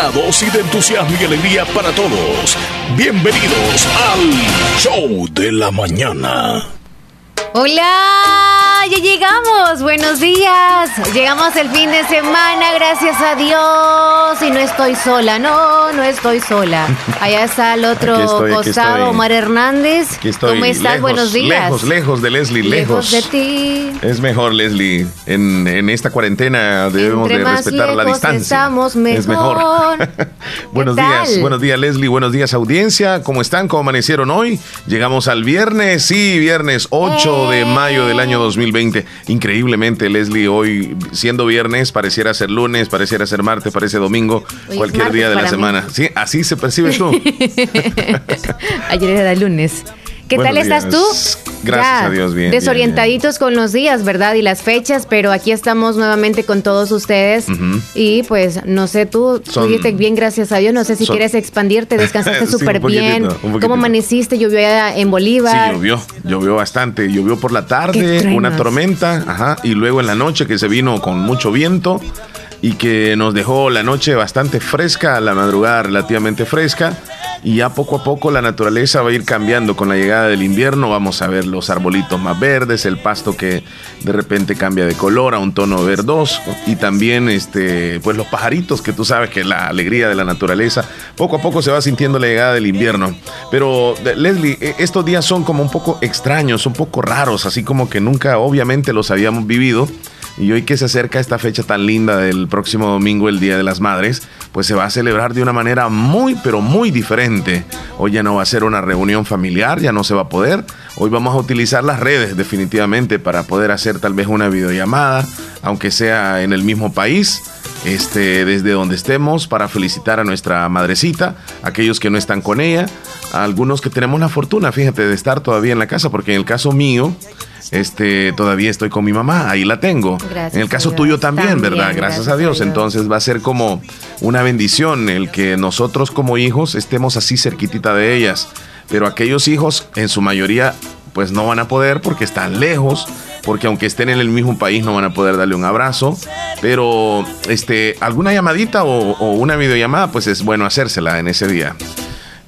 una dosis de entusiasmo y alegría para todos. Bienvenidos al Show de la Mañana. Hola, ya llegamos. Buenos días. Llegamos el fin de semana, gracias a Dios. Y no estoy sola, no, no estoy sola. Allá está el otro costado, Omar Hernández. ¿Cómo estás? Buenos días. Lejos, lejos de Leslie, lejos. de ti. Es mejor, Leslie. En, esta cuarentena debemos de respetar la distancia. Estamos mejor. Es mejor. buenos días, buenos días, Leslie. Buenos días, audiencia. ¿Cómo están? ¿Cómo amanecieron hoy? Llegamos al viernes, sí, viernes 8 de mayo del año 2020. Increíblemente, Leslie, hoy siendo viernes, pareciera ser lunes, pareciera ser martes, parece domingo, cualquier día de la semana. Sí, así se percibe tú. Ayer era lunes. ¿Qué tal estás tú? Gracias a Dios, bien. Desorientaditos con los días, ¿verdad? Y las fechas, pero aquí estamos nuevamente con todos ustedes. Y pues, no sé, tú estuviste bien, gracias a Dios. No sé si quieres expandirte, descansaste súper bien. ¿Cómo amaneciste? ¿Llovió en Bolívar? Sí, llovió, llovió bastante. Llovió por la tarde, una tormenta, ajá, y luego en la noche que se vino con mucho viento y que nos dejó la noche bastante fresca, la madrugada relativamente fresca y ya poco a poco la naturaleza va a ir cambiando con la llegada del invierno. Vamos a ver los arbolitos más verdes, el pasto que de repente cambia de color a un tono verdoso y también este, pues los pajaritos que tú sabes que la alegría de la naturaleza poco a poco se va sintiendo la llegada del invierno. Pero Leslie, e, estos días son como un poco extraños, un poco raros, así como que nunca obviamente los habíamos vivido. Y hoy que se acerca esta fecha tan linda del próximo domingo, el Día de las Madres, pues se va a celebrar de una manera muy, pero muy diferente. Hoy ya no va a ser una reunión familiar, ya no se va a poder. Hoy vamos a utilizar las redes definitivamente para poder hacer tal vez una videollamada, aunque sea en el mismo país. Este, desde donde estemos para felicitar a nuestra madrecita, aquellos que no están con ella, algunos que tenemos la fortuna, fíjate, de estar todavía en la casa, porque en el caso mío, este, todavía estoy con mi mamá, ahí la tengo. en el caso tuyo también, ¿verdad? Gracias, a Dios. Entonces va a ser como una bendición el que nosotros como hijos estemos así cerquitita de ellas. Pero aquellos hijos, en su mayoría, pues no van a poder porque están lejos, porque aunque estén en el mismo país no van a poder darle un abrazo. Pero este, alguna llamadita o, o una videollamada, pues es bueno hacérsela en ese día.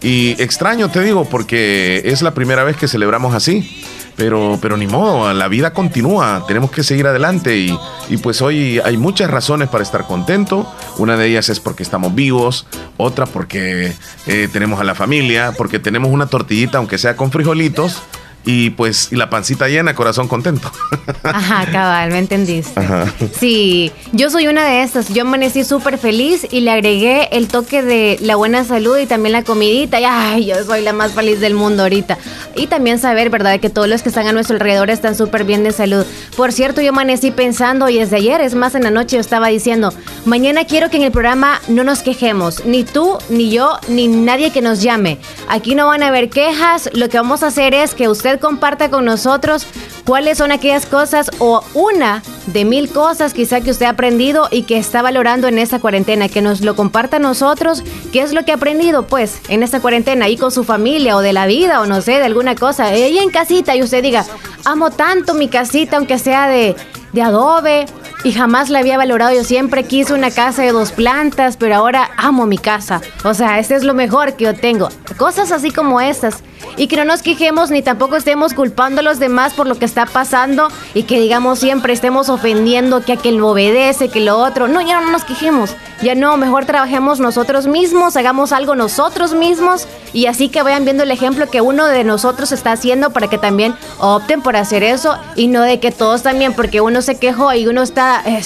Y extraño, te digo, porque es la primera vez que celebramos así. Pero, pero ni modo, la vida continúa, tenemos que seguir adelante y, y, pues hoy hay muchas razones para estar contento. Una de ellas es porque estamos vivos, otra porque eh, tenemos a la familia, porque tenemos una tortillita, aunque sea con frijolitos, y pues y la pancita llena, corazón contento. Ajá, cabal, me entendiste. Ajá. Sí, yo soy una de estas. Yo amanecí súper feliz y le agregué el toque de la buena salud y también la comidita. Y ay, yo soy la más feliz del mundo ahorita. Y también saber, ¿verdad?, que todos los que están a nuestro alrededor están súper bien de salud. Por cierto, yo amanecí pensando y desde ayer, es más, en la noche yo estaba diciendo, mañana quiero que en el programa no nos quejemos, ni tú, ni yo, ni nadie que nos llame. Aquí no van a haber quejas. Lo que vamos a hacer es que usted comparta con nosotros cuáles son aquellas cosas o una de mil cosas quizá que usted ha aprendido y que está valorando en esta cuarentena, que nos lo comparta a nosotros, qué es lo que ha aprendido pues en esta cuarentena ahí con su familia o de la vida o no sé, de alguna cosa, ahí en casita y usted diga, amo tanto mi casita aunque sea de, de adobe y jamás la había valorado, yo siempre quise una casa de dos plantas, pero ahora amo mi casa, o sea, este es lo mejor que yo tengo, cosas así como estas y que no nos quejemos ni tampoco estemos culpando a los demás por lo que está pasando y que digamos siempre estemos ofendiendo que aquel obedece, que lo otro. No, ya no nos quejemos. Ya no, mejor trabajemos nosotros mismos, hagamos algo nosotros mismos y así que vayan viendo el ejemplo que uno de nosotros está haciendo para que también opten por hacer eso y no de que todos también, porque uno se quejó y uno está eh,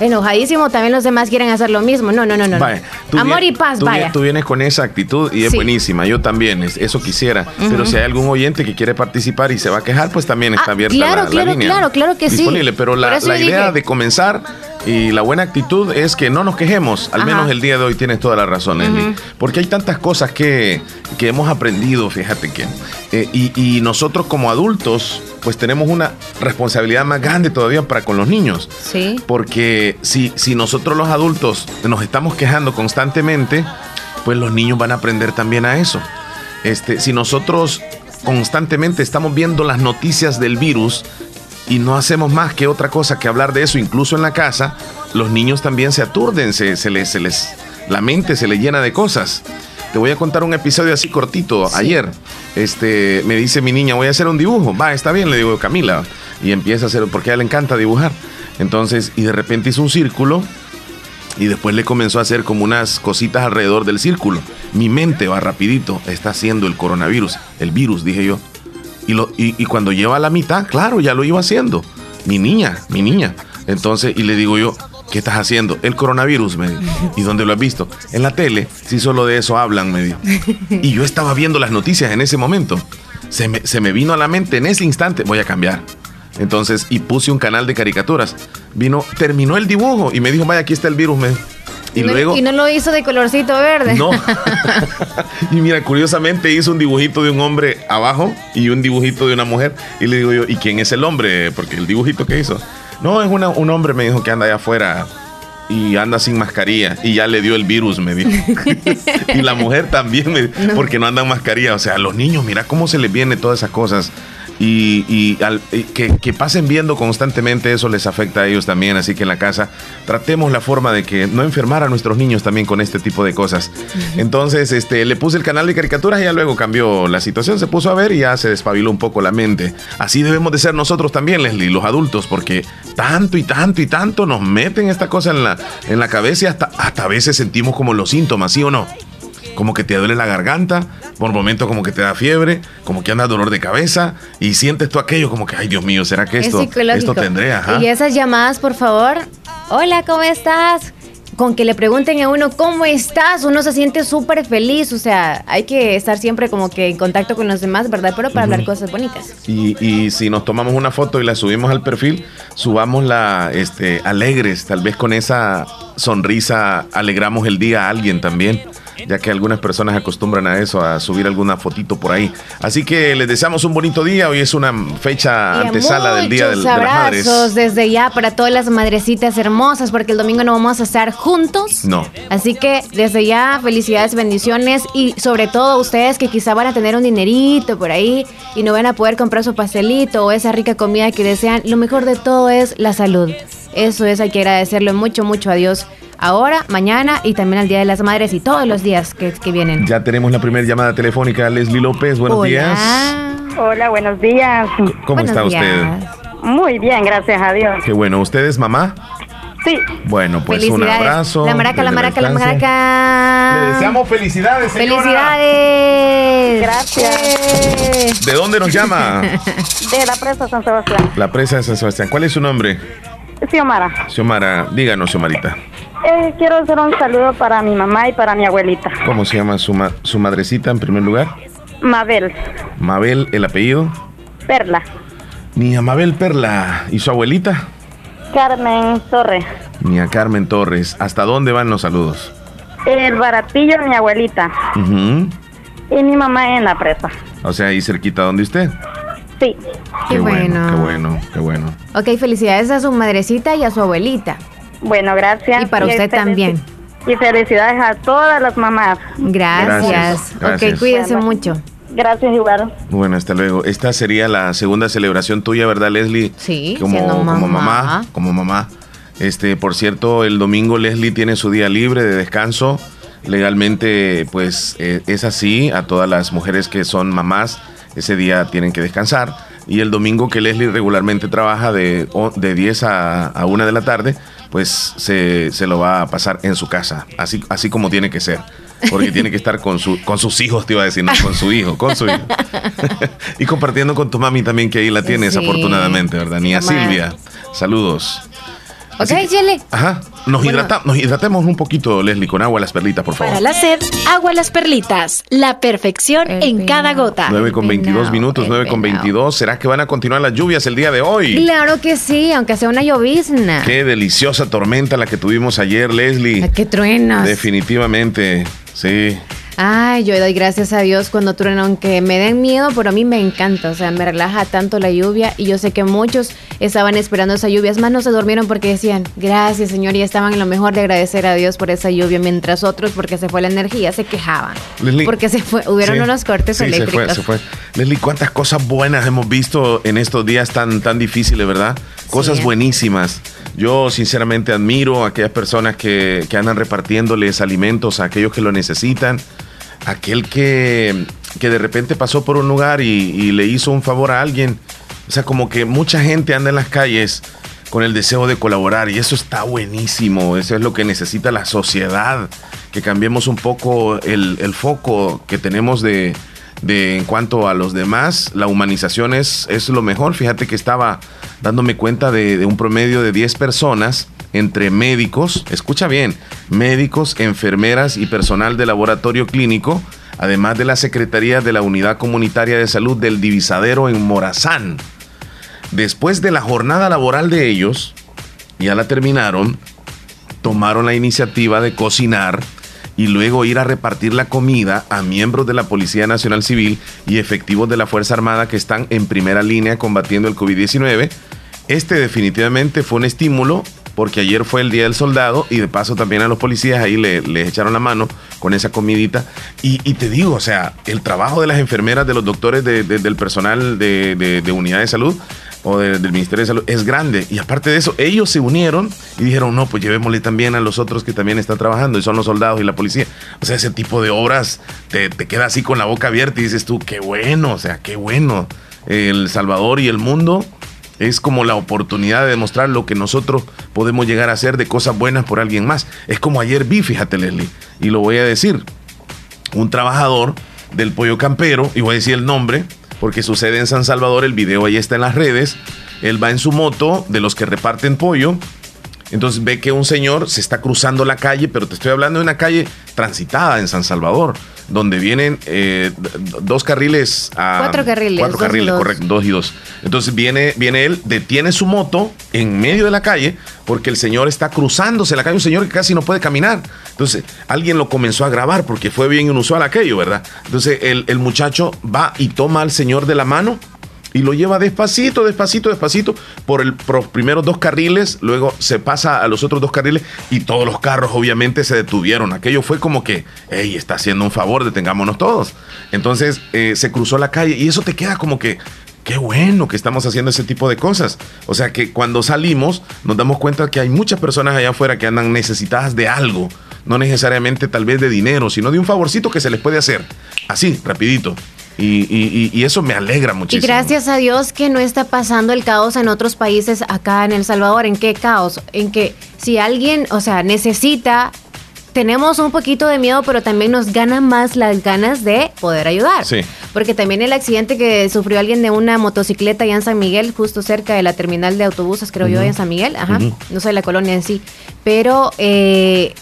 enojadísimo, también los demás quieren hacer lo mismo. No, no, no, no. Amor y paz, vaya. Tú vienes con esa actitud y es buenísima. Yo también, eso quisiera. Pero si hay algún oyente que quiere participar y se va a quejar, pues también está ah, abierta claro, la, claro, línea. Claro, claro que disponible. Pero la, idea de comenzar y la buena actitud es que no nos quejemos. Al menos el día de hoy tienes toda la razón, Leslie. Porque hay tantas cosas que, que hemos aprendido, fíjate que. Eh, y, y, nosotros como adultos, pues tenemos una responsabilidad más grande todavía para con los niños. Sí. Porque si, si nosotros los adultos nos estamos quejando constantemente, pues los niños van a aprender también a eso. Este, si nosotros constantemente estamos viendo las noticias del virus y no hacemos más que otra cosa que hablar de eso, incluso en la casa, los niños también se aturden, se, les, se les la mente se le llena de cosas. Te voy a contar un episodio así cortito. Ayer, este, me dice mi niña, voy a hacer un dibujo. Va, está bien, le digo Camila. Y empieza a hacer, porque a ella le encanta dibujar. Entonces, y de repente hizo un círculo y después le comenzó a hacer como unas cositas alrededor del círculo. Mi mente va rapidito, está haciendo el coronavirus, el virus, dije yo. Y, lo, y, cuando lleva a la mitad, claro, ya lo iba haciendo. Mi niña, mi niña. Entonces, y le digo yo, ¿qué estás haciendo? El coronavirus, me. ¿Y dónde lo has visto? En la tele, si solo de eso hablan, me dijo. Y yo estaba viendo las noticias en ese momento. Se me, se me vino a la mente en ese instante, voy a cambiar. Entonces, y puse un canal de caricaturas. Vino, terminó el dibujo y me dijo, vaya, aquí está el virus. Me, y, luego. Y no lo hizo de colorcito verde. No. y mira, curiosamente hizo un dibujito de un hombre abajo y un dibujito de una mujer. Y le digo yo, ¿y quién es el hombre? Porque el dibujito que hizo. No, es un hombre, me dijo que anda allá afuera y anda sin mascarilla y ya le dio el virus, me dijo. y la mujer también, porque no andan mascarilla. O sea, a los niños, mira cómo se les viene todas esas cosas y, que, pasen viendo constantemente eso les afecta a ellos también. Así que en la casa tratemos la forma de que no enfermar a nuestros niños también con este tipo de cosas. Entonces, este, le puse el canal de caricaturas y ya luego cambió la situación, se puso a ver y ya se despabiló un poco la mente. Así debemos de ser nosotros también, Leslie, los adultos, porque tanto y tanto y tanto nos meten esta cosa en la, en la cabeza y hasta, hasta a veces sentimos como los síntomas, ¿sí o no? Como que te duele la garganta, por momentos como que te da fiebre, como que anda dolor de cabeza y sientes tú aquello como que, ay Dios mío, ¿será que esto, esto tendré? Y esas llamadas, por favor, hola, ¿cómo estás? Con que le pregunten a uno cómo estás, uno se siente súper feliz, o sea, hay que estar siempre como que en contacto con los demás, ¿verdad? Pero para hablar cosas bonitas. Y, y, si nos tomamos una foto y la subimos al perfil, subámosla este, alegres, tal vez con esa sonrisa alegramos el día a alguien también ya que algunas personas acostumbran a eso, a subir alguna fotito por ahí. Así que les deseamos un bonito día. Hoy es una fecha antesala del Día de, de, las Madres. desde ya para todas las madrecitas hermosas, porque el domingo no vamos a estar juntos. No. Así que desde ya, felicidades, bendiciones y sobre todo ustedes que quizá van a tener un dinerito por ahí y no van a poder comprar su pastelito o esa rica comida que desean. Lo mejor de todo es la salud. Eso es, hay que agradecerle mucho, mucho a Dios ahora, mañana y también al Día de las Madres y todos los días que, vienen. Ya tenemos la primera llamada telefónica. Leslie López, buenos días. Hola, buenos días. ¿Cómo está usted? Muy bien, gracias a Dios. Qué bueno. ¿Usted es mamá? Sí. Bueno, pues un abrazo. La maraca, la maraca, la maraca. Le deseamos felicidades, señora. Felicidades. Gracias. ¿De dónde nos llama? De la presa de San Sebastián. La presa de San Sebastián. ¿Cuál es su nombre? Xiomara. Xiomara, díganos, Xiomarita. Eh, quiero hacer un saludo para mi mamá y para mi abuelita. ¿Cómo se llama su, su madrecita en primer lugar? Mabel. Mabel, ¿el apellido? Perla. Niña Mabel Perla. ¿Y su abuelita? Carmen Torres. Niña Carmen Torres. ¿Hasta dónde van los saludos? El baratillo mi abuelita. Y mi mamá en la presa. O sea, ahí cerquita donde usted. Sí. Qué, bueno. Qué bueno, qué bueno. Ok, felicidades a su madrecita y a su abuelita. Bueno, gracias. Y para usted también. Y felicidades a todas las mamás. Gracias. Ok, cuídense mucho. Gracias, igual. Bueno, hasta luego. Esta sería la segunda celebración tuya, ¿verdad, Leslie? Sí, como, mamá. como mamá. Como mamá. Este, por cierto, el domingo Leslie tiene su día libre de descanso. Legalmente, pues eh, es así. A todas las mujeres que son mamás, ese día tienen que descansar. Y el domingo que Leslie regularmente trabaja de, de 10 a, a 1 de la tarde, pues se, se, lo va a pasar en su casa, así, así como tiene que ser. Porque tiene que estar con, su, con sus hijos, te iba a decir, no, con su hijo, con su hijo. y compartiendo con tu mami también, que ahí la tienes, afortunadamente, ¿verdad? Ni a Silvia. Saludos. Ok, Yele. Ajá. Nos, nos hidratemos un poquito, Leslie, con agua las perlitas, por favor. Para la sed, agua las perlitas. La perfección en cada gota. 9 con 22 minutos, 9 con 22. ¿Será que van a continuar las lluvias el día de hoy? Claro que sí, aunque sea una llovizna. Qué deliciosa tormenta la que tuvimos ayer, Leslie. Qué truenas. Definitivamente, sí. Ay, yo doy gracias a Dios cuando truenan, aunque me den miedo, pero a mí me encanta, o sea, me relaja tanto la lluvia y yo sé que muchos estaban esperando esa lluvia, es más, no se durmieron porque decían, gracias Señor, y estaban en lo mejor de agradecer a Dios por esa lluvia, mientras otros, porque se fue la energía, se quejaban. porque se fue, hubieron unos cortes eléctricos. Se fue, se fue. Leslie, cuántas cosas buenas hemos visto en estos días tan, tan difíciles, ¿verdad? Cosas buenísimas. Yo sinceramente admiro a aquellas personas que, que andan repartiéndoles alimentos a aquellos que lo necesitan. Aquel que, que de repente pasó por un lugar y, le hizo un favor a alguien. O sea, como que mucha gente anda en las calles con el deseo de colaborar y eso está buenísimo, eso es lo que necesita la sociedad, que cambiemos un poco el, el foco que tenemos de, de, en cuanto a los demás, la humanización es, es lo mejor, fíjate que estaba dándome cuenta de, de un promedio de 10 personas entre médicos, escucha bien, médicos, enfermeras y personal de laboratorio clínico, además de la Secretaría de la Unidad Comunitaria de Salud del Divisadero en Morazán Después de la jornada laboral de ellos, ya la terminaron, tomaron la iniciativa de cocinar y luego ir a repartir la comida a miembros de la Policía Nacional Civil y efectivos de la Fuerza Armada que están en primera línea combatiendo el COVID-19. Este definitivamente fue un estímulo porque ayer fue el Día del Soldado y de paso también a los policías ahí les le echaron la mano con esa comidita. Y, te digo, o sea, el trabajo de las enfermeras, de los doctores, del personal de, de unidad de salud o del Ministerio de Salud es grande. Y aparte de eso, ellos se unieron y dijeron, no, pues llevémosle también a los otros que también están trabajando y son los soldados y la policía. O sea, ese tipo de obras te, te queda así con la boca abierta y dices tú, qué bueno, o sea, qué bueno. El Salvador y el mundo es como la oportunidad de demostrar lo que nosotros podemos llegar a hacer de cosas buenas por alguien más. Es como ayer vi, fíjate Leslie, y lo voy a decir, un trabajador del pollo campero, y voy a decir el nombre, porque sucede en San Salvador, el video ahí está en las redes, él va en su moto de los que reparten pollo, entonces ve que un señor se está cruzando la calle, pero te estoy hablando de una calle transitada en San Salvador donde vienen eh, dos carriles a... Cuatro carriles. Cuatro carriles, correcto, dos y dos. Entonces viene, viene él, detiene su moto en medio de la calle porque el señor está cruzándose la calle, un señor que casi no puede caminar. Entonces alguien lo comenzó a grabar porque fue bien inusual aquello, ¿verdad? Entonces el, el muchacho va y toma al señor de la mano y lo lleva despacito, despacito, despacito por, el, los primeros dos carriles, luego se pasa a los otros dos carriles y todos los carros obviamente se detuvieron. Aquello fue como que, hey, está haciendo un favor, detengámonos todos. Entonces eh, se cruzó la calle y eso te queda como que, qué bueno que estamos haciendo ese tipo de cosas. O sea que cuando salimos nos damos cuenta que hay muchas personas allá afuera que andan necesitadas de algo. No necesariamente tal vez de dinero, sino de un favorcito que se les puede hacer. Así, rapidito. Y, eso me alegra muchísimo. Y gracias a Dios que no está pasando el caos en otros países acá en El Salvador. ¿En qué caos? En que si alguien, o sea, necesita, tenemos un poquito de miedo, pero también nos ganan más las ganas de poder ayudar. Sí. Porque también el accidente que sufrió alguien de una motocicleta allá en San Miguel, justo cerca de la terminal de autobuses, creo yo, en San Miguel, ajá, no sé la colonia en sí, pero... Eh,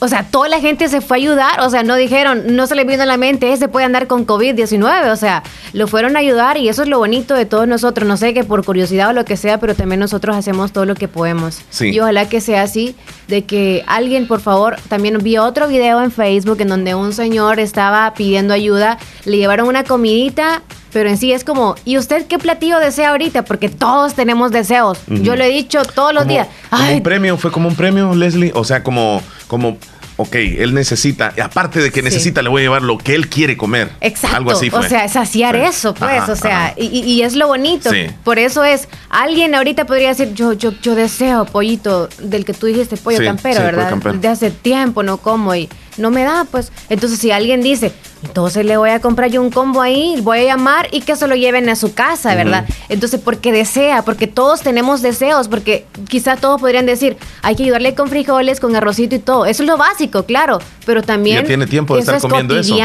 o sea, toda la gente se fue a ayudar, o sea, no dijeron, no se le vino a la mente, ese puede andar con COVID-19, o sea, lo fueron a ayudar y eso es lo bonito de todos nosotros, no sé, que por curiosidad o lo que sea, pero también nosotros hacemos todo lo que podemos. Sí. Y ojalá que sea así, de que alguien, por favor, también vi otro video en Facebook en donde un señor estaba pidiendo ayuda, le llevaron una comidita pero en sí es como, ¿y usted qué platillo desea ahorita? Porque todos tenemos deseos. Yo lo he dicho todos los días. un premio, fue como un premio, Leslie. O sea, como, como ok, él necesita, aparte de que necesita, le voy a llevar lo que él quiere comer. Exacto. Algo así fue. O sea, saciar eso, pues, o sea, y, es lo bonito. Por eso es, alguien ahorita podría decir, yo, yo, yo deseo pollito del que tú dijiste, pollo campero, ¿verdad? De hace tiempo no como y no me da, pues. Entonces, si alguien dice, entonces le voy a comprar yo un combo ahí, voy a llamar y que se lo lleven a su casa, ¿verdad? Entonces, porque desea, porque todos tenemos deseos, porque quizá todos podrían decir, hay que ayudarle con frijoles, con arrocito y todo. Eso es lo básico, claro, pero también ya tiene tiempo de estar comiendo eso.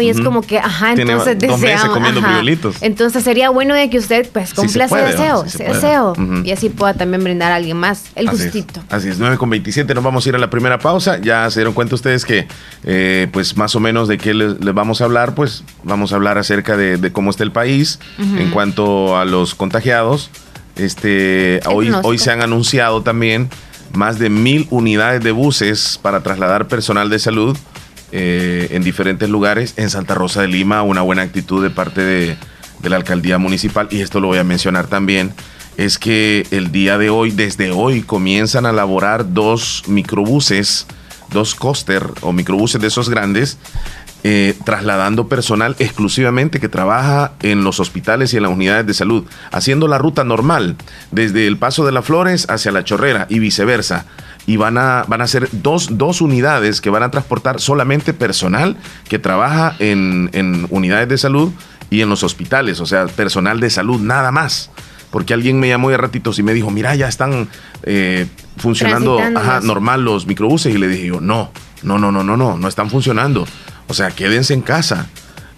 y es como que, ajá, entonces deseamos, comiendo Entonces sería bueno de que usted pues cumpla ese deseo, ese deseo y así pueda también brindar a alguien más el gustito. así es, 9 con 27, nos vamos a ir a la primera pausa. Ya se dieron cuenta ustedes que eh, pues más o menos de qué les, vamos a hablar, pues vamos a hablar acerca de, cómo está el país en cuanto a los contagiados. Este, hoy, hoy se han anunciado también más de mil unidades de buses para trasladar personal de salud eh, en diferentes lugares. En Santa Rosa de Lima, una buena actitud de parte de, de la alcaldía municipal, y esto lo voy a mencionar también, es que el día de hoy, desde hoy, comienzan a laborar dos microbuses dos coaster o microbuses de esos grandes eh, trasladando personal exclusivamente que trabaja en los hospitales y en las unidades de salud, haciendo la ruta normal desde el Paso de las Flores hacia la Chorrera y viceversa. Y van a, van a ser dos, dos unidades que van a transportar solamente personal que trabaja en, en unidades de salud y en los hospitales, o sea, personal de salud, nada más porque alguien me llamó de ratitos y me dijo, mira, ya están eh, funcionando normal los microbuses. Y le dije yo, no, no, no, no, no, no, no están funcionando. O sea, quédense en casa.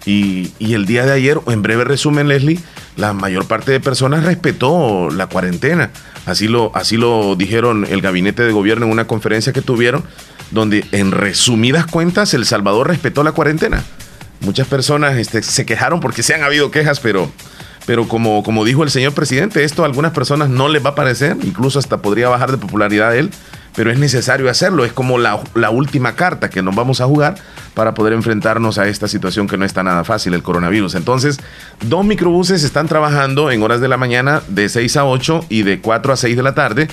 Y, el día de ayer, en breve resumen, Leslie, la mayor parte de personas respetó la cuarentena. Así lo, así lo dijeron el gabinete de gobierno en una conferencia que tuvieron, donde en resumidas cuentas El Salvador respetó la cuarentena. Muchas personas este, se quejaron porque se han habido quejas, pero, pero como, como dijo el señor presidente, esto a algunas personas no les va a parecer, incluso hasta podría bajar de popularidad él pero es necesario hacerlo. Es como la, última carta que nos vamos a jugar para poder enfrentarnos a esta situación que no está nada fácil, el coronavirus. Entonces, dos microbuses están trabajando en horas de la mañana de 6 a 8 y de 4 a 6 de la tarde.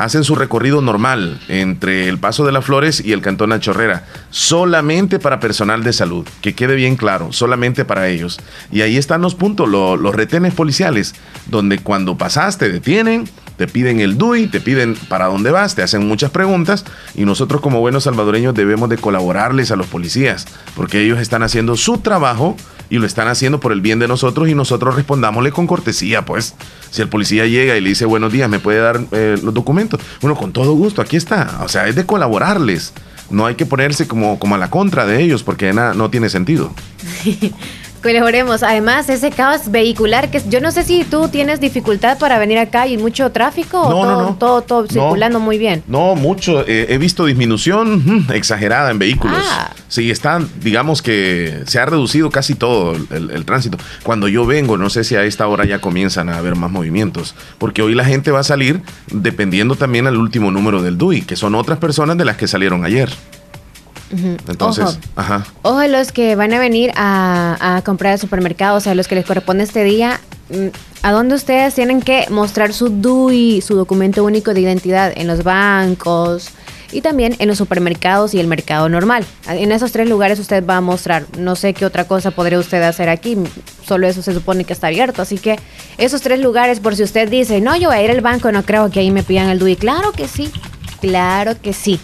Hacen su recorrido normal entre el Paso de las Flores y el Cantón Achorrera, solamente para personal de salud, que quede bien claro, solamente para ellos. Y ahí están los puntos, los retenes policiales, donde cuando pasaste detienen, te piden el DUI, te piden para dónde vas, te hacen muchas preguntas y nosotros como buenos salvadoreños debemos de colaborarles a los policías, porque ellos están haciendo su trabajo y lo están haciendo por el bien de nosotros y nosotros respondámosle con cortesía, pues. Si el policía llega y le dice buenos días, ¿me puede dar eh, los documentos? Bueno, con todo gusto, aquí está. O sea, es de colaborarles. No hay que ponerse como, como a la contra de ellos porque nada, no tiene sentido. Colaboremos. Además, ese caos vehicular, que yo no sé si tú tienes dificultad para venir acá y mucho tráfico o todo, todo, todo, circulando muy bien. No, mucho. Eh, he visto disminución exagerada en vehículos. Ah. Sí, están, digamos que se ha reducido casi todo el, tránsito. Cuando yo vengo, no sé si a esta hora ya comienzan a haber más movimientos, porque hoy la gente va a salir dependiendo también al último número del DUI, que son otras personas de las que salieron ayer. Entonces, Ojo. ajá. Ojo los que van a venir a, comprar al supermercado, o sea, los que les corresponde este día, mm, ¿a dónde ustedes tienen que mostrar su DUI, su documento único de identidad? En los bancos y también en los supermercados y el mercado normal. En esos tres lugares usted va a mostrar. No sé qué otra cosa podría usted hacer aquí, solo eso se supone que está abierto. Así que esos tres lugares, por si usted dice, no, yo voy a ir al banco, no creo que ahí me pidan el DUI. Claro que sí, claro que sí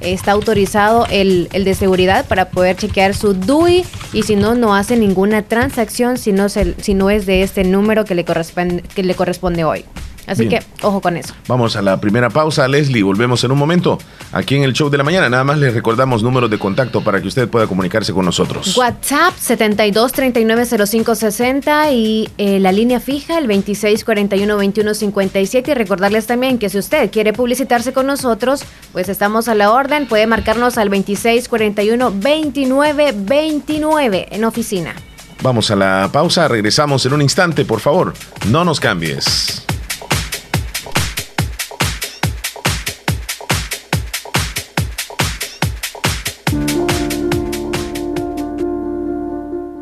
está autorizado el, el, de seguridad para poder chequear su DUI y si no, no hace ninguna transacción si no, se, si no es de este número que le corresponde, que le corresponde hoy. Así que ojo con eso. Vamos a la primera pausa, Leslie. Volvemos en un momento aquí en el show de la mañana. Nada más les recordamos números de contacto para que usted pueda comunicarse con nosotros. WhatsApp 72390560 y eh, la línea fija el 26412157. Y recordarles también que si usted quiere publicitarse con nosotros, pues estamos a la orden. Puede marcarnos al 26412929 en oficina. Vamos a la pausa, regresamos en un instante, por favor. No nos cambies.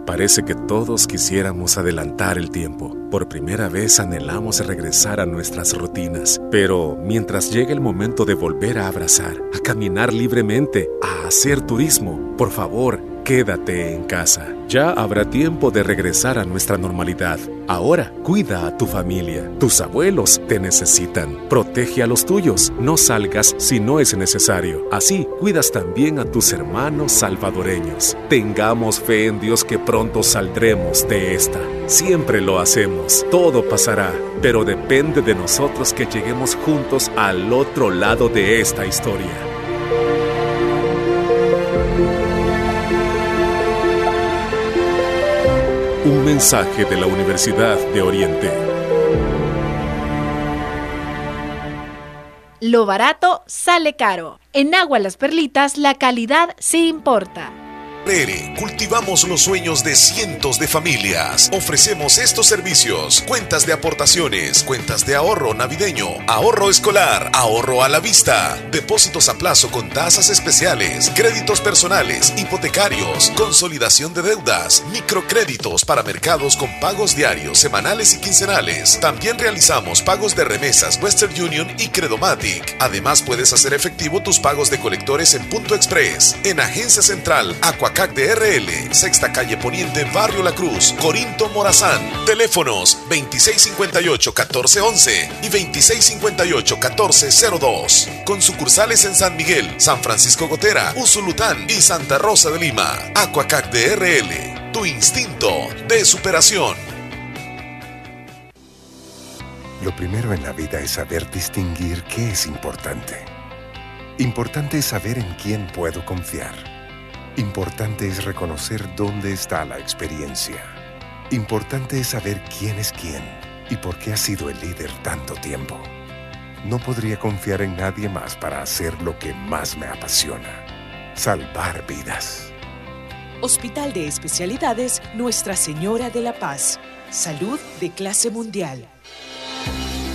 Parece que todos quisiéramos adelantar el tiempo. Por primera vez anhelamos regresar a nuestras rutinas. Pero mientras llegue el momento de volver a abrazar, a caminar libremente, a hacer turismo, por favor, Quédate en casa. Ya habrá tiempo de regresar a nuestra normalidad. Ahora, cuida a tu familia. Tus abuelos te necesitan. Protege a los tuyos. No salgas si no es necesario. Así, cuidas también a tus hermanos salvadoreños. Tengamos fe en Dios que pronto saldremos de esta. Siempre lo hacemos. Todo pasará. Pero depende de nosotros que lleguemos juntos al otro lado de esta historia. Un mensaje de la Universidad de Oriente. Lo barato sale caro. En Agua Las Perlitas la calidad sí importa. Cultivamos los sueños de cientos de familias. Ofrecemos estos servicios: cuentas de aportaciones, cuentas de ahorro navideño, ahorro escolar, ahorro a la vista, depósitos a plazo con tasas especiales, créditos personales, hipotecarios, consolidación de deudas, microcréditos para mercados con pagos diarios, semanales y quincenales. También realizamos pagos de remesas Western Union y Credomatic. Además, puedes hacer efectivo tus pagos de colectores en Punto Express, en Agencia Central, Aqua CAC de RL, Sexta Calle Poniente, Barrio La Cruz, Corinto Morazán. Teléfonos 2658-1411 y 2658-1402. Con sucursales en San Miguel, San Francisco Gotera, Usulután y Santa Rosa de Lima. Aquacac de RL, tu instinto de superación. Lo primero en la vida es saber distinguir qué es importante. Importante es saber en quién puedo confiar. Importante es reconocer dónde está la experiencia. Importante es saber quién es quién y por qué ha sido el líder tanto tiempo. No podría confiar en nadie más para hacer lo que más me apasiona, salvar vidas. Hospital de Especialidades Nuestra Señora de la Paz. Salud de clase mundial.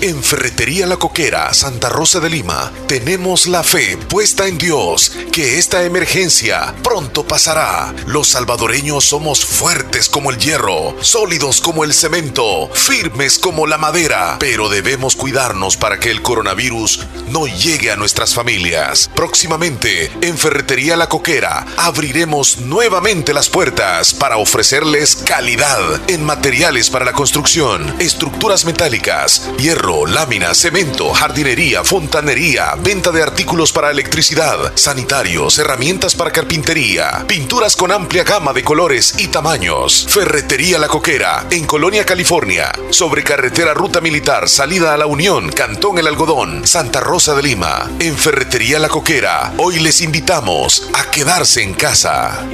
En Ferretería La Coquera, Santa Rosa de Lima, tenemos la fe puesta en Dios que esta emergencia pronto pasará. Los salvadoreños somos fuertes como el hierro, sólidos como el cemento, firmes como la madera, pero debemos cuidarnos para que el coronavirus no llegue a nuestras familias. Próximamente, en Ferretería La Coquera, abriremos nuevamente las puertas para ofrecerles calidad en materiales para la construcción, estructuras metálicas, hierro, lámina, cemento, jardinería, fontanería, venta de artículos para electricidad, sanitarios, herramientas para carpintería, pinturas con amplia gama de colores y tamaños. Ferretería La Coquera, en Colonia, California, sobre carretera Ruta Militar, salida a la Unión, Cantón El Algodón, Santa Rosa de Lima. En Ferretería La Coquera, hoy les invitamos a quedarse en casa.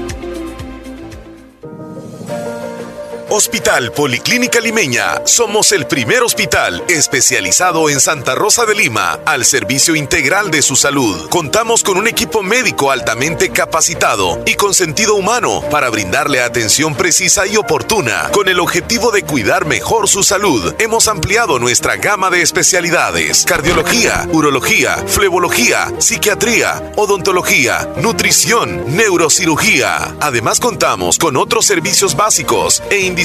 Hospital Policlínica Limeña. Somos el primer hospital especializado en Santa Rosa de Lima al servicio integral de su salud. Contamos con un equipo médico altamente capacitado y con sentido humano para brindarle atención precisa y oportuna. Con el objetivo de cuidar mejor su salud, hemos ampliado nuestra gama de especialidades: cardiología, urología, flebología, psiquiatría, odontología, nutrición, neurocirugía. Además contamos con otros servicios básicos e indispensables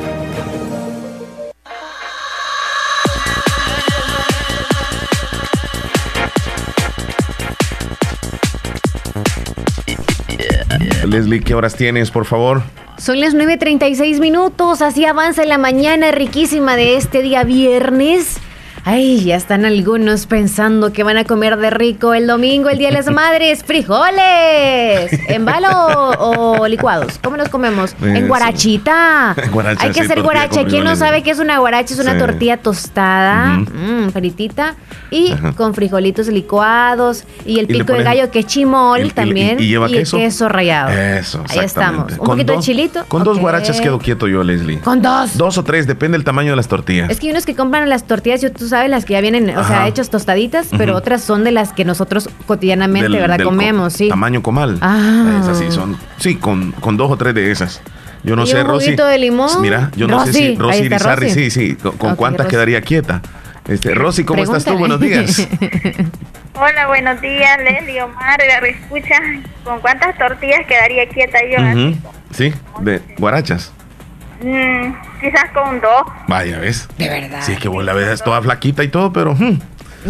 Leslie, ¿qué horas tienes, por favor? Son las 9.36 minutos, así avanza la mañana riquísima de este día viernes. Ay, ya están algunos pensando que van a comer de rico el domingo, el Día de las Madres. ¡Frijoles! ¿En balo o, licuados? ¿Cómo los comemos? en guarachita. Hay que hacer guaracha. ¿Quién no sabe qué es una guaracha? Es una tortilla tostada, mmm, fritita, y con frijolitos licuados. Y el pico de gallo que es chimol también. Y, lleva queso? rallado. Eso, Ahí estamos. Un poquito de chilito. Con dos guarachas quedo quieto yo, Leslie. Con dos. Dos o tres, depende del tamaño de las tortillas. Es que hay unos que compran las tortillas, yo tú sabes, las que ya vienen, o sea, hechas tostaditas, pero otras son de las que nosotros cotidianamente, ¿verdad? comemos, sí. Tamaño comal. Ah. Esas sí son. Sí, con, con dos o tres de esas. Yo no sé, un Rosy. de limón? Mira, yo no sé si Rosy Rizarri, sí, sí. ¿Con, cuántas quedaría quieta? Este, Rosy, ¿cómo estás tú? Buenos días. Hola, buenos días, Leslie, Omar, escucha. ¿Con cuántas tortillas quedaría quieta yo? Sí, de guarachas. Mm, quizás con dos. Vaya, ¿ves? De verdad. Sí, es que vos la ves toda flaquita y todo, pero... Hmm.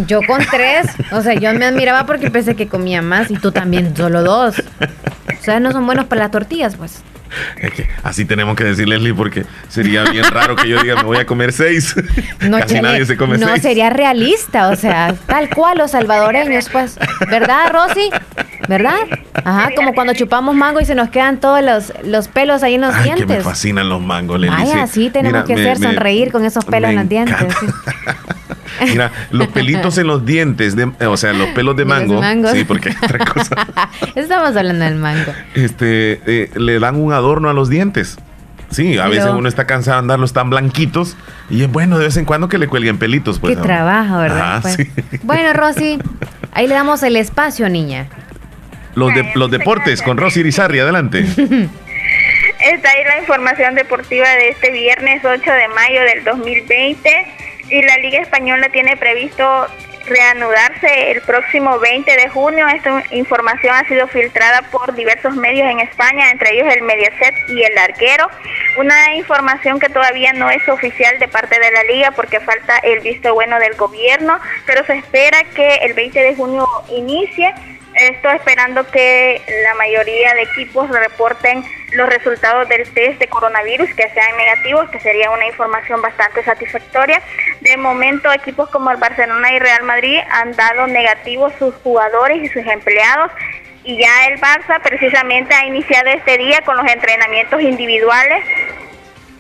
Yo con tres, o sea, yo me admiraba porque pensé que comía más y tú también, solo dos. O sea, no son buenos para las tortillas, pues. Es que así tenemos que decir, Leslie, porque sería bien raro que yo diga, me voy a comer seis. No, Casi nadie se come no, sería realista, o sea, tal cual los salvadoreños, pues. ¿Verdad, Rosy? ¿Verdad? Ajá, como cuando chupamos mango y se nos quedan todos los, los pelos ahí en los dientes. que me fascinan los mangos, Leslie. Ay, así tenemos que hacer sonreír con esos pelos en los dientes. Mira, los pelitos en los dientes, de, o sea, los pelos de, mango. Sí, porque hay otra cosa. Estamos hablando del mango. Este, eh, le dan un adorno a los dientes. Sí, a veces uno está cansado de andarlos tan blanquitos y es bueno de vez en cuando que le cuelguen pelitos. Pues, Qué trabajo, ¿verdad? Pues. Bueno, Rosy, ahí le damos el espacio, niña. Los, de, los deportes con Rosy Irizarri, adelante. Esta es la información deportiva de este viernes 8 de mayo del 2020 y la Liga Española tiene previsto reanudarse el próximo 20 de junio. Esta información ha sido filtrada por diversos medios en España, entre ellos el Mediaset y el Arquero. Una información que todavía no es oficial de parte de la liga porque falta el visto bueno del gobierno, pero se espera que el 20 de junio inicie. Esto esperando que la mayoría de equipos reporten los resultados del test de coronavirus que sean negativos, que sería una información bastante satisfactoria. De momento, equipos como el Barcelona y Real Madrid han dado negativos sus jugadores y sus empleados. Y ya el Barça precisamente ha iniciado este día con los entrenamientos individuales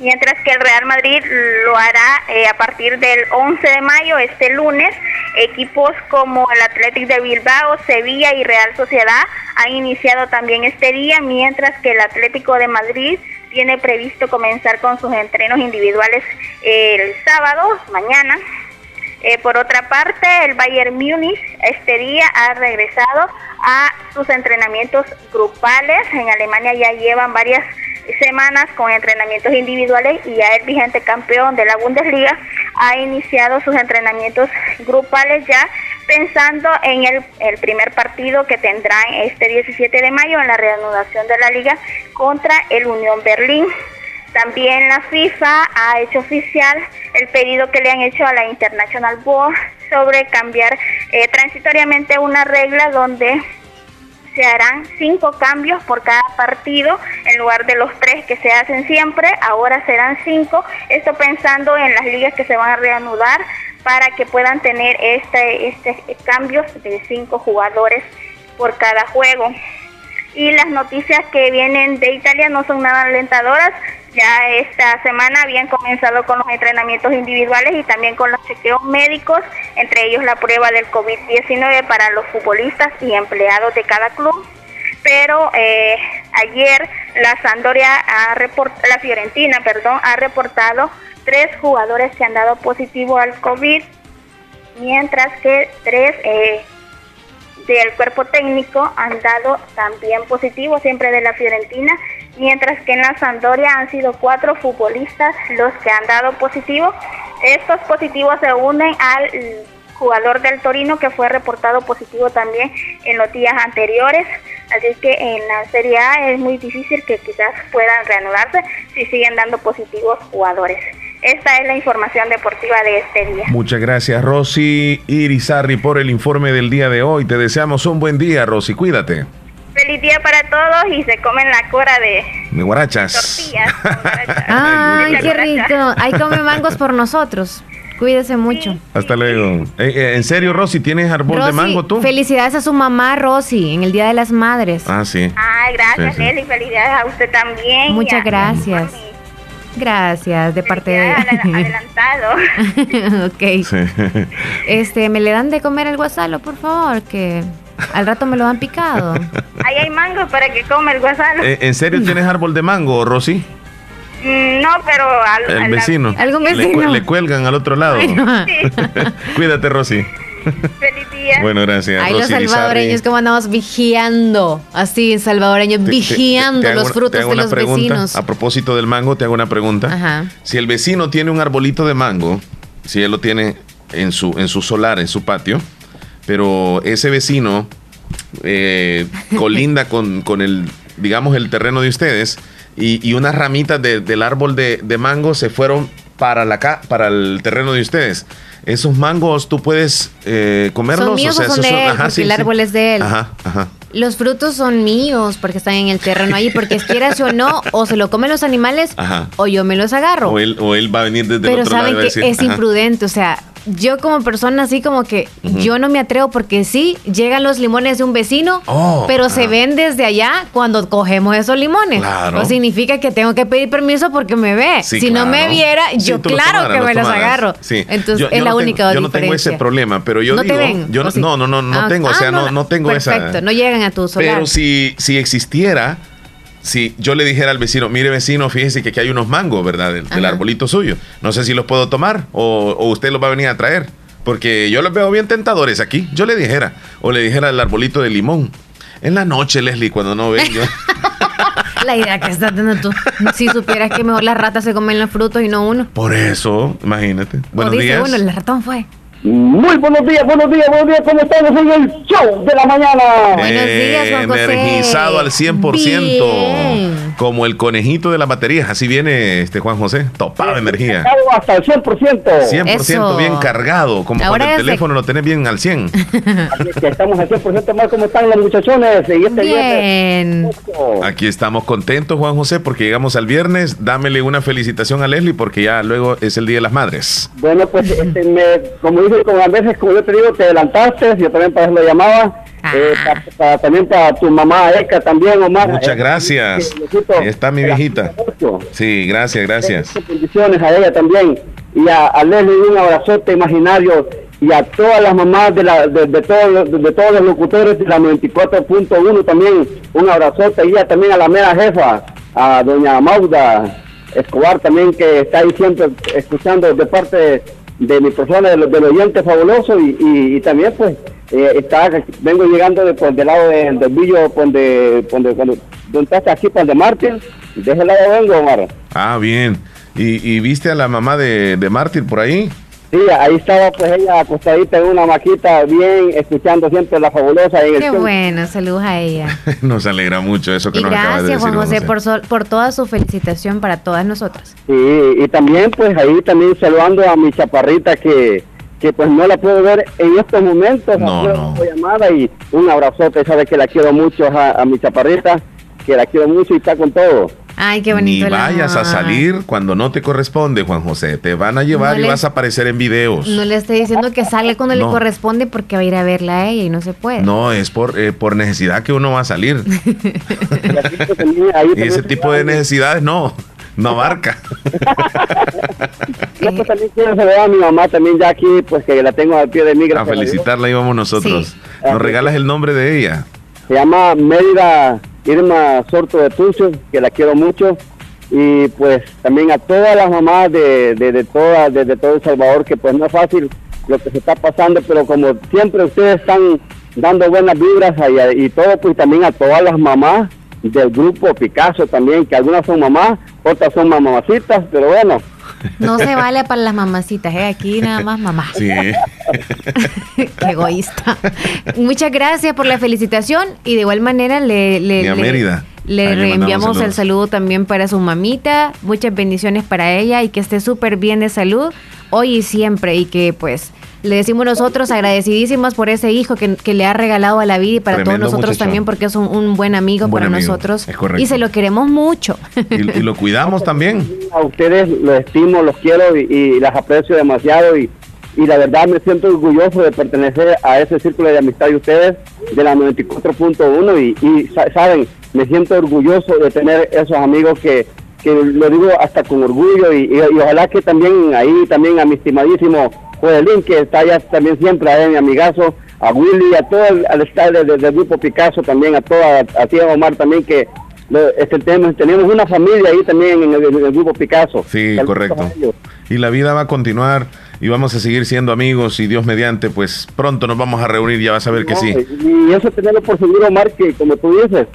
mientras que el Real Madrid lo hará eh, a partir del 11 de mayo, este lunes. Equipos como el Athletic de Bilbao, Sevilla y Real Sociedad han iniciado también este día, mientras que el Atlético de Madrid tiene previsto comenzar con sus entrenos individuales el sábado, mañana. Eh, por otra parte, el Bayern Múnich este día ha regresado a sus entrenamientos grupales. En Alemania ya llevan varias semanas con entrenamientos individuales y ya el vigente campeón de la Bundesliga ha iniciado sus entrenamientos grupales ya pensando en el, el, primer partido que tendrán este 17 de mayo en la reanudación de la liga contra el Unión Berlín. También la FIFA ha hecho oficial el pedido que le han hecho a la International Board sobre cambiar eh, transitoriamente una regla donde se harán cinco cambios por cada partido en lugar de los tres que se hacen siempre, ahora serán cinco, esto pensando en las ligas que se van a reanudar para que puedan tener este, este cambios de cinco jugadores por cada juego. Y las noticias que vienen de Italia no son nada alentadoras, ya esta semana habían comenzado con los entrenamientos individuales y también con los chequeos médicos, entre ellos la prueba del COVID-19 para los futbolistas y empleados de cada club. Pero eh, ayer la Sandoria ha la Fiorentina, perdón, ha reportado tres jugadores que han dado positivo al COVID, mientras que tres eh, del cuerpo técnico han dado también positivo, siempre de la Fiorentina, mientras que en la Sandoria han sido cuatro futbolistas los que han dado positivo. Estos positivos se unen al jugador del Torino que fue reportado positivo también en los días anteriores. Así que en la Serie A es muy difícil que quizás puedan reanudarse si siguen dando positivos jugadores. Esta es la información deportiva de este día. Muchas gracias, Rosy Irizarri, por el informe del día de hoy. Te deseamos un buen día, Rosy. Cuídate. Feliz día para todos y se comen la cora de, de guarachas. Tortillas. Ay, qué rico. Ahí come mangos por nosotros. Cuídese mucho. Hasta luego. Eh, eh, en serio, Rosy, ¿tienes árbol de mango tú? Felicidades a su mamá, Rosy, en el Día de las Madres. Ah, sí. Ay, gracias, Nelly. Felicidades a usted también. Muchas gracias. Gracias, de parte de... adelantado. ok. Este, ¿me le dan de comer el guasalo, por favor? Que al rato me lo han picado. Ahí hay mango para que come el guasalo. Eh, ¿En serio tienes árbol de mango, Rosy? Mm, no, pero al, el vecino. ¿Algún vecino? Le, cuelgan al otro lado. Cuídate, Rosy. Feliz día. Bueno, gracias. Ahí los salvadoreños, como andamos vigiando, así, salvadoreños, vigiando los frutos de los vecinos. A propósito del mango, te hago una pregunta. Si el vecino tiene un arbolito de mango, si él lo tiene en su, en su solar, en su patio, pero ese vecino eh, colinda con, con, el, digamos, el terreno de ustedes y, y unas ramitas del árbol de, de mango se fueron para, la, para el terreno de ustedes esos mangos tú puedes eh, comerlos. Son míos o, son de él, porque el árbol es de él. Ajá, ajá. Los frutos son míos porque están en el terreno ahí, porque quieras o no, o se lo comen los animales o yo me los agarro. O él, o él va a venir desde Pero el otro saben que es imprudente, o sea, yo como persona así como que yo no me atrevo porque sí, llegan los limones de un vecino, oh, pero se ven desde allá cuando cogemos esos limones. Claro. No significa que tengo que pedir permiso porque me ve. si no me viera, yo claro que me los agarro. Entonces es la única diferencia. Yo no tengo ese problema, pero yo digo, yo no, no, no, no, ah, tengo, o sea, ah, no, no, tengo esa. Perfecto, no llegan a tu solar. Pero si, si existiera si yo le dijera al vecino, mire vecino, fíjese que aquí hay unos mangos, ¿verdad? Del, arbolito suyo. No sé si los puedo tomar o, usted los va a venir a traer. Porque yo los veo bien tentadores aquí. Yo le dijera, o le dijera al arbolito de limón. En la noche, Leslie, cuando no venga. la idea que estás teniendo tú. Si supieras que mejor las ratas se comen los frutos y no uno. Por eso, imagínate. Buenos días. Bueno, el ratón fue. Muy buenos días, buenos días, buenos días, ¿cómo estamos en el show de la mañana? Buenos días, Juan José. Energizado al 100%, como el conejito de las baterías, así viene este Juan José, topado de energía. Hasta el 100%. 100% bien cargado, como cuando el teléfono lo tenés bien al 100. estamos al 100% más, ¿cómo están los muchachones? Y este bien. Aquí estamos contentos, Juan José, porque llegamos al viernes. Dámele una felicitación a Leslie, porque ya luego es el Día de las Madres. Bueno, pues este, me, como como a veces, como yo te digo, te adelantaste, yo también para eso lo llamaba. Eh, ah. también para tu mamá Eka también, Omar. Muchas eh, gracias. Ahí está mi viejita. Sí, gracias, gracias. Bendiciones a ella también. Y a, a Leslie un abrazote imaginario y a todas las mamás de, la, de, todos, de, todos los locutores de la 94.1 también un abrazote y a, también a la mera jefa, a doña Mauda Escobar también que está ahí siempre escuchando de parte de mi persona, del, del oyente fabuloso y, y, también pues eh, está, vengo llegando de, pues, del lado del, del Villo, donde, donde, donde, estás aquí, por de de ese lado vengo, Omar. Ah, bien. ¿Y, y viste a la mamá de, de por ahí? Sí, ahí estaba pues ella acostadita en una maquita, bien, escuchando siempre la fabulosa. Qué bueno, saludos a ella. nos alegra mucho eso que y nos gracias, acaba de decir, Juan José, por, por toda su felicitación para todas nosotras. Sí, y también pues ahí también saludando a mi chaparrita que, que pues no la puedo ver en estos momentos. No, no. llamada y un abrazote, sabe que la quiero mucho a mi chaparrita, que la quiero mucho y está con todo. Ay, qué bonito. Ni vayas a salir cuando no te corresponde, Juan José. Te van a llevar y vas a aparecer en videos. No le estoy diciendo que salga cuando le corresponde porque va a ir a verla a ella y no se puede. No, es por, eh, por necesidad que uno va a salir. y ese tipo de necesidades no. No abarca. pues también quiero saludar a mi mamá también ya aquí, pues que la tengo al pie de mí. A felicitarla íbamos nosotros. ¿Nos regalas el nombre de ella? Se llama Mérida Irma Sorto de Tucho, que la quiero mucho, y pues también a todas las mamás de, de, de, de, todo El Salvador, que pues no es fácil lo que se está pasando, pero como siempre ustedes están dando buenas vibras y, y todo, pues también a todas las mamás del grupo Picasso también, que algunas son mamás, otras son mamacitas, pero bueno, no se vale para las mamacitas, ¿eh? aquí nada más mamá. Sí. egoísta. Muchas gracias por la felicitación y de igual manera le, le, le, reenviamos el saludo también para su mamita. Muchas bendiciones para ella y que esté súper bien de salud hoy y siempre y que pues le decimos nosotros agradecidísimas por ese hijo que, le ha regalado a la vida y para todos nosotros también porque es un, buen amigo para nosotros. Y se lo queremos mucho. Y, lo cuidamos también. A ustedes los estimo, los quiero y, las aprecio demasiado y, y la verdad me siento orgulloso de pertenecer a ese círculo de amistad de ustedes de la 94.1 y, y saben, me siento orgulloso de tener esos amigos que, que lo digo hasta con orgullo y, y, ojalá que también ahí también a mi estimadísimo Joelín, que está allá también siempre, a mi amigazo, a Willy, a todo el, al staff del, grupo Picasso también, a toda, a ti Omar también, que este, tenemos, tenemos una familia ahí también en el, grupo Picasso. Sí, correcto. Y la vida va a continuar y vamos a seguir siendo amigos y Dios mediante, pues pronto nos vamos a reunir, ya vas a ver que sí. Y eso tenerlo por seguro, Omar, que como tú dices,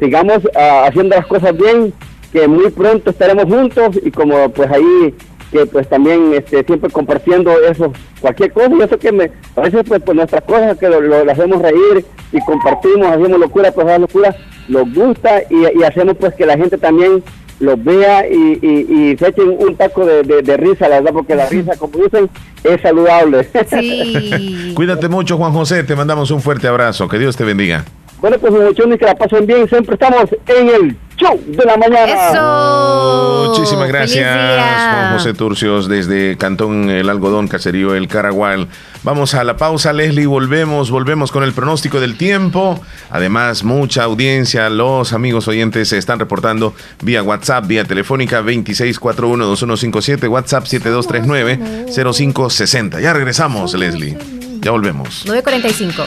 sigamos ah, haciendo las cosas bien, que muy pronto estaremos juntos y como pues ahí que pues también este, siempre compartiendo eso, cualquier cosa, yo sé que me, a veces pues, pues nuestras cosas que lo, hacemos reír y compartimos, hacemos locura, pues la locura, nos gusta y, hacemos pues que la gente también los vea y, y, se echen un taco de, de, risa, la verdad, porque la risa, como dicen, es saludable. Sí. Cuídate mucho, Juan José, te mandamos un fuerte abrazo, que Dios te bendiga. Bueno, pues muchachos, que la pasen bien, siempre estamos en el show de la mañana. Eso. Muchísimas gracias, Juan José Turcios, desde Cantón El Algodón, Caserío El Caragual. Vamos a la pausa, Leslie, volvemos, volvemos con el pronóstico del tiempo. Además, mucha audiencia, los amigos oyentes se están reportando vía WhatsApp, vía telefónica 26412157, WhatsApp 7239-0560. Ya regresamos, Leslie. Ya volvemos. 945.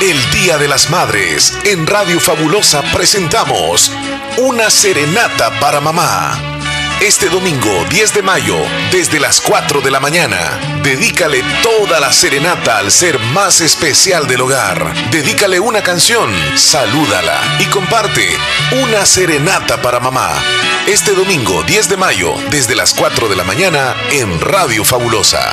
El Día de las Madres en Radio Fabulosa presentamos Una Serenata para Mamá. Este domingo 10 de mayo, desde las 4 de la mañana, dedícale toda la serenata al ser más especial del hogar. Dedícale una canción, salúdala y comparte Una Serenata para Mamá. Este domingo 10 de mayo, desde las 4 de la mañana, en Radio Fabulosa.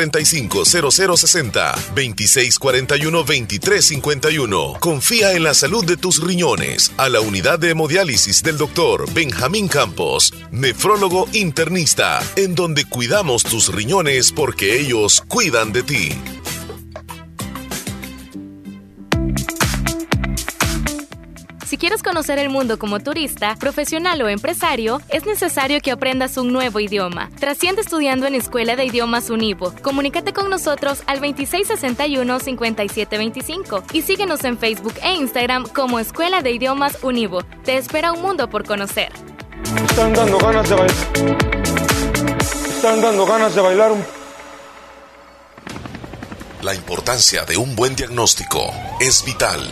7745-0060, 2641-2351. Confía en la salud de tus riñones a la unidad de hemodiálisis del doctor Benjamín Campos, nefrólogo internista, en donde cuidamos tus riñones porque ellos cuidan de ti. Si quieres conocer el mundo como turista, profesional o empresario, es necesario que aprendas un nuevo idioma. Trasciende estudiando en Escuela de Idiomas Univo. Comunícate con nosotros al 2661-5725 y síguenos en Facebook e Instagram como Escuela de Idiomas Univo. Te espera un mundo por conocer. Están dando ganas de bailar. Están dando ganas de bailar un La importancia de un buen diagnóstico es vital.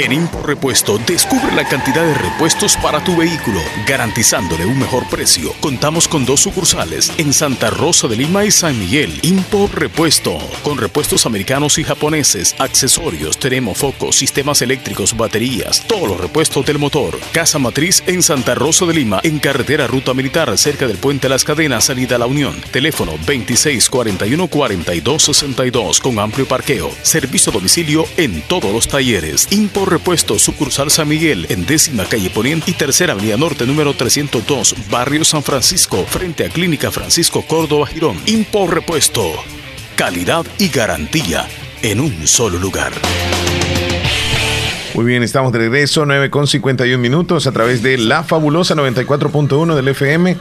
En Impor Repuesto, descubre la cantidad de repuestos para tu vehículo, garantizándole un mejor precio. Contamos con dos sucursales en Santa Rosa de Lima y San Miguel. Impor Repuesto, con repuestos americanos y japoneses, accesorios, termofocos, sistemas eléctricos, baterías, todos los repuestos del motor. Casa Matriz en Santa Rosa de Lima, en carretera Ruta Militar, cerca del Puente Las Cadenas, salida a la Unión. Teléfono 2641-4262, con amplio parqueo. Servicio a domicilio en todos los talleres. Impor Repuesto, sucursal San Miguel, en décima calle Poniente y tercera avenida norte, número 302, barrio San Francisco, frente a Clínica Francisco Córdoba Girón. Impor Repuesto, calidad y garantía en un solo lugar. Muy bien, estamos de regreso, 9 con 51 minutos a través de La Fabulosa 94.1 del FM.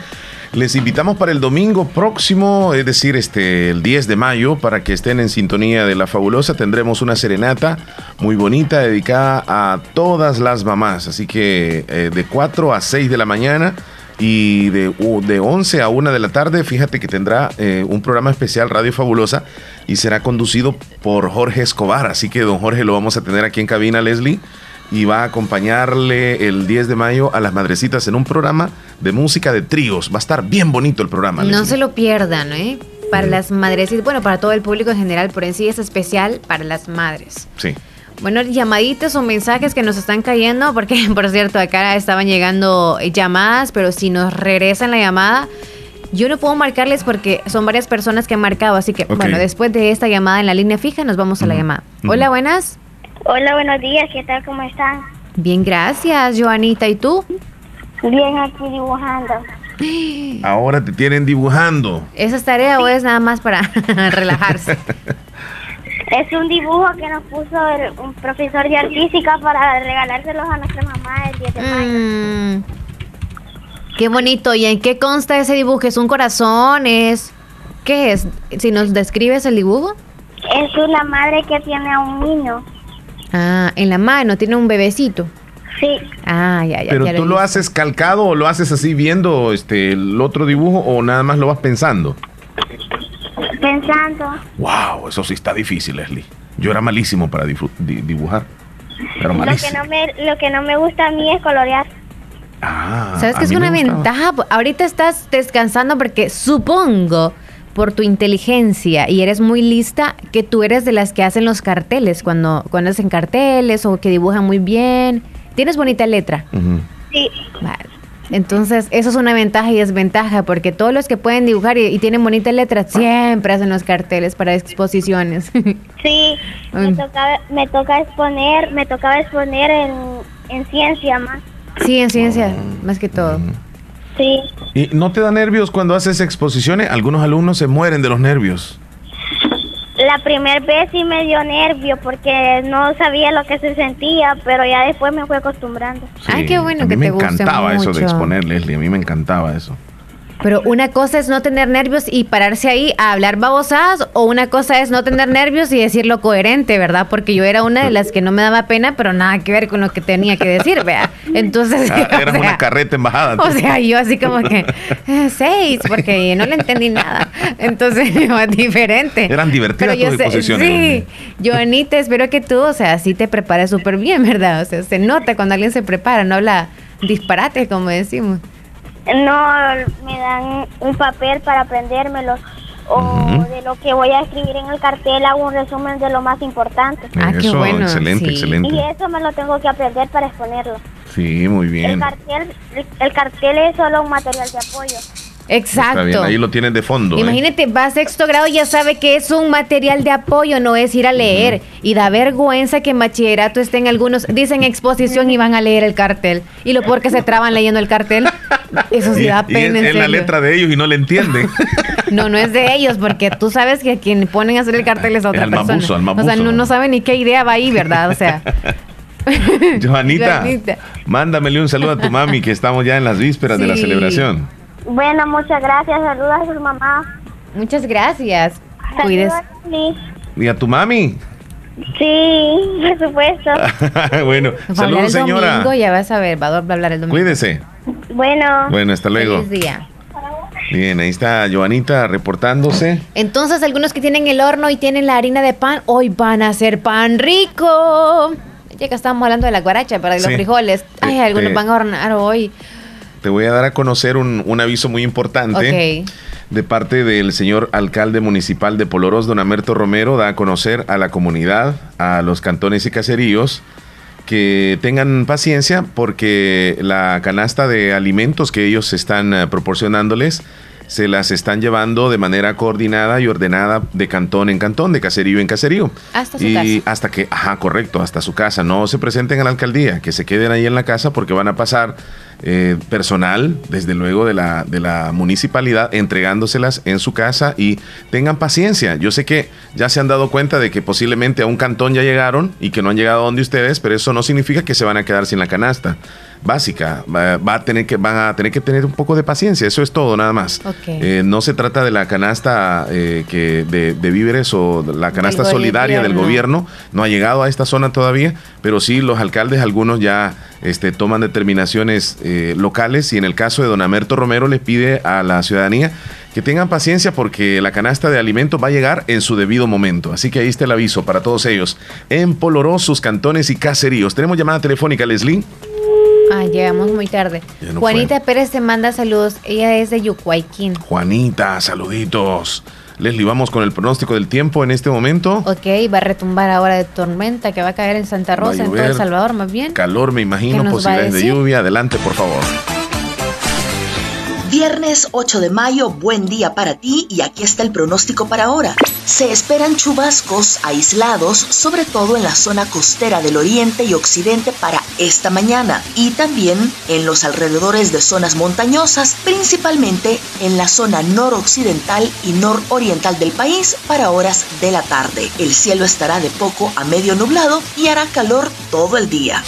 Les invitamos para el domingo próximo, es decir, este el 10 de mayo, para que estén en sintonía de La Fabulosa. Tendremos una serenata muy bonita dedicada a todas las mamás. Así que eh, de 4 a 6 de la mañana Y de, de 11 a 1 de la tarde, fíjate que tendrá eh, un programa especial Radio Fabulosa y será conducido por Jorge Escobar. Así que don Jorge lo vamos a tener aquí en cabina, Leslie. Y va a acompañarle el 10 de mayo a las madrecitas en un programa de música de tríos. Va a estar bien bonito el programa. No se lo pierdan, ¿eh? Para las madres, y bueno, para todo el público en general, por en sí es especial para las madres. Sí. Bueno, llamaditas o mensajes que nos están cayendo, porque por cierto, acá estaban llegando llamadas, pero si nos regresan la llamada, yo no puedo marcarles porque son varias personas que han marcado, así que bueno, después de esta llamada en la línea fija nos vamos a la llamada. Hola, buenas. Hola, buenos días, ¿qué tal? ¿Cómo están? Bien, gracias, Joanita. ¿Y tú? Bien, aquí dibujando. Ahora te tienen dibujando. ¿Esa es tarea o es nada más para relajarse? Es un dibujo que nos puso un profesor de artística para regalárselos a nuestra mamá el 10 de mayo. Mm. qué bonito. ¿Y en qué consta ese dibujo? ¿Es un corazón? ¿Es qué es? Si nos describes el dibujo. Es una madre que tiene a un niño. Ah, en la mano tiene un bebecito. Sí. Ah, ya, ya. Pero tú lo haces calcado o lo haces así viendo este el otro dibujo o nada más lo vas pensando. Pensando. Wow, eso sí está difícil, Leslie. Yo era malísimo para dibujar. Pero malísimo. Lo que, no me, lo que no me gusta a mí es colorear. Ah, ¿Sabes que es una ventaja? Ahorita estás descansando porque supongo por tu inteligencia y eres muy lista que tú eres de las que hacen los carteles cuando, cuando hacen carteles o que dibujan muy bien. Tienes bonita letra. Sí. Vale. Entonces, eso es una ventaja y desventaja, porque todos los que pueden dibujar y, tienen bonitas letras siempre hacen los carteles para exposiciones. Sí, me, toca, me toca exponer, me tocaba exponer en, en ciencia más. Sí, en ciencia, más que todo. Sí. ¿Y no te da nervios cuando haces exposiciones? Algunos alumnos se mueren de los nervios. La primera vez sí me dio nervio porque no sabía lo que se sentía, pero ya después me fui acostumbrando. Ay, qué bueno que te guste Me encantaba eso de exponer, Leslie. A mí me encantaba eso. Pero una cosa es no tener nervios y pararse ahí a hablar babosadas, o una cosa es no tener nervios y decirlo coherente, ¿verdad? Porque yo era una de las que no me daba pena, pero nada que ver con lo que tenía que decir, vea. Entonces. Ah, eras una carreta embajada. O sea, yo así como que. Eh, seis, porque no le entendí nada. Entonces, diferente. Eran divertidas tus exposiciones. Sí. Yo, Anita, espero que tú, o sea, sí te prepares súper bien, ¿verdad? O sea, se nota cuando alguien se prepara, no habla disparate, como decimos. No, me dan un papel para aprendérmelo o de lo que voy a escribir en el cartel hago un resumen de lo más importante. Ah, qué bueno. Excelente, excelente. Y eso me lo tengo que aprender para exponerlo. Sí, muy bien. El cartel, el cartel es solo un material de apoyo. Exacto. ahí lo tienen de fondo. ¿eh? Imagínate, va a sexto grado y ya sabe que es un material de apoyo, no es ir a leer. Y da vergüenza que en bachillerato estén algunos, dicen exposición y van a leer el cartel. Y lo peor que se traban leyendo el cartel, eso sí da pena. es, la letra de ellos y no le entienden. No, no es de ellos, porque tú sabes que quien ponen a hacer el cartel es otra persona. o sea, no, no sabe ni qué idea va ahí, ¿verdad? O sea. Johanita, mándamele un saludo a tu mami que estamos ya en las vísperas de la celebración. Bueno, muchas gracias. Saludos a su mamá. Muchas gracias. Cuides. ¿Y a tu mami? Sí, por supuesto. bueno, saludos señora. Domingo, ya vas a ver, va a hablar el domingo. Cuídese. Bueno. Bueno, hasta luego. Feliz día. Bien, ahí está Joanita reportándose. Entonces, algunos que tienen el horno y tienen la harina de pan, hoy van a hacer pan rico. Ya que estábamos hablando de la guaracha para los frijoles. Ay, algunos van a hornear hoy te voy a dar a conocer un, aviso muy importante. De parte del señor alcalde municipal de Poloros, don Amerto Romero, da a conocer a la comunidad, a los cantones y caseríos, que tengan paciencia porque la canasta de alimentos que ellos están eh, proporcionándoles se las están llevando de manera coordinada y ordenada de cantón en cantón, de caserío en caserío. Hasta su y hasta que, ajá, correcto, hasta su casa. No se presenten a la alcaldía, que se queden ahí en la casa porque van a pasar eh, personal, desde luego, de la, de la municipalidad, entregándoselas en su casa y tengan paciencia. Yo sé que ya se han dado cuenta de que posiblemente a un cantón ya llegaron y que no han llegado a donde ustedes, pero eso no significa que se van a quedar sin la canasta. Básica. Va, a tener que, van a tener que tener un poco de paciencia, eso es todo, nada más. Eh, no se trata de la canasta eh, que de, víveres o la canasta solidaria del gobierno, no ha llegado a esta zona todavía, pero sí los alcaldes, algunos ya este, toman determinaciones eh, locales y en el caso de don Amerto Romero les pide a la ciudadanía que tengan paciencia porque la canasta de alimentos va a llegar en su debido momento. Así que ahí está el aviso para todos ellos. En Poloró, sus cantones y caseríos. Tenemos llamada telefónica, Leslie. Ah, llegamos muy tarde. Juanita Pérez te manda saludos. Ella es de Yucuayquín. Juanita, saluditos. Leslie, vamos con el pronóstico del tiempo en este momento. Ok, va a retumbar ahora de tormenta que va a caer en Santa Rosa, en todo El Salvador, más bien. Calor, me imagino, posibilidades de lluvia. Adelante, por favor. Viernes 8 de mayo, buen día para ti y aquí está el pronóstico para ahora. Se esperan chubascos aislados, sobre todo en la zona costera del oriente y occidente para esta mañana y también en los alrededores de zonas montañosas, principalmente en la zona noroccidental y nororiental del país para horas de la tarde. El cielo estará de poco a medio nublado y hará calor todo el día.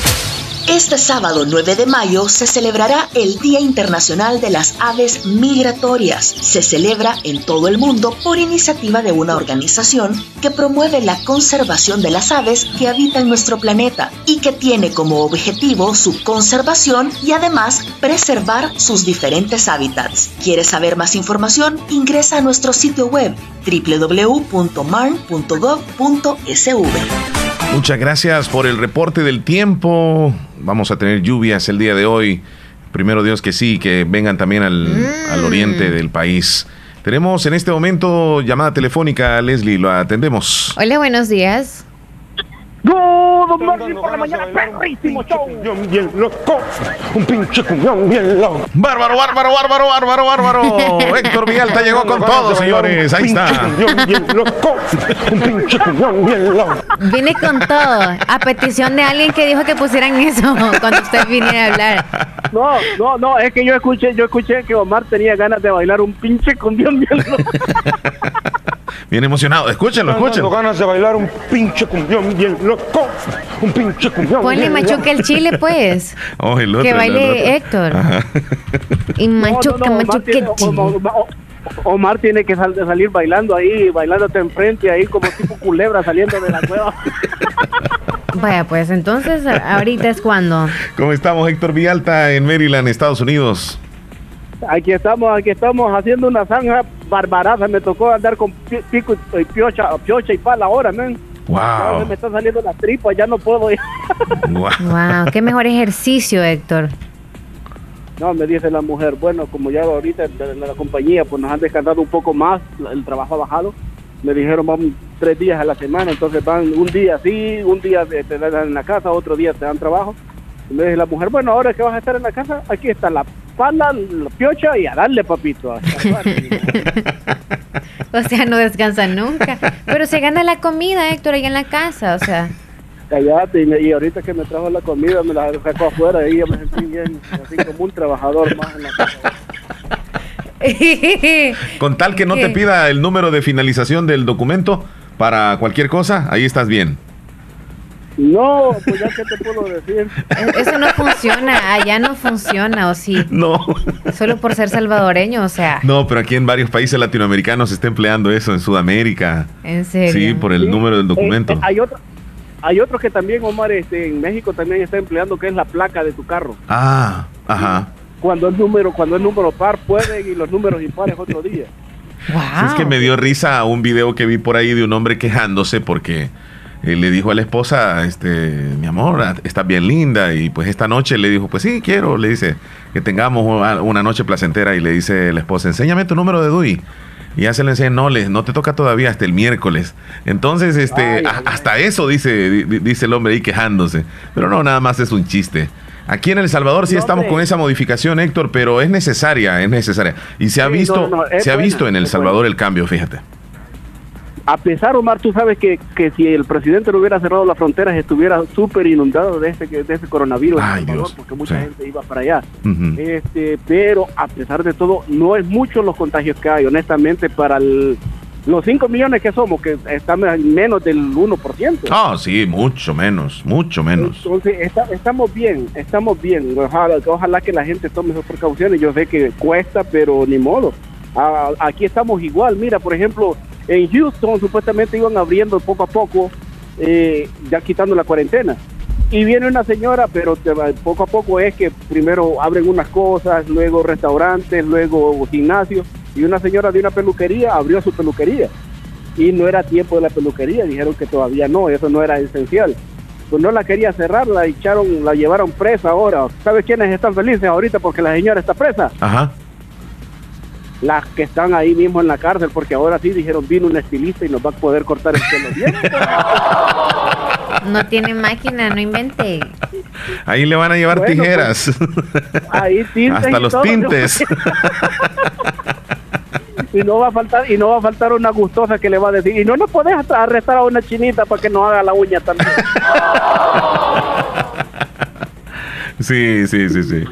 Este sábado 9 de mayo se celebrará el Día Internacional de las Aves Migratorias. Se celebra en todo el mundo por iniciativa de una organización que promueve la conservación de las aves que habitan nuestro planeta y que tiene como objetivo su conservación y además preservar sus diferentes hábitats. ¿Quieres saber más información? Ingresa a nuestro sitio web www.marn.gov.sv. Muchas gracias por el reporte del tiempo. Vamos a tener lluvias el día de hoy. Primero Dios que sí, que vengan también al, al oriente mm. del país. Tenemos en este momento llamada telefónica, Leslie, lo atendemos. Hola, buenos días. Good morning por la mañana, perrísimo show. bien loco, un pinche cuñón bien loco. Bárbaro, bárbaro, bárbaro, bárbaro, bárbaro. Héctor Villalta llegó con todo, señores. Ahí está. un pinche cuñón bien loco. Vine con todo, a petición de alguien que dijo que pusieran eso cuando usted viniera a hablar. No, no, no, es que yo escuché, yo escuché que Omar tenía ganas de bailar un pinche cumbión bien loco. Bien emocionado. Escúchenlo, escúchenlo. ganas de bailar un pinche cumbión bien loco. Un pinche cumbión. Ponle machuca el chile, pues. Oh, el otro, que baile Héctor. Y machuca, machuca el chile. Omar tiene que salir bailando ahí, bailándote enfrente ahí como tipo culebra saliendo de la cueva. Vaya, pues entonces ahorita es cuando. ¿Cómo estamos, Héctor Vialta, en Maryland, Estados Unidos? Aquí estamos, aquí estamos haciendo una zanja barbaraza. Me tocó andar con pico y piocha, piocha y pala ahora, man. Wow. me está saliendo la tripa, ya no puedo ir. Wow. wow, qué mejor ejercicio, Héctor. No, me dice la mujer, bueno, como ya ahorita en la compañía pues nos han descansado un poco más, el trabajo ha bajado. Me dijeron, vamos tres días a la semana, entonces van un día así, un día te dan en la casa, otro día te dan trabajo. Y me dice la mujer, bueno, ahora que vas a estar en la casa, aquí está la pala, la piocha y a darle, papito. o sea, no descansan nunca. Pero se gana la comida, Héctor, ahí en la casa, o sea. Callate, y, ahorita que me trajo la comida, me la sacó afuera y yo me sentí bien, así como un trabajador más en la casa. Con tal que no te pida el número de finalización del documento para cualquier cosa, ahí estás bien. No, pues ya que te puedo decir. Eso no funciona, allá no funciona, ¿o sí? No. Solo por ser salvadoreño, o sea. No, pero aquí en varios países latinoamericanos se está empleando eso, en Sudamérica. ¿En serio? Sí, por el número del documento. Eh, eh, hay otro. Hay otro que también, Omar, este, en México también está empleando, que es la placa de tu carro. Ah, ajá. Cuando es número, cuando es número par pueden y los números impares otro día. Wow. Es que me dio risa un video que vi por ahí de un hombre quejándose porque eh, le dijo a la esposa, este, mi amor, ah, estás bien linda. Y pues esta noche le dijo, pues sí, quiero, le dice, que tengamos una noche placentera. Y le dice la esposa, enséñame tu número de DUI. Y ya se le enseña, no, le, no te toca todavía hasta el miércoles. Entonces, este, hasta eso dice, dice el hombre ahí quejándose. Pero no, nada más es un chiste. Aquí en El Salvador sí estamos con esa modificación, Héctor, pero es necesaria, es necesaria. Y se ha visto, se ha visto en El Salvador el cambio, fíjate a pesar, Omar, tú sabes que, que si el presidente no hubiera cerrado las fronteras, estuviera súper inundado de este, de este coronavirus, porque mucha gente iba para allá. este, pero a pesar de todo, no es mucho los contagios que hay, honestamente, para el, los 5 millones que somos, que estamos menos del 1%. Ah, sí, mucho menos, mucho menos. Entonces, estamos bien, estamos bien. Ojalá, ojalá, que la gente tome sus precauciones. Yo sé que cuesta, pero ni modo. aquí estamos igual. Mira, por ejemplo, en Houston supuestamente iban abriendo poco a poco, eh, ya quitando la cuarentena. Y viene una señora, pero poco a poco es que primero abren unas cosas, luego restaurantes, luego gimnasios y una señora de una peluquería abrió su peluquería y no era tiempo de la peluquería, dijeron que todavía no, eso no era esencial. Pues no la quería cerrar, la echaron, la llevaron presa ahora. ¿Sabes quiénes están felices ahorita porque la señora está presa? Ajá. Las que están ahí mismo en la cárcel, porque ahora sí dijeron, vino un estilista y nos va a poder cortar el pelo bien. No tiene máquina, no invente. Ahí le van a llevar tijeras. Ahí Hasta los tintes. y no va a faltar y no va a faltar una gustosa que le va a decir y no nos podés arrestar a una chinita para que no haga la uña también sí sí sí sí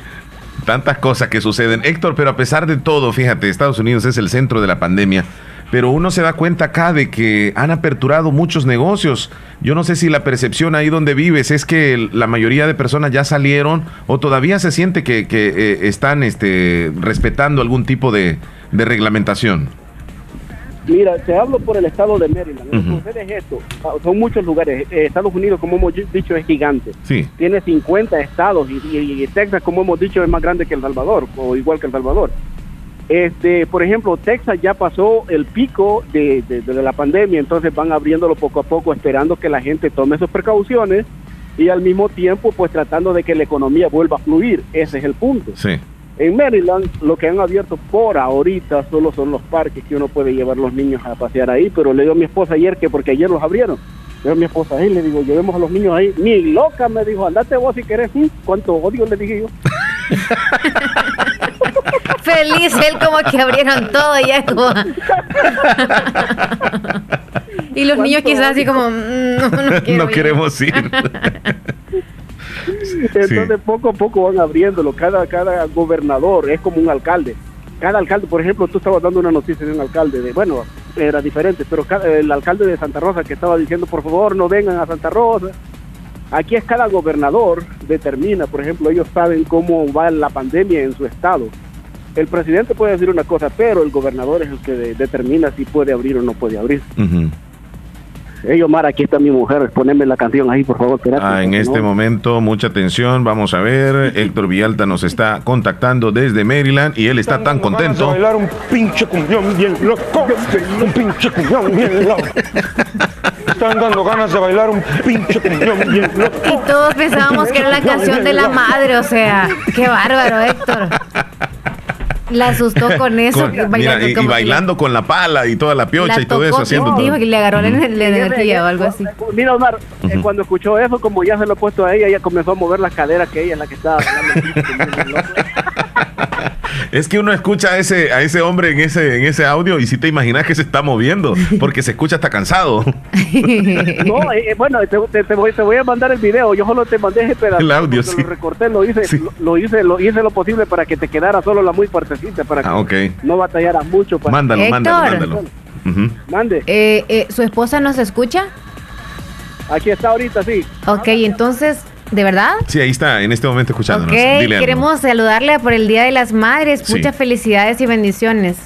tantas cosas que suceden Héctor pero a pesar de todo fíjate Estados Unidos es el centro de la pandemia pero uno se da cuenta acá de que han aperturado muchos negocios. Yo no sé si la percepción ahí donde vives es que la mayoría de personas ya salieron o todavía se siente que, eh, están este, respetando algún tipo de, de reglamentación? Mira, te hablo por el estado de Maryland. Que es esto. Ah, son muchos lugares. Eh, Estados Unidos, como hemos dicho, es gigante. Sí. Tiene 50 estados y, Texas, como hemos dicho, es más grande que El Salvador, o igual que El Salvador. Este, por ejemplo, Texas ya pasó el pico de, de, la pandemia, entonces van abriéndolo poco a poco, esperando que la gente tome sus precauciones y al mismo tiempo, pues tratando de que la economía vuelva a fluir. Ese es el punto. Sí. En Maryland lo que han abierto por ahorita solo son los parques que uno puede llevar los niños a pasear ahí, pero le digo a mi esposa ayer que porque ayer los abrieron. Le a mi esposa ahí, le digo, llevemos a los niños ahí. Ni loca me dijo, andate vos si querés. ¿Cuánto odio le dije yo? Feliz él como que abrieron todo ya como... y los niños quizás así como, mm, no, no queremos ir. Entonces poco a poco van abriéndolo. Cada, cada gobernador es como un alcalde. Cada alcalde, por ejemplo, tú estabas dando una noticia de un alcalde, de, bueno, era diferente, pero el alcalde de Santa Rosa que estaba diciendo, por favor, no vengan a Santa Rosa. Aquí es cada gobernador determina, por ejemplo, ellos saben cómo va la pandemia en su estado. El presidente puede decir una cosa, pero el gobernador es el que determina si puede abrir o no puede abrir. Hey Omar, aquí está mi mujer, poneme la canción ahí, por favor. ah, en este momento, mucha atención, vamos a ver. Héctor Villalta nos está contactando desde Maryland y él está tan contento. bailar un pinche cumbión bien loco, un pinche cumbión bien loco. Están dando ganas de bailar un pinche cumbión bien loco. Y todos pensábamos que era la canción de la madre, o sea, qué bárbaro, Héctor. La asustó con eso. y, bailando con la pala y toda la piocha y todo eso. haciendo Dijo que le agarró la, energía o algo así. Mira, Omar, eh, cuando escuchó eso, como ya se lo he puesto a ella, ella comenzó a mover las caderas que ella es la que estaba bailando. Es que uno escucha a ese, a ese hombre en ese, en ese audio y si te imaginas que se está moviendo, porque se escucha hasta cansado. no, eh, eh, bueno, te, te, voy, te, voy, a mandar el video, yo solo te mandé ese pedazo. El audio, sí. Lo recorté, lo hice, lo, hice, lo hice lo posible para que te quedara solo la muy fuertecita, para ah, que no batallaras mucho. Para... Mándalo, mándalo, mándalo. Mande. Eh, eh, ¿Su esposa nos escucha? Aquí está ahorita, sí. Ok, entonces ¿De verdad? Sí, ahí está, en este momento escuchándonos. Ok, queremos saludarle por el Día de las Madres. Muchas felicidades y bendiciones.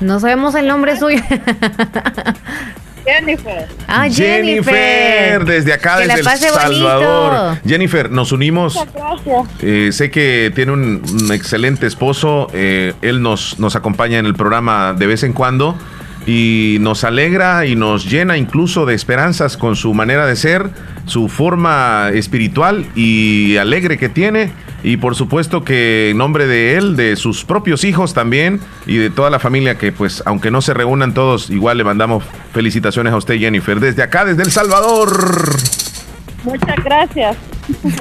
No sabemos el nombre suyo. Jennifer. Ah, Jennifer. Desde acá, desde El Salvador. Jennifer, nos unimos. Muchas gracias. Eh, sé que tiene un, excelente esposo. Eh, él nos, nos acompaña en el programa de vez en cuando y nos alegra y nos llena incluso de esperanzas con su manera de ser, su forma espiritual y alegre que tiene. Y por supuesto que en nombre de él, de sus propios hijos también y de toda la familia que pues aunque no se reúnan todos, igual le mandamos felicitaciones a usted Jennifer desde acá, desde El Salvador. Muchas gracias.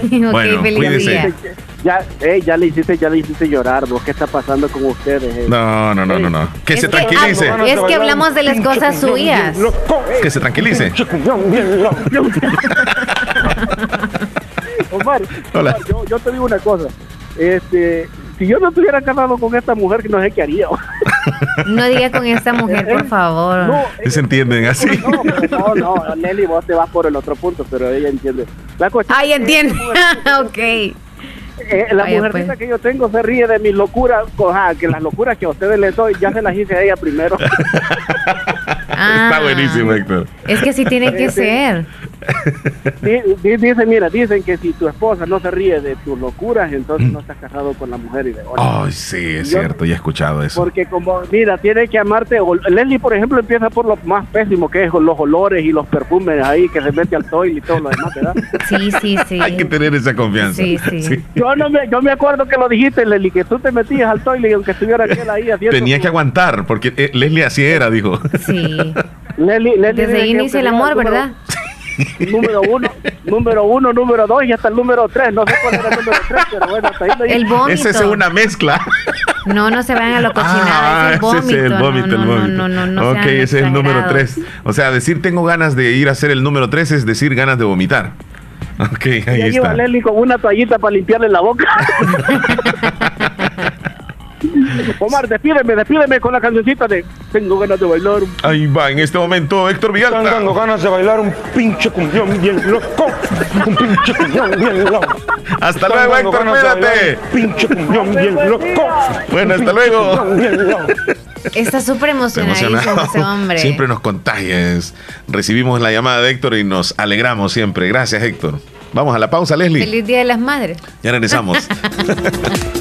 bueno, cuídese. Ya, ya le hiciste, ya le hiciste llorar, ¿vos qué está pasando con ustedes? Eh? No, no, no, no, no. Que se tranquilice. es que hablamos de las cosas suyas. Que se tranquilice. Omar, Hola. yo, yo te digo una cosa. Este, si yo no estuviera casado con esta mujer, no sé qué haría. No diga con esta mujer, por favor. No, se entienden así? No, no, no, Nelly, vos te vas por el otro punto, pero ella entiende. La Ay, entiende. ok. Eh, la mujercita pues. que yo tengo se ríe de mis locuras, que las locuras que a ustedes les doy, ya se las hice a ella primero. Está buenísimo, Héctor. Es que sí tiene que ser. Dice, mira, dicen que si tu esposa no se ríe de tus locuras, entonces mm. no estás casado con la mujer y de Ay, sí, es cierto, ya he escuchado eso. Porque como, mira, tiene que amarte. Leslie, por ejemplo, empieza por lo más pésimo, que es los olores y los perfumes ahí que se mete al toile y todo lo demás, ¿verdad? Sí, sí, sí. Hay que tener esa confianza. Sí, sí. Yo, no me, yo me acuerdo que lo dijiste, Leslie, que tú te metías al toile y aunque estuviera aquel ahí haciendo... Tenía que aguantar, porque eh, Leslie así era, dijo. Sí. Desde ahí inicia el amor, ¿verdad? Número uno, número uno, número dos y hasta el número tres. No sé cuál era el número tres, pero bueno, hasta ahí El vómito. Esa es una mezcla. No, no se vayan a lo cochinado. Ah, es el vómito. Ese es el vómito, no, el vómito. No, no, no, no ok, ese es el número tres. O sea, decir tengo ganas de ir a hacer el número tres es decir ganas de vomitar. Ok, ahí y ahí está. Leli con una toallita para limpiarle la boca. Omar, despídeme, despídeme con la cancioncita de Tengo ganas de bailar. Ahí va, en este momento Héctor Villalta. Tengo ganas de bailar un pinche cumbión bien loco. Un pinche cumbión bien loco. Hasta luego, Héctor, cuídate. Pinche cumbión bien loco. Bueno, hasta luego. Está súper emocionado ese hombre. Siempre nos contagias. Recibimos la llamada de Héctor y nos alegramos siempre. Gracias, Héctor. Vamos a la pausa, Leslie. Feliz Día de las Madres. Ya regresamos.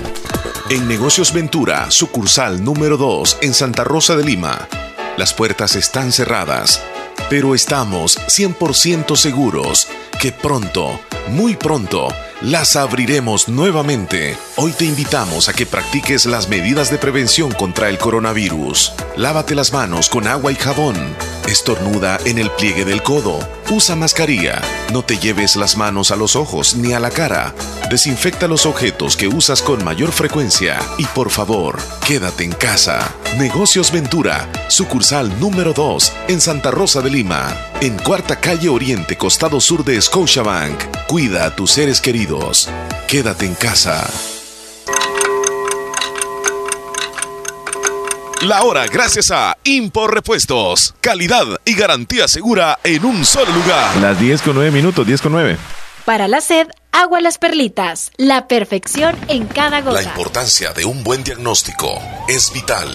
En Negocios Ventura, sucursal número 2 en Santa Rosa de Lima. Las puertas están cerradas, pero estamos 100% seguros que pronto, muy pronto, las abriremos nuevamente. Hoy te invitamos a que practiques las medidas de prevención contra el coronavirus. Lávate las manos con agua y jabón. Estornuda en el pliegue del codo. Usa mascarilla. No te lleves las manos a los ojos ni a la cara. Desinfecta los objetos que usas con mayor frecuencia. Y por favor, quédate en casa. Negocios Ventura, sucursal número 2 en Santa Rosa de Lima. En Cuarta Calle Oriente, costado sur de Scotiabank. Cuida a tus seres queridos. Quédate en casa. La hora gracias a Impor Repuestos. Calidad y garantía segura en un solo lugar. Las 10 con 9 minutos, 10 con 9. Para la sed, agua las perlitas. La perfección en cada gota. La importancia de un buen diagnóstico es vital.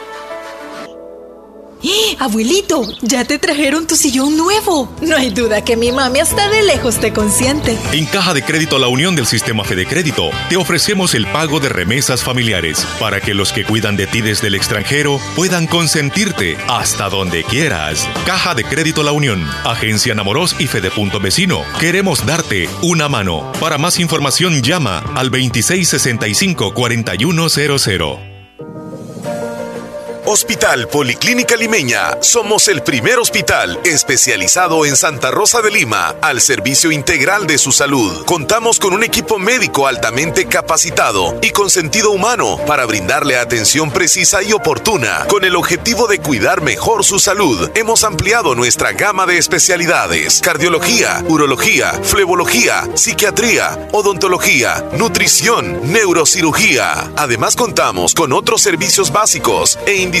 ¡Eh, abuelito! Ya te trajeron tu sillón nuevo. No hay duda que mi mami hasta de lejos te consiente. En Caja de Crédito La Unión del Sistema Fede Crédito te ofrecemos el pago de remesas familiares para que los que cuidan de ti desde el extranjero puedan consentirte hasta donde quieras. Caja de Crédito La Unión, Agencia Namoros y Fede Punto Vecino. Queremos darte una mano. Para más información llama al 2665 4100. Hospital Policlínica Limeña. Somos el primer hospital especializado en Santa Rosa de Lima al servicio integral de su salud. Contamos con un equipo médico altamente capacitado y con sentido humano para brindarle atención precisa y oportuna. Con el objetivo de cuidar mejor su salud, hemos ampliado nuestra gama de especialidades: cardiología, urología, flebología, psiquiatría, odontología, nutrición, neurocirugía. Además contamos con otros servicios básicos e indispensables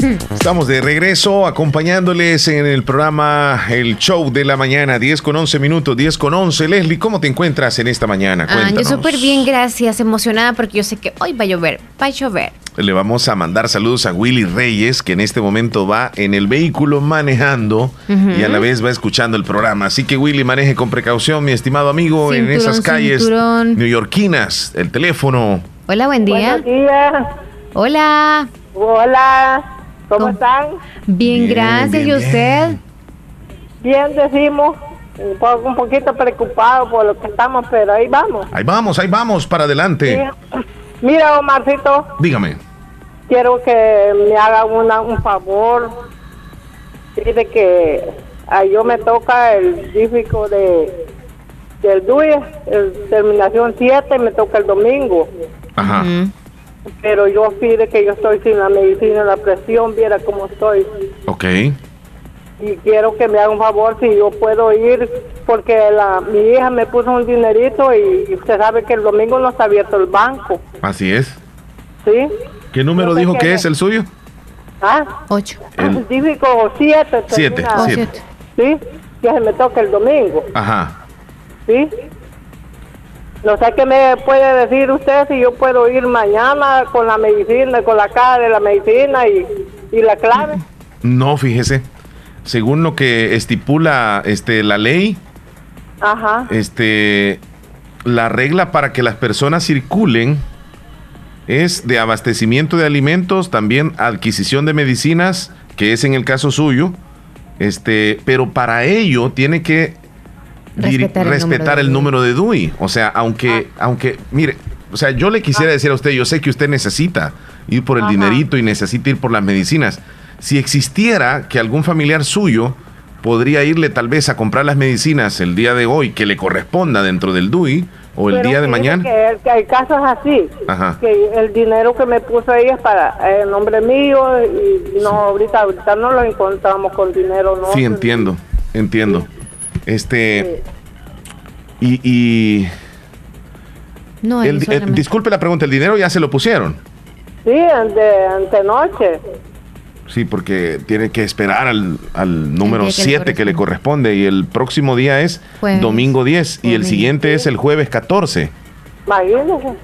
Estamos de regreso acompañándoles en el programa El Show de la Mañana, 10 con 11 minutos, 10 con 11. Leslie, ¿cómo te encuentras en esta mañana? Ah, yo súper bien, gracias. Emocionada porque yo sé que hoy va a llover, va a llover. Le vamos a mandar saludos a Willy Reyes, que en este momento va en el vehículo manejando y a la vez va escuchando el programa. Así que Willy, maneje con precaución, mi estimado amigo, en esas calles neoyorquinas. El teléfono. Hola, buen día. Buenos días. Hola. Hola. ¿Cómo, están? Bien, gracias. ¿Y usted? Bien, decimos. Un poquito preocupado por lo que estamos, pero ahí vamos. Ahí vamos, ahí vamos, para adelante. Mira, Omarcito. Dígame. Quiero que me haga una, un favor. Dice que a yo me toca el dífico de del DUI, el terminación 7, me toca el domingo. Ajá. Pero yo pide que yo estoy sin la medicina, la presión, viera cómo estoy. Ok. Y quiero que me haga un favor si yo puedo ir, porque la, mi hija me puso un dinerito y usted sabe que el domingo no está abierto el banco. Así es. ¿Sí? ¿Qué número dijo que es el suyo? ¿Ah? Ocho. El dífico 7. Siete, siete. ¿Sí? Que se me toca el domingo. Ajá. ¿Sí? No sé qué me puede decir usted si yo puedo ir mañana con la medicina, con la caja de la medicina y, y la clave. No, fíjese. Según lo que estipula este la ley, Ajá. este la regla para que las personas circulen es de abastecimiento de alimentos, también adquisición de medicinas, que es en el caso suyo, este, pero para ello tiene que Respetar el respetar número el de número de DUI. O sea, aunque, Ah. aunque, mire, o sea, yo le quisiera decir a usted, yo sé que usted necesita ir por el Ajá. dinerito y necesita ir por las medicinas. Si existiera que algún familiar suyo podría irle tal vez a comprar las medicinas el día de hoy que le corresponda dentro del DUI o el Pero día de mañana. Que, el- que hay casos así, Ajá. que el dinero que me puso ella es para el nombre mío y no, ahorita, ahorita no lo encontramos con dinero, ¿no? Sí, entiendo, entiendo. Este. Y, y No, el- ahí eh, disculpe la pregunta, ¿el dinero ya se lo pusieron? Sí, de antenoche. Sí, porque tiene que esperar al, al número día que le 7 que le corresponde y el próximo día es Jueves. domingo 10 y el siguiente es el jueves 14. Imagínese.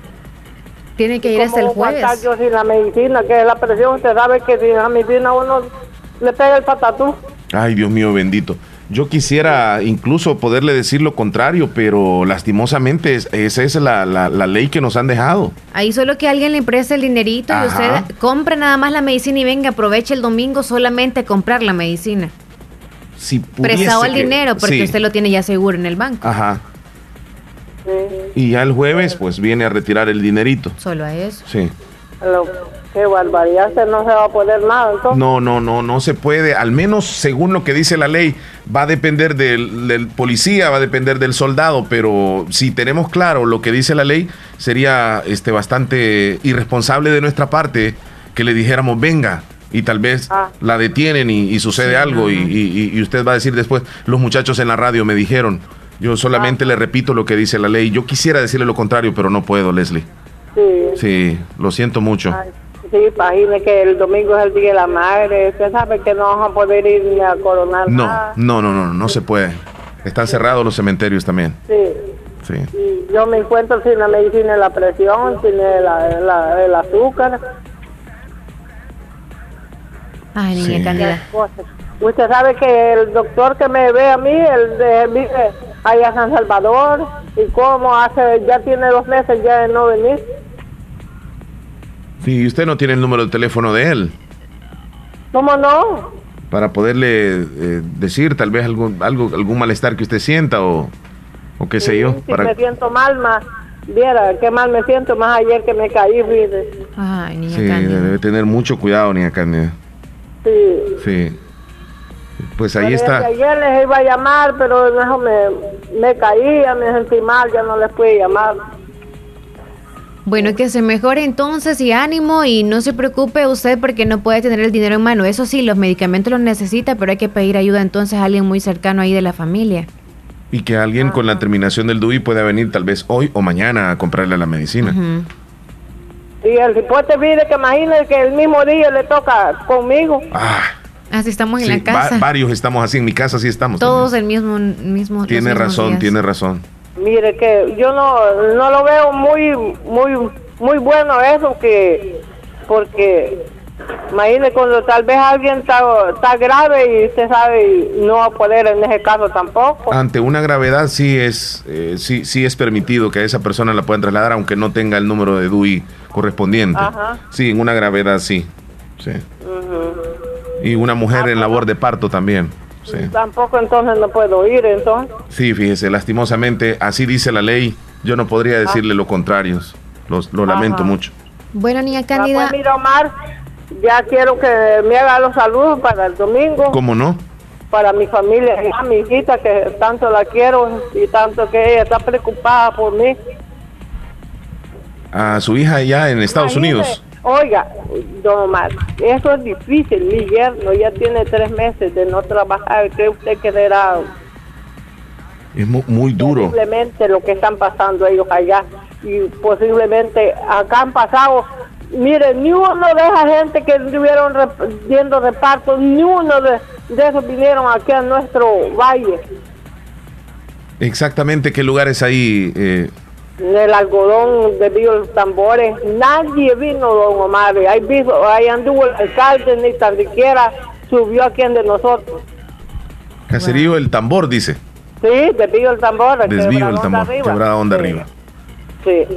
Tiene que ir hasta el ¿Cómo voy a jueves. yo sin la medicina? Que es la presión, usted sabe que sin la medicina uno le pega el patatú. Ay, Dios mío bendito. Yo quisiera incluso poderle decir lo contrario, pero lastimosamente es- esa es la, la- la ley que nos han dejado. Ahí solo que alguien le preste el dinerito y usted compre nada más la medicina y venga, aproveche el domingo solamente a comprar la medicina. Si pudiese Prestado el dinero porque sí, usted lo tiene ya seguro en el banco. Ajá. Y ya el jueves pues viene a retirar el dinerito. Solo a eso. Sí. Lo, qué barbaridad, usted no se va a poder nada. Entonces, No, no, no, no se puede. Al menos según lo que dice la ley, va a depender del, del policía, va a depender del soldado, pero si tenemos claro lo que dice la ley, sería este bastante irresponsable de nuestra parte que le dijéramos venga y tal vez Ah. la detienen y, y sucede Sí, algo y usted va a decir después, los muchachos en la radio me dijeron. Yo solamente Ah. le repito lo que dice la ley. Yo quisiera decirle lo contrario, pero no puedo, Leslie. Sí. Sí, lo siento mucho. Ay, sí, imagine que el domingo es el Día de la Madre. Usted sabe que no vamos a poder ir ni a coronar No, nada. no, no, no, no se puede. Están cerrados los cementerios también. Sí. Sí. Y yo me encuentro sin la medicina de la presión, sin el, la- el azúcar. Ay, niña Sí. Usted sabe que el doctor que me ve a mí, el de vive allá San Salvador, y cómo hace, ya tiene dos meses ya de no venir. Sí, y usted no tiene el número de teléfono de él ¿Cómo no? para poderle eh, decir tal vez algún, algo, algún malestar que usted sienta o, o qué sé yo. Para, me siento mal, más, viera qué mal me siento, más ayer que me caí, fíjese. Ay, niña sí, Cándida. debe tener mucho cuidado, niña Cándida. Sí. Sí. Pues ahí Pero está. Ayer les iba a llamar, pero me, me caía, me sentí mal, ya no les pude llamar. Bueno, que se mejore entonces y ánimo y no se preocupe usted porque no puede tener el dinero en mano. Eso sí, los medicamentos los necesita, pero hay que pedir ayuda entonces a alguien muy cercano ahí de la familia. Y que alguien con la terminación del DUI pueda venir tal vez hoy o mañana a comprarle la medicina. Y el cipote pide que imagine que el mismo día le toca conmigo. Ah. Así estamos en la casa. varios estamos así, en mi casa sí estamos. Todos el mismo, mismo. Tiene razón, tiene razón. Mire que yo no, no lo veo muy, muy, muy bueno eso que, porque Imagínese cuando tal vez alguien está, está, grave y usted sabe no va a poder en ese caso tampoco. Ante una gravedad sí es eh, sí sí es permitido que a esa persona la puedan trasladar aunque no tenga el número de DUI correspondiente. Sí, en una gravedad sí. sí. Y una mujer ah, en labor de parto también. Sí. Tampoco entonces no puedo ir entonces. Sí, fíjese, lastimosamente así dice la ley. Yo no podría decirle lo contrario. lo lamento mucho. Bueno, niña Cándida. Ah, pues Omar, ya quiero que me haga los saludos para el domingo. ¿Cómo no? Para mi familia, a mi hijita que tanto la quiero y tanto que ella está preocupada por mí. A su hija allá en Estados Unidos. Oiga, don Omar, eso es difícil. Mi yerno ya tiene tres meses de no trabajar. ¿Qué usted creerá? Es muy, muy duro. Simplemente lo que están pasando ellos allá. Y posiblemente acá han pasado Mire, ni uno de esa gente que estuvieron viendo repartos, ni uno de, esos vinieron aquí a nuestro valle. Exactamente, ¿qué lugares ahí? Eh? En el algodón de los tambores, nadie vino, don Omar. Ahí, visto, ahí anduvo el alcalde, ni tan siquiera subió aquí en de nosotros. Caserío El Tambor, dice. Sí, desvío el tambor. Desvío el tambor, quebrada onda arriba.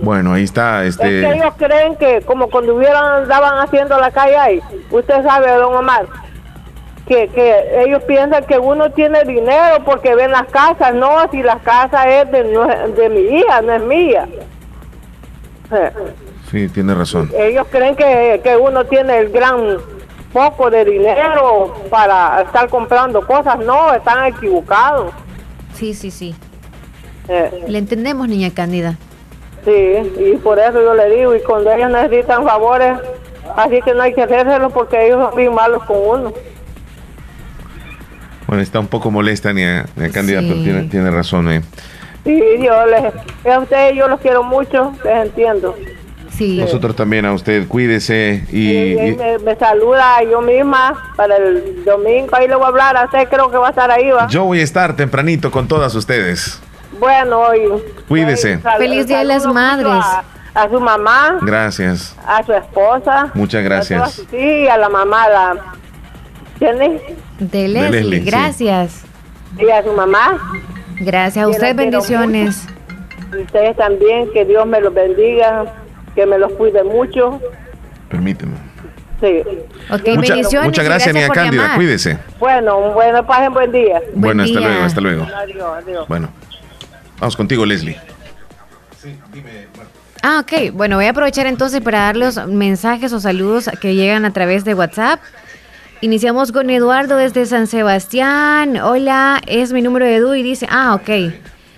Bueno, ahí está. Este... Es que ellos creen que como cuando hubieran, andaban haciendo la calle ahí, usted sabe, don Omar, que, que ellos piensan que uno tiene dinero porque ven las casas. No, si la casa es de, de mi hija, no es mía. Sí, tiene razón. Ellos creen que, que uno tiene el gran poco de dinero para estar comprando cosas. No, están equivocados. Sí, sí, sí. Le entendemos, niña Cándida. Sí, y por eso yo le digo, y cuando ellos necesitan favores, así que no hay que hacérselo porque ellos son bien malos con uno. Bueno, está un poco molesta ni a, candidato, tiene, tiene razón. Eh. Sí, yo les, a ustedes yo los quiero mucho, les entiendo. Sí. Nosotros también a usted, cuídese y... me, saluda yo misma para el domingo, ahí le voy a hablar, a usted creo que va a estar ahí, ¿va? Yo voy a estar tempranito con todas ustedes. Bueno, hoy. Cuídese. Feliz Día de las Madres. A, su mamá. Gracias. A su esposa. Muchas gracias. sí, a la mamá, la. ¿Quién es? De Leslie, gracias. Y a su mamá. Gracias a usted, bendiciones. Ustedes también, que Dios me los bendiga, que me los cuide mucho. Permíteme. Sí. Okay, bendiciones. Muchas gracias, Nia Cándida. Cuídese. Bueno, bueno, pasen buen día. bueno, hasta luego, hasta luego. Adiós, adiós. Bueno. Vamos contigo, Leslie. Sí, dime. Ah, ok. Bueno, voy a aprovechar entonces para dar los mensajes o saludos que llegan a través de WhatsApp. Iniciamos con Eduardo desde San Sebastián. Hola, es mi número de Edu y dice, ah, ok.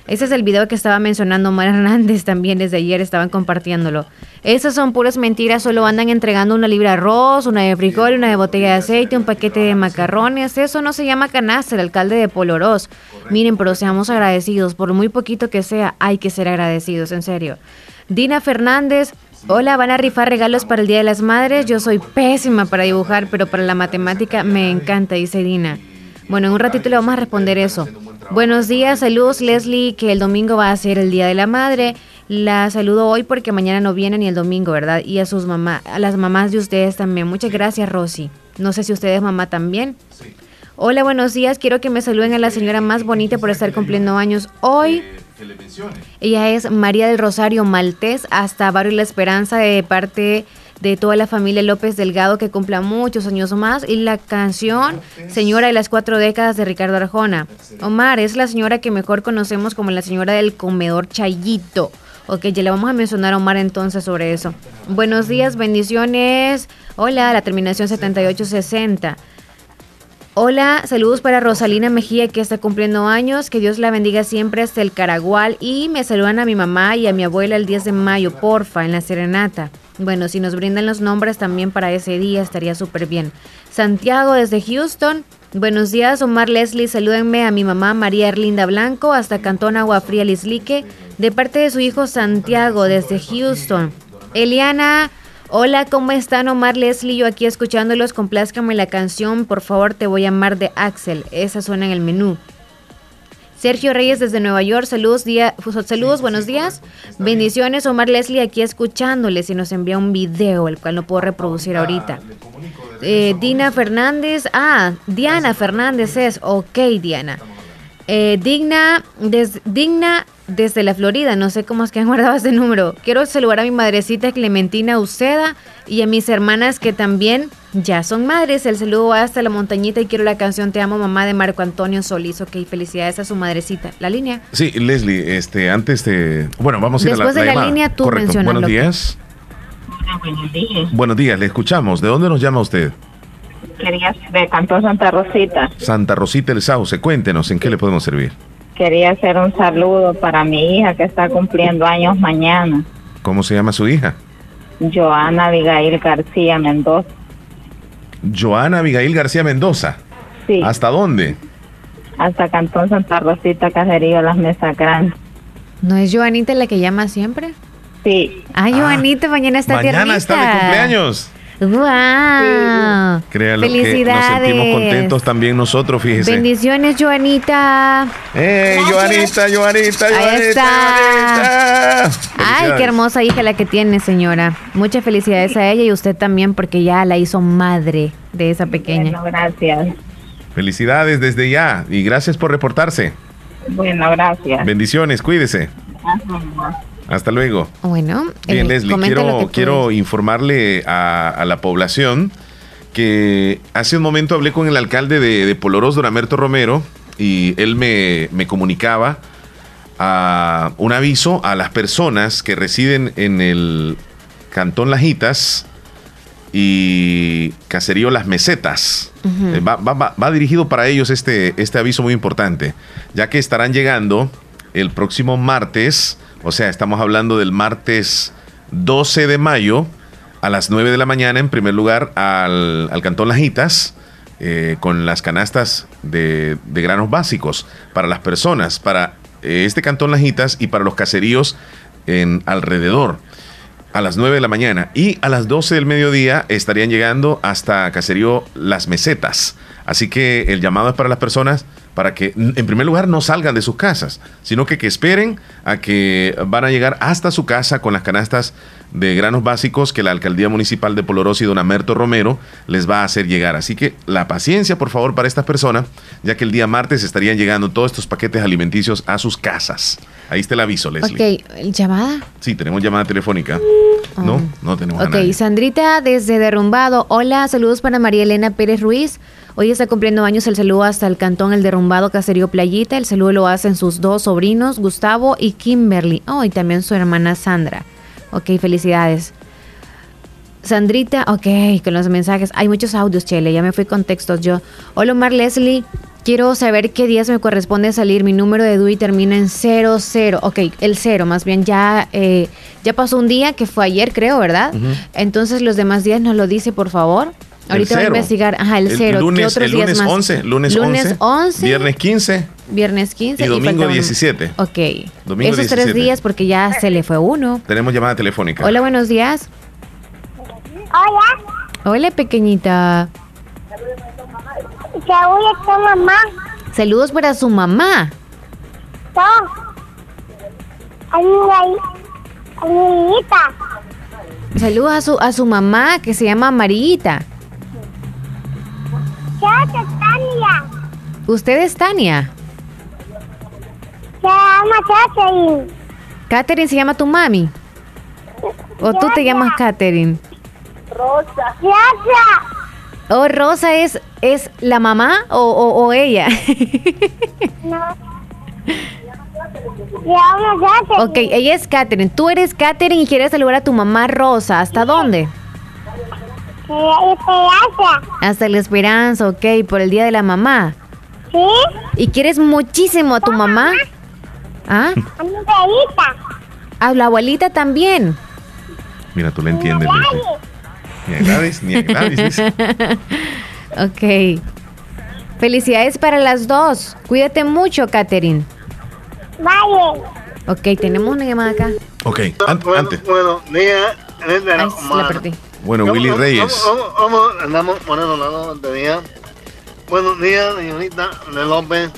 Ese es el video que estaba mencionando Omar Hernández también desde ayer, estaban compartiéndolo. Esas son puras mentiras, solo andan entregando una libra de arroz, una de frijol, una de botella de aceite, un paquete de macarrones. Eso no se llama canasta, el alcalde de Polorós. Miren, pero seamos agradecidos, por muy poquito que sea, hay que ser agradecidos, en serio. Dina Fernández, hola, van a rifar regalos para el Día de las Madres. Yo soy pésima para dibujar, pero para la matemática me encanta, dice Dina. Bueno, en un ratito le vamos a responder eso. Buenos días, saludos Leslie, que el domingo va a ser el Día de la Madre. La saludo hoy porque mañana no viene ni el domingo, ¿verdad? Y a sus mamás, a las mamás de ustedes también. Muchas gracias, Rosy. No sé si ustedes mamá también. Hola, buenos días. Quiero que me saluden a la señora más bonita por estar cumpliendo años hoy. Ella es María del Rosario Maltés, hasta Barrio La Esperanza, de parte de toda la familia López Delgado que cumpla muchos años más y la canción Señora de las cuatro décadas de Ricardo Arjona. Omar es la señora que mejor conocemos como la señora del comedor Chayito. Ok, ya le vamos a mencionar a Omar entonces sobre eso. Buenos días, bendiciones. Hola, la terminación 7860. Hola, saludos para Rosalina Mejía que está cumpliendo años, que Dios la bendiga siempre hasta el Caragual y me saludan a mi mamá y a mi abuela el 10 de mayo, porfa, en la serenata. Bueno, si nos brindan los nombres también para ese día estaría súper bien. Santiago desde Houston. Buenos días, Omar Leslie. Salúdenme a mi mamá María Erlinda Blanco hasta Cantón Agua Fría Lislique, de parte de su hijo Santiago desde Houston. Eliana Hola, ¿cómo están Omar Leslie? Yo aquí escuchándolos, complázcame la canción, por favor te voy a amar de Axel. Esa suena en el menú. Sergio Reyes desde Nueva York, saludos, día, saludos, buenos días. Bendiciones, Omar Leslie aquí escuchándoles y nos envía un video, el cual no puedo reproducir ahorita. Eh, Dina Fernández, ah, Diana Fernández es, ok Diana. Eh, digna, digna desde la Florida, no sé cómo es que han guardado ese número. Quiero saludar a mi madrecita Clementina Uceda y a mis hermanas que también ya son madres. El saludo va hasta la montañita y quiero la canción Te amo mamá de Marco Antonio Solís. Ok, felicidades a su madrecita. La línea. Sí, Leslie, este, antes de... Bueno, vamos a ir Después a la, de la, línea tú Correcto. Buenos días. buenos días. Buenos días, le escuchamos. ¿De dónde nos llama usted? Quería de Cantón Santa Rosita. Santa Rosita el Sauce. Cuéntenos, ¿en qué le podemos servir? Quería hacer un saludo para mi hija que está cumpliendo años mañana. ¿Cómo se llama su hija? Joana Abigail García Mendoza. Joana Abigail García Mendoza. Sí. ¿Hasta dónde? Hasta Cantón Santa Rosita, Caserío, Las Mesas Grandes. ¿No es Joanita la que llama siempre? Sí. Ay, Joanita, mañana está Mañana está de cumpleaños. ¡Wow! Créalo Felicidades. que nos sentimos contentos también nosotros, fíjese. Bendiciones, Joanita. ¡Eh, Joanita, Joanita, Joanita! Ahí está. Ay, qué hermosa hija la que tiene, señora. Muchas felicidades a ella y usted también, porque ya la hizo madre de esa pequeña. Bueno, gracias. Felicidades desde ya y gracias por reportarse. Bueno, gracias. Bendiciones, cuídese. Hasta luego. Bueno, bien, Leslie, quiero, quiero informarle a, la población que hace un momento hablé con el alcalde de, de Poloros, Doramerto Romero, y él me, comunicaba a un aviso a las personas que residen en el Cantón Lajitas y Caserío Las Mesetas. Eh, va, va, dirigido para ellos este, este aviso muy importante, ya que estarán llegando el próximo martes o sea, estamos hablando del martes 12 de mayo a las 9 de la mañana, en primer lugar, al, Cantón Lajitas, eh, con las canastas de, granos básicos para las personas, para eh, este Cantón Lajitas y para los caseríos en alrededor a las 9 de la mañana y a las 12 del mediodía estarían llegando hasta Caserío Las Mesetas. Así que el llamado es para las personas para que, en primer lugar, no salgan de sus casas, sino que, que esperen a que van a llegar hasta su casa con las canastas de granos básicos que la alcaldía municipal de Polorós y don Amerto Romero les va a hacer llegar. Así que la paciencia, por favor, para estas personas, ya que el día martes estarían llegando todos estos paquetes alimenticios a sus casas. Ahí está el aviso, Leslie. Ok, ¿llamada? Sí, tenemos llamada telefónica. Oh. No, no tenemos Ok, Sandrita desde Derrumbado. Hola, saludos para María Elena Pérez Ruiz. Hoy está cumpliendo años el saludo hasta el cantón El Derrumbado Caserío Playita. El saludo lo hacen sus dos sobrinos, Gustavo y Kimberly. Oh, y también su hermana Sandra. Ok, felicidades. Sandrita, ok, con los mensajes. Hay muchos audios, Chele, ya me fui con textos yo. Hola, Omar Leslie. Quiero saber qué días me corresponde salir. Mi número de DUI termina en 00. Ok, el 0, más bien ya, eh, ya pasó un día que fue ayer, creo, ¿verdad? Entonces los demás días nos lo dice, por favor. Ahorita voy a investigar. Ajá, el 0. El lunes, el lunes 11. Lunes, lunes 11, Viernes 15. Viernes 15. Y domingo 17. Ok. Domingo Esos tres días porque ya se le fue uno. Tenemos llamada telefónica. Hola, buenos días. Hola. Hola, pequeñita. Saludos a tu mamá. Saludos para su mamá. No. A mi, a mi. Saludos a su, a su mamá que se llama Marita. Tania. ¿Usted es Tania? Se llama Catherine. ¿Catherine se llama tu mami? ¿O tú te llamas Catherine? Rosa. Rosa. ¿O Rosa es, es la mamá o, o, ella? no. Ok, ella es Catherine. Tú eres Catherine y quieres saludar a tu mamá Rosa. ¿Hasta dónde? Esperanza. Hasta la esperanza, ok, por el día de la mamá. ¿Sí? ¿Y quieres muchísimo a tu mamá? ¿Ah? A mi abuelita. ¿A la abuelita también? Mira, tú le entiendes. Ni a Gladys, ni a Gladys. ok. Felicidades para las dos. Cuídate mucho, Katherine. Vale. Ok, tenemos una llamada acá. Ok, antes. Bueno, niña, Bueno, Willy Reyes. Vamos, andamos poniendo la día. Buenos días, señorita de López.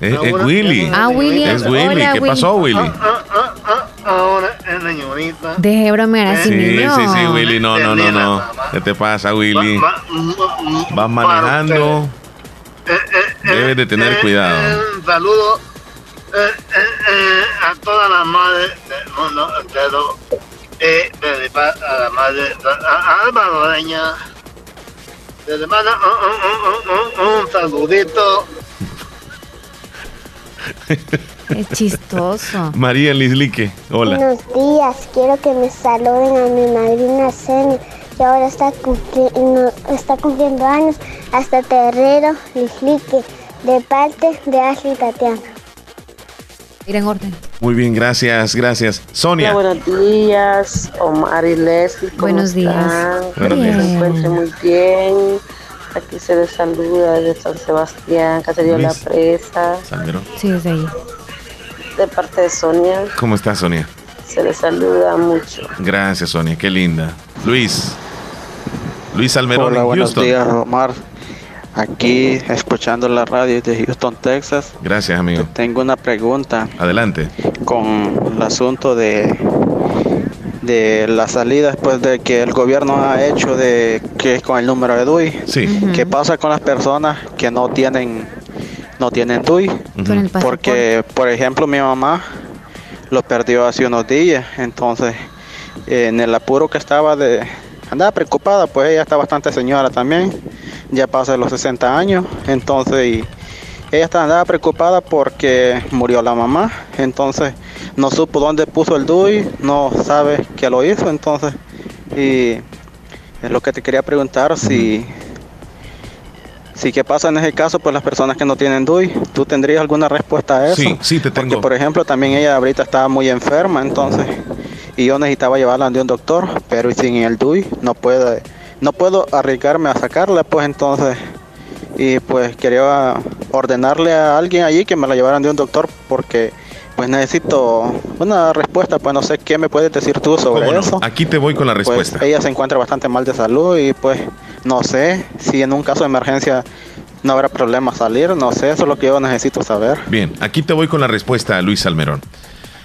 Es, Willy. Ah, Willy. Es Willy. ¿Qué pasó, Willy? Ah, ah, ah, ahora es señorita. Deje bromear así, Sí, niño. sí, sí, Willy. No, no, no, no. ¿Qué te pasa, Willy? Vas manejando. Debes de tener cuidado. Un saludo eh, eh, eh, a todas las madres del mundo entero. Eh, desde a la madre a, a Alba Loreña. Desde manda un, un, un, un, un saludito. Es chistoso. María Lislique. Hola. Buenos días, quiero que me saluden a mi madrina Senia, que ahora está, cumpli- no- está cumpliendo años, hasta Terrero, Lislique, de parte de Ashley Tatiana. Ir en orden. Muy bien, gracias, gracias. Sonia. Hola, buenos días, Omar y Leslie. ¿cómo Buenos días. están? Buenos días. se encuentren muy bien. Aquí se les saluda desde San Sebastián, Caserío La Luis. Presa, Salmerón. Sí, desde ahí. de parte de Sonia. ¿Cómo estás, Sonia? Se les saluda mucho. Gracias, Sonia. Qué linda. Luis. Luis Salmerón Hola, en buenos Houston. días, Omar. Aquí escuchando la radio de Houston, Texas. Gracias, amigo. Tengo una pregunta Adelante. con el asunto de de la salida después de que el gobierno ha hecho de que es con el número de DUI. Sí. ¿Qué pasa con las personas que no tienen no tienen DUI? Porque, por ejemplo, mi mamá lo perdió hace unos días, entonces eh, en el apuro que estaba de andaba preocupada, pues ella está bastante señora también, ya pasa los 60 años, entonces y ella está andaba preocupada porque murió la mamá, entonces no supo dónde puso el DUI, no sabe qué lo hizo, entonces y es lo que te quería preguntar si si qué pasa en ese caso pues las personas que no tienen DUI, ¿tú tendrías alguna respuesta a eso? Sí, sí te Porque tengo. por ejemplo también ella ahorita estaba muy enferma, entonces y yo necesitaba llevarla ante un doctor, pero sin el DUI no puedo no puedo arriesgarme a sacarla, pues entonces y pues quería ordenarle a alguien allí que me la llevaran de un doctor porque pues necesito una respuesta, pues no sé qué me puedes decir tú sobre eso. Aquí te voy con la Pues respuesta. ella se encuentra bastante mal de salud y pues no sé si en un caso de emergencia no habrá problema salir, no sé, eso es lo que yo necesito saber. Bien, aquí te voy con la respuesta Luis Salmerón.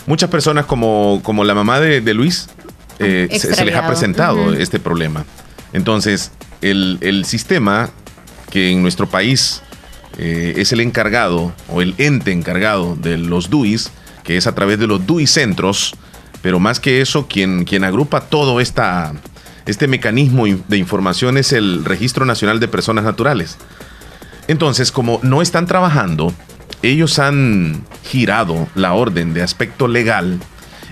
Muchas personas como, como la mamá de, de Luis eh, se, se les ha presentado este problema. Entonces, el, el sistema que en nuestro país eh, es el encargado o el ente encargado de los DUIs, que es a través de los DUI centros, pero más que eso, quien, quien agrupa todo esta, este mecanismo de información es el Registro Nacional de Personas Naturales. Entonces, como no están trabajando, ellos han girado la orden de aspecto legal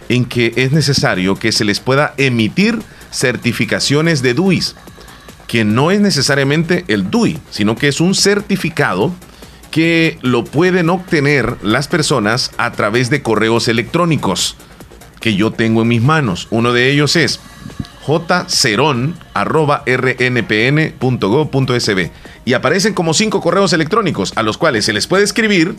en que es necesario que se les pueda emitir certificaciones de DUIs, que no es necesariamente el DUI, sino que es un certificado que lo pueden obtener las personas a través de correos electrónicos que yo tengo en mis manos. Uno de ellos es jceron.rnpn.gov.sb y aparecen como cinco correos electrónicos a los cuales se les puede escribir.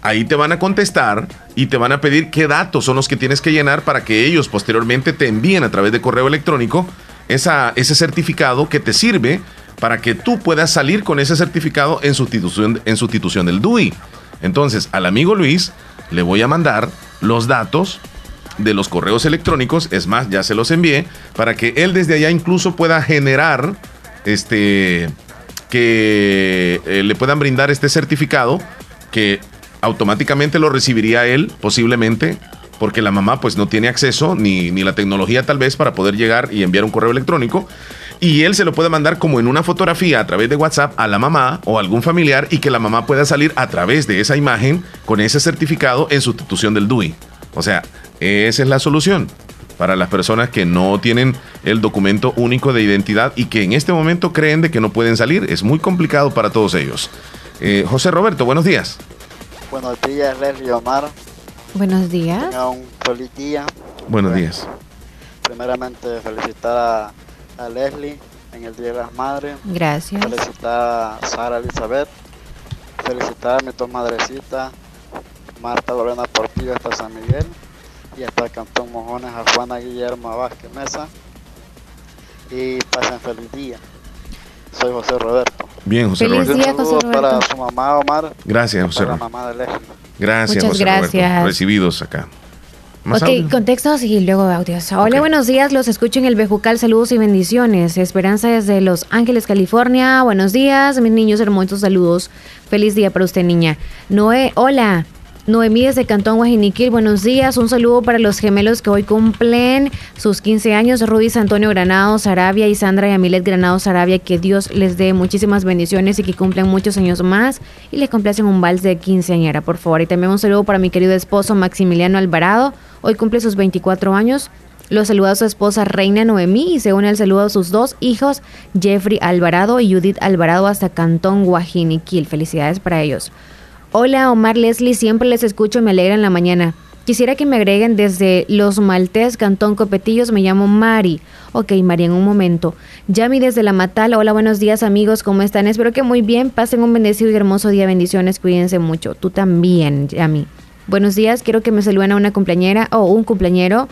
Ahí te van a contestar y te van a pedir qué datos son los que tienes que llenar para que ellos posteriormente te envíen a través de correo electrónico esa, ese certificado que te sirve para que tú puedas salir con ese certificado en sustitución, en sustitución del DUI. Entonces, al amigo Luis le voy a mandar los datos de los correos electrónicos, es más, ya se los envié, para que él desde allá incluso pueda generar este que eh, le puedan brindar este certificado que automáticamente lo recibiría él posiblemente porque la mamá pues no tiene acceso ni, ni la tecnología tal vez para poder llegar y enviar un correo electrónico y él se lo puede mandar como en una fotografía a través de WhatsApp a la mamá o algún familiar y que la mamá pueda salir a través de esa imagen con ese certificado en sustitución del DUI. O sea, esa es la solución para las personas que no tienen el documento único de identidad y que en este momento creen de que no pueden salir. Es muy complicado para todos ellos. Eh, José Roberto, buenos días. Buenos días, Leslie Omar. Buenos días. Tenga un feliz día. Buenos días. Primeramente, felicitar a, a Leslie en el Día de las Madres. Gracias. Felicitar a Sara Elizabeth. Felicitar a mi dos madrecitas, Marta Lorena Portillo hasta San Miguel. Y hasta el Cantón Mojones a Juana Guillermo Vázquez Mesa. y pasen feliz día. Soy José Roberto. Bien, José Feliz Roberto. día, José Saludos para Roberto. su mamá Omar. Gracias, José Para la Roberto. mamá de Leslie. Gracias, Muchas José Roberto. gracias. Recibidos acá. ¿Más ok, audio? contextos y luego audios. Hola, buenos días. Los escucho en el Bejucal. Saludos y bendiciones. Esperanza desde Los Ángeles, California. Buenos días, mis niños hermosos. Saludos. Feliz día para usted, niña. Noé, hola. Noemí desde Cantón Guajiniquil, buenos días. Un saludo para los gemelos que hoy cumplen sus 15 años, Rubis Antonio Granados Arabia y Sandra y Amilet Granados Arabia. Que Dios les dé muchísimas bendiciones y que cumplan muchos años más. Y les complacen un vals de quinceañera, por favor. Y también un saludo para mi querido esposo Maximiliano Alvarado. Hoy cumple sus 24 años. Los saluda a su esposa Reina Noemí y se une al saludo a sus dos hijos, Jeffrey Alvarado y Judith Alvarado hasta Cantón Guajiniquil. Felicidades para ellos. Hola Omar Leslie, siempre les escucho, me alegra en la mañana. Quisiera que me agreguen desde Los Maltés, Cantón Copetillos, me llamo Mari. Ok, Mari, en un momento. Yami desde La Matal, hola, buenos días amigos, ¿cómo están? Espero que muy bien, pasen un bendecido y hermoso día, bendiciones, cuídense mucho. Tú también, Yami. Buenos días, quiero que me saluden a una cumpleañera o un cumpleañero.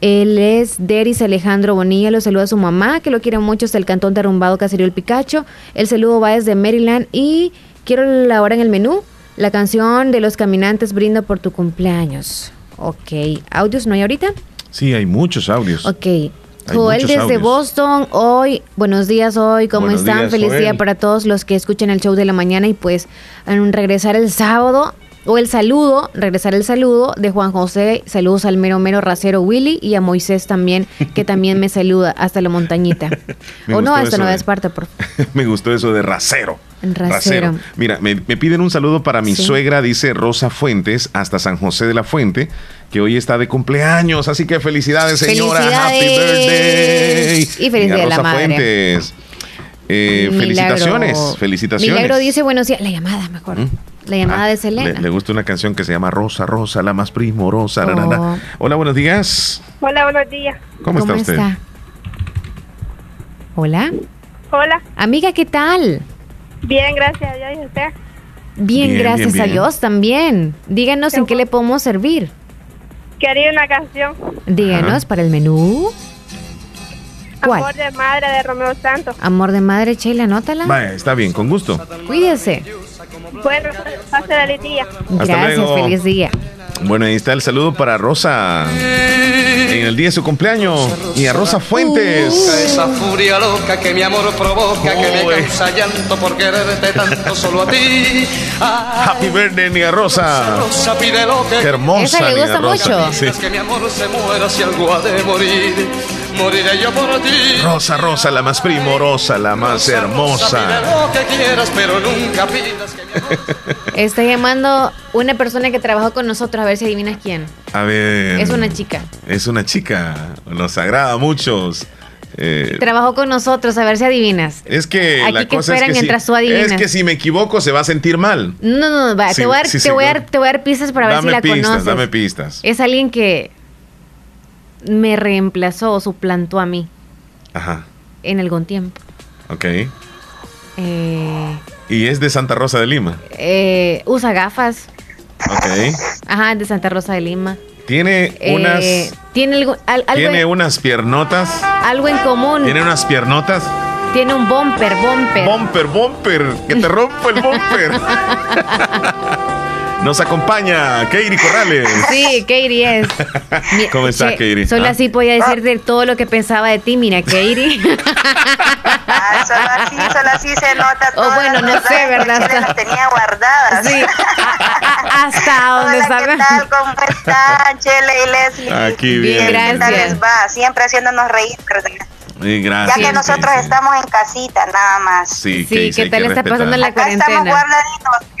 Él es Deris Alejandro Bonilla, lo saluda a su mamá, que lo quiere mucho hasta el Cantón Derrumbado, Caserío El Picacho. El saludo va desde Maryland y quiero la hora en el menú. La canción de los caminantes brindo por tu cumpleaños. Ok, ¿audios no hay ahorita? Sí, hay muchos audios. Ok. Hay Joel desde audios. Boston, hoy, buenos días hoy, ¿cómo Buenos están? días, Feliz día para todos los que escuchan el show de la mañana y pues regresar el sábado, o el saludo, regresar el saludo de Juan José, saludos al mero mero racero Willy y a Moisés también, que también me saluda hasta la montañita. O no, hasta Nueva Esparta, por favor. Me gustó eso de rasero. Rasero. Mira, me, me piden un saludo para mi Sí. suegra, dice Rosa Fuentes, hasta San José de la Fuente, que hoy está de cumpleaños. Así que felicidades, señora. Happy birthday. Y feliz día de la Rosa madre. Fuentes. Eh, felicitaciones, felicitaciones. ¿Mm? Milagro dice buenos días. La llamada mejor. La llamada de Selena. Le, le gusta una canción que se llama Rosa, Rosa, la más primorosa. Oh. Hola, buenos días. Hola, buenos días. ¿Cómo, está usted? Hola. Hola. Amiga, ¿qué tal? Bien, gracias a Dios. ¿Y usted? Bien, Bien, gracias bien, a. Dios también. Díganos en qué le podemos servir. Quería una canción. Díganos para el menú. ¿Cuál? Amor de madre de Romeo Santos. Amor de madre, Sheila, anótala. Vaya, está bien, con gusto. Cuídese. Bueno, pase feliz día. Gracias, luego. feliz día. Bueno, ahí está el saludo para Rosa en el día de su cumpleaños y a Rosa Fuentes. Esa furia loca que mi amor provoca, que me Uy. causa llanto por quererte tanto solo a ti. Happy birthday, niña Rosa. Rosa pide lo que Qué hermosa, Esa le niña gusta Rosa. mucho. Sí. que mi amor se muera si algo ha de morir. Moriré yo por ti. Rosa, Rosa, la más primorosa, la más hermosa. lo que quieras, pero nunca pidas que Está llamando una persona que trabajó con nosotros, a ver si adivinas quién. A ver. Es una chica. Es una chica. Nos agrada a muchos. Eh, Trabajó con nosotros, a ver si adivinas. es que Aquí la que cosa es esperan que, si, mientras tú adivinas. es que si me equivoco se va a sentir mal. No, no, no, va, Sí, te, voy a dar, sí, te, sí, voy a no. dar, te voy a dar pistas para ver si la pistas, conoces. dame pistas. Es alguien que me reemplazó o suplantó a mí Ajá, en algún tiempo. ok. Eh, Y es de Santa Rosa de Lima. eh, usa gafas. Ok. Ajá, de Santa Rosa de Lima. Tiene Eh, unas. tiene algo, al- algo, Tiene en, unas piernotas. algo en común. Tiene unas piernotas. Tiene un bumper, bumper. Bumper, bumper. Que te rompo el bumper. Nos acompaña Katie Corrales. Sí, Katie es. Mi- ¿Cómo está, che, Katie? Solo ¿Ah? así podía decirte todo lo que pensaba de ti. Mira, Katie. Ah, solo así, solo así se nota O todas bueno, no sé, ¿verdad? Las tenía guardadas. Sí. Hasta donde Hola, sabe. ¿qué tal? ¿Cómo están, Chele y Leslie? Aquí Bien, bien. ¿Qué tal les va? Siempre haciéndonos reír, ¿verdad? Sí, Ya gracias. que nosotros estamos en casita, nada más. Sí, Sí, Casey, ¿qué tal está respetar. pasando la Acá estamos cuarentena? guardaditos en esta cuarentena.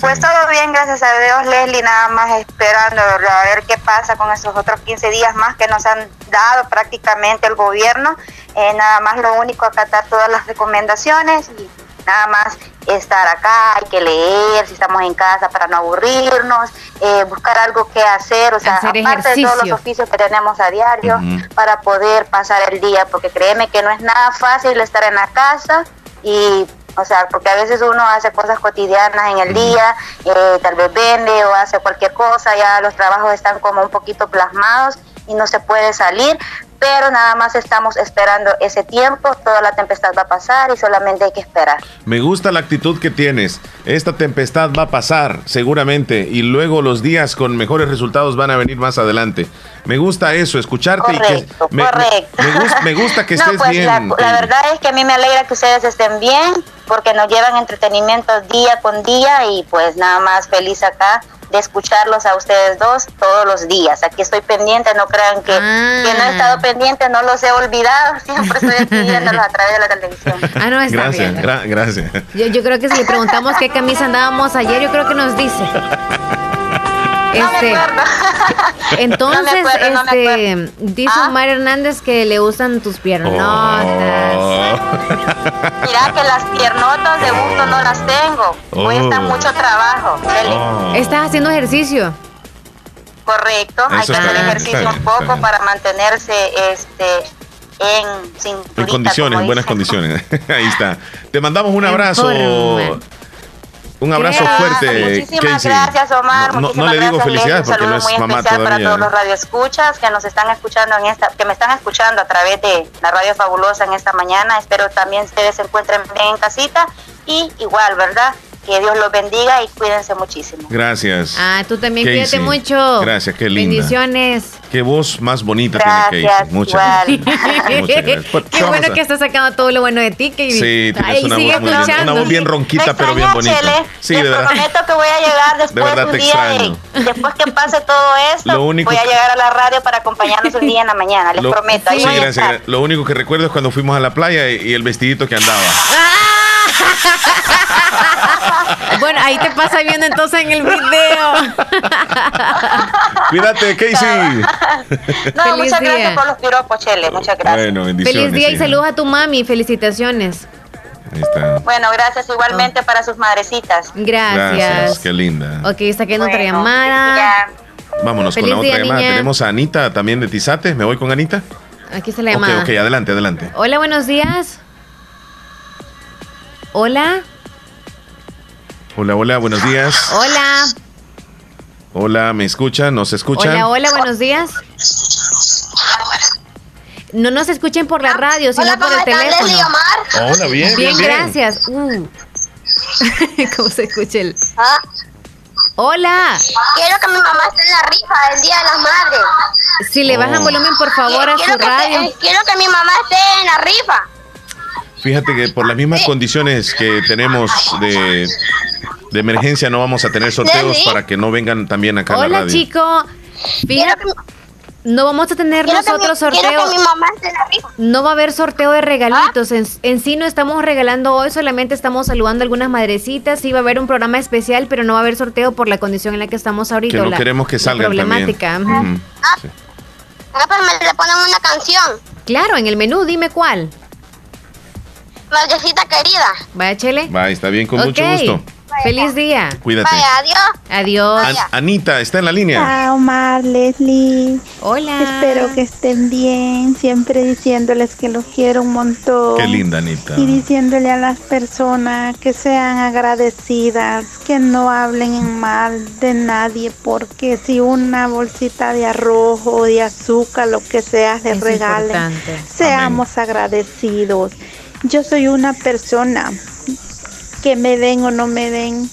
Pues todo bien, gracias a Dios, Leslie, nada más esperando a ver qué pasa con esos otros 15 días más que nos han dado prácticamente el gobierno. Eh, nada más lo único, acatar todas las recomendaciones y nada más estar acá, hay que leer, si estamos en casa para no aburrirnos, eh, buscar algo que hacer, o sea, Hacer aparte de todos los oficios que tenemos a diario para poder pasar el día, porque créeme que no es nada fácil estar en la casa y, o sea, porque a veces uno hace cosas cotidianas en el día, eh, tal vez vende o hace cualquier cosa, ya los trabajos están como un poquito plasmados y no se puede salir, pero nada más estamos esperando ese tiempo, toda la tempestad va a pasar y solamente hay que esperar. Me gusta la actitud que tienes. Esta tempestad va a pasar seguramente y luego los días con mejores resultados van a venir más adelante. Me gusta eso, escucharte correcto, y que me, correcto. Me, gusta, me, gusta, que no, estés pues bien. La, la, verdad es que a mí me alegra que ustedes estén bien porque nos llevan entretenimiento día con día y pues nada más feliz acá de escucharlos a ustedes dos todos los días. Aquí estoy pendiente, no crean que, ah. que no he estado pendiente, no los he olvidado, siempre estoy aquí viéndolos a través de la televisión. Ah, no, está gracias, bien. Gra gracias. Yo, yo, creo que si le preguntamos qué camisa andábamos ayer, yo creo que nos dice. Este, no entonces, no acuerdo, este, no dice ¿Ah? Omar Hernández que le gustan tus piernotas. Oh. Mira que las piernotas de gusto no las tengo. Hoy Oh. está mucho trabajo. Oh. ¿Estás haciendo ejercicio? Correcto, hay Eso que hacer bien, ejercicio un poco para mantenerse este en En condiciones, en buenas condiciones. Ahí está. Te mandamos un abrazo. forma. Un abrazo Gracias, fuerte, Muchísimas Casey. gracias, Omar. No, no- no Muchísimas le digo gracias, felicidades porque Un no saludo es muy mamá especial todavía. para todos los radioescuchas que nos están escuchando en esta, que me están escuchando a través de la radio fabulosa en esta mañana. Espero también ustedes se encuentren bien en casita y igual, ¿verdad? Que Dios los bendiga y cuídense muchísimo. Gracias. Ah, tú también Casey. cuídate mucho. Gracias, qué linda. Bendiciones. Qué voz más bonita Gracias, tiene Casey. Muchas, igual. muchas gracias. Pues, Qué vamos bueno a- que estás sacando todo lo bueno de ti, que Sí, tienes Ahí una sigue voz, escuchando. una voz bien ronquita, Me pero bien bonita. Chele. Sí, Les de verdad. prometo que voy a llegar después verdad un te día de- extraño. después que pase todo esto, Lo único voy a llegar a la radio para acompañarnos un día en la mañana, les Lo- prometo. Ahí sí, gracias. Lo único que recuerdo es cuando fuimos a la playa y, y el vestidito que andaba. Bueno, ahí te pasa viendo entonces en el video. Cuídate, Casey. No, Feliz muchas día. gracias por los piropos, Chele. Muchas gracias. Bueno, bendiciones. Feliz día y sí. saludos a tu mami. Felicitaciones. Ahí está. Bueno, gracias igualmente para sus madrecitas. Gracias. Qué linda. Ok, está quedando otra Bueno, llamada. ya. Vámonos Feliz con la día, otra llamada. niña. Tenemos a Anita también de Tizate. ¿Me voy con Anita? Aquí está la Ok, llamada. ok, adelante, adelante. Hola, buenos días. Hola. Hola, hola, buenos días. Hola. Hola, ¿me escuchan? ¿Nos escuchan? Hola, hola, buenos días. No nos escuchen por la radio, sino por el teléfono. Hola, bien, bien, Bien, bien. gracias. Uh. ¿Cómo se escucha el...? Ah, Hola. quiero que mi mamá esté en la rifa del Día de las Madres. Si le bajan Oh. volumen, por favor, a quiero su que radio. esté- quiero que mi mamá esté en la rifa. Fíjate que por las mismas condiciones que tenemos de, de emergencia no vamos a tener sorteos para que no vengan también acá a la Hola, radio. chico. Fíjate, no vamos a tener Quiero que, mi, nosotros quiero sorteo. que mi mamá esté en la rifa. No va a haber sorteo de regalitos. ¿Ah? En, en sí no estamos regalando hoy, solamente estamos saludando a algunas madrecitas. Sí va a haber un programa especial, pero no va a haber sorteo por la condición en la que estamos ahorita. Que no la- queremos que la salgan problemática. también. Ujú. Ah, pero me le ponen una canción. Claro, en el menú, dime cuál. Madrecita querida. Vaya, Chele. Va, está bien, con mucho Ok. gusto. Feliz día. Cuídate. Vaya, adiós. Adiós. An- Anita, ¿está en la línea? Ah, Omar, Leslie. Hola. Espero que estén bien, siempre diciéndoles que los quiero un montón. Qué linda, Anita. Y diciéndole a las personas que sean agradecidas, que no hablen en mal de nadie, porque si una bolsita de arroz o de azúcar, lo que sea, les Es regalen, seamos agradecidos. Yo soy una persona que me den o no me den,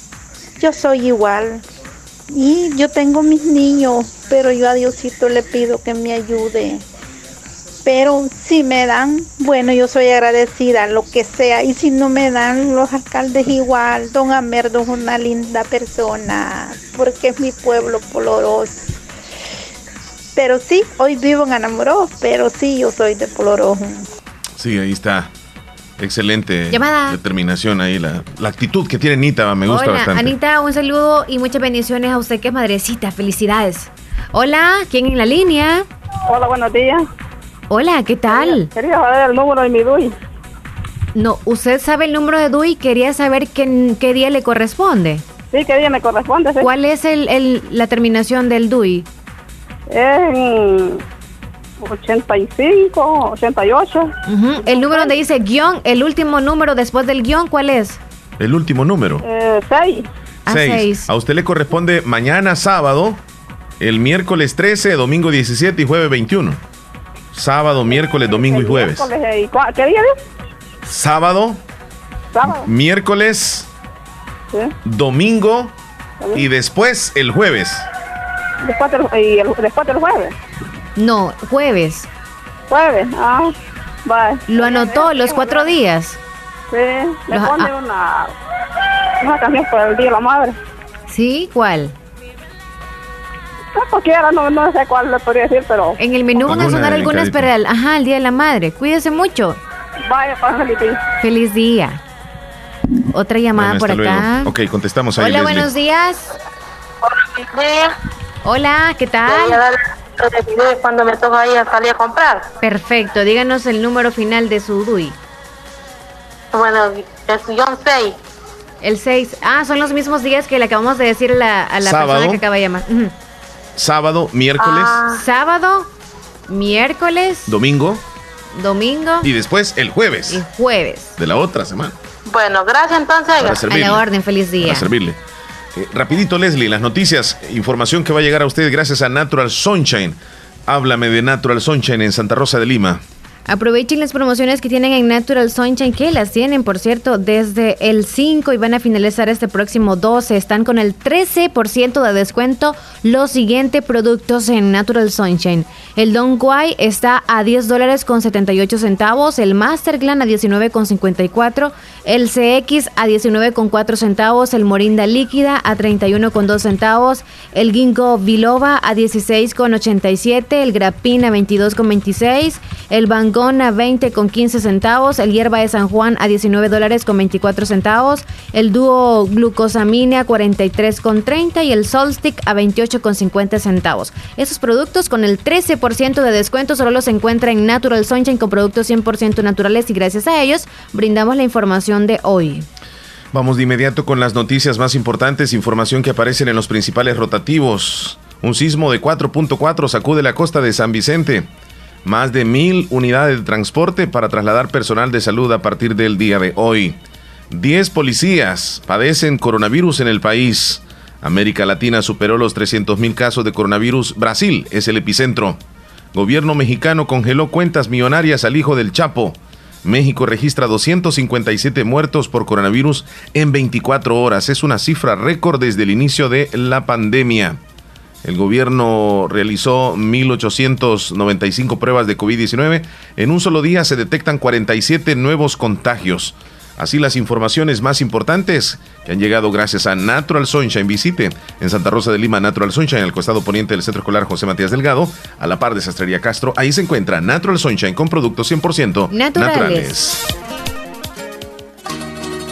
yo soy igual. Y yo tengo mis niños, pero yo a Diosito le pido que me ayude. Pero si me dan, bueno, yo soy agradecida, lo que sea. Y si no me dan, los alcaldes igual. Don Amerdo es una linda persona, porque es mi pueblo poloroso. Pero sí, hoy vivo en Anamoró, pero sí, yo soy de Polorojo. Sí, ahí está. Excelente Llamada. determinación ahí. La, la actitud que tiene Anita me gusta Hola, bastante. Anita, un saludo y muchas bendiciones a usted que es madrecita. Felicidades. Hola, ¿quién en la línea? Hola, buenos días. Hola, ¿qué tal? Quería saber el número de mi DUI. No, usted sabe el número de DUI, quería saber qué, qué día le corresponde. Sí, ¿qué día me corresponde? sí? ¿Cuál es el, el- la terminación del DUI? En 85, 88. Ujú, El número donde dice guion, el último número después del guion, ¿cuál es? El último número. Eh, 6. A Seis. seis. A usted le corresponde mañana sábado, el miércoles 13, domingo 17 y jueves 21. Sábado, miércoles, domingo y jueves. Miércoles, ¿y cua- ¿Qué día es? Sábado, Sábado. miércoles, Sí. domingo y después el jueves. Después del, y el- después del jueves. No, jueves. Jueves, ah, vale. Lo anotó los cuatro días. Sí, Los- pone ah. una, una canción por el Día de la Madre. ¿Sí? ¿Cuál? No, cualquiera, no, no sé cuál le podría decir, pero... En el menú van a sonar algunas para el, ajá, el Día de la Madre. Cuídese mucho. Vaya, para Felipe. Feliz día. Otra llamada Bueno, por acá. luego. Ok, contestamos ahí. Hola, Leslie. buenos días. Hola, ¿qué tal? Cuando me toca ir a salir a comprar. Perfecto, díganos el número final de su DUI. Bueno, es John 6. El 6. Ah, son los mismos días que le acabamos de decir a la, a la Sábado. persona que acaba de llamar. Sábado, miércoles, Ah. Sábado, miércoles, domingo domingo y después el jueves y jueves. de la otra semana. Bueno, gracias entonces. Para A servirle. la orden, feliz día. Para servirle. Eh, rapidito, Leslie, las noticias, información que va a llegar a usted gracias a Natural Sunshine. Háblame de Natural Sunshine en Santa Rosa de Lima. Aprovechen las promociones que tienen en Natural Sunshine, que las tienen, por cierto, desde el 5 y van a finalizar este próximo 12. Están con el 13% de descuento los siguientes productos en Natural Sunshine. El Don Quai está a 10 dólares con 78 centavos, el Master Glan a 19 con 54, el CX a 19 con 4 centavos, el Morinda Líquida a 31 con 2 centavos, el Ginkgo Biloba a 16 con 87, el Grapin a 22 con 26, el A 20 con 15 centavos, el Hierba de San Juan a 19 dólares con 24 centavos, el Dúo Glucosamine a 43 con 30 y el Solstick a 28 con 50 centavos. Esos productos con el 13% de descuento solo los encuentra en Natural Sunshine con productos 100% naturales y gracias a ellos brindamos la información de hoy. Vamos de inmediato con las noticias más importantes, información que aparecen en los principales rotativos. Un sismo de 4.4 sacude la costa de San Vicente. Más de mil unidades de transporte para trasladar personal de salud a partir del día de hoy. 10 policías padecen coronavirus en el país. América Latina superó los 300.000 casos de coronavirus. Brasil es el epicentro. Gobierno mexicano congeló cuentas millonarias al hijo del Chapo. México registra 257 muertos por coronavirus en 24 horas. Es una cifra récord desde el inicio de la pandemia. El gobierno realizó 1.895 pruebas de COVID-19. En un solo día se detectan 47 nuevos contagios. Así las informaciones más importantes que han llegado gracias a Natural Sunshine. Visite en Santa Rosa de Lima Natural Sunshine, al costado poniente del Centro Escolar José Matías Delgado, a la par de Sastrería Castro. Ahí se encuentra Natural Sunshine con productos 100% Naturales. naturales.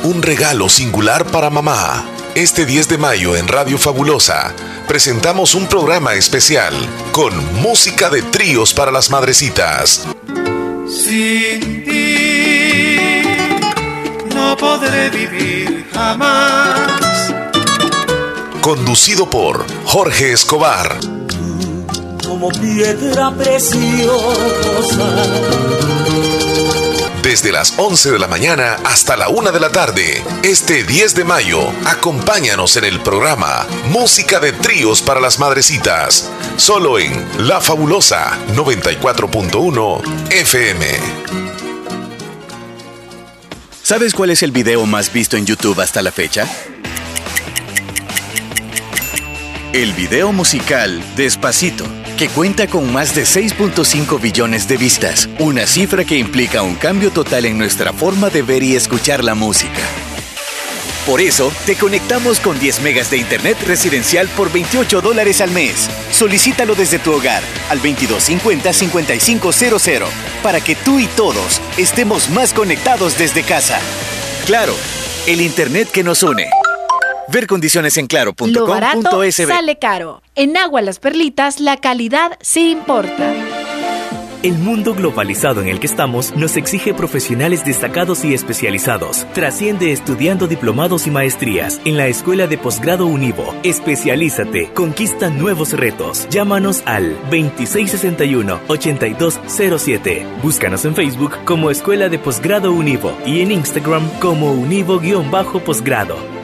Un regalo singular para mamá. Este 10 de mayo en Radio Fabulosa presentamos un programa especial con música de tríos para las madrecitas. Sin ti no podré vivir jamás. Conducido por Jorge Escobar. como piedra preciosa. Desde las 11 de la mañana hasta la 1 de la tarde, este 10 de mayo, acompáñanos en el programa Música de Tríos para las Madrecitas, solo en La Fabulosa 94.1 FM. ¿Sabes cuál es el video más visto en YouTube hasta la fecha? El video musical Despacito, que cuenta con más de 6.5 billones de vistas, una cifra que implica un cambio total en nuestra forma de ver y escuchar la música. Por eso, te conectamos con 10 megas de internet residencial por 28 dólares al mes. Solicítalo desde tu hogar al 2250-5500 para que tú y todos estemos más conectados desde casa. Claro, el internet que nos une. Ver condiciones en Lo barato claro.com.sb. sale caro. En Agua Las Perlitas la calidad sí importa. El mundo globalizado en el que estamos nos exige profesionales destacados y especializados. Trasciende estudiando diplomados y maestrías en la Escuela de Posgrado Univo. Especialízate, conquista nuevos retos. Llámanos al 2661-8207. Búscanos en Facebook como Escuela de Posgrado Univo y en Instagram como Univo-Posgrado.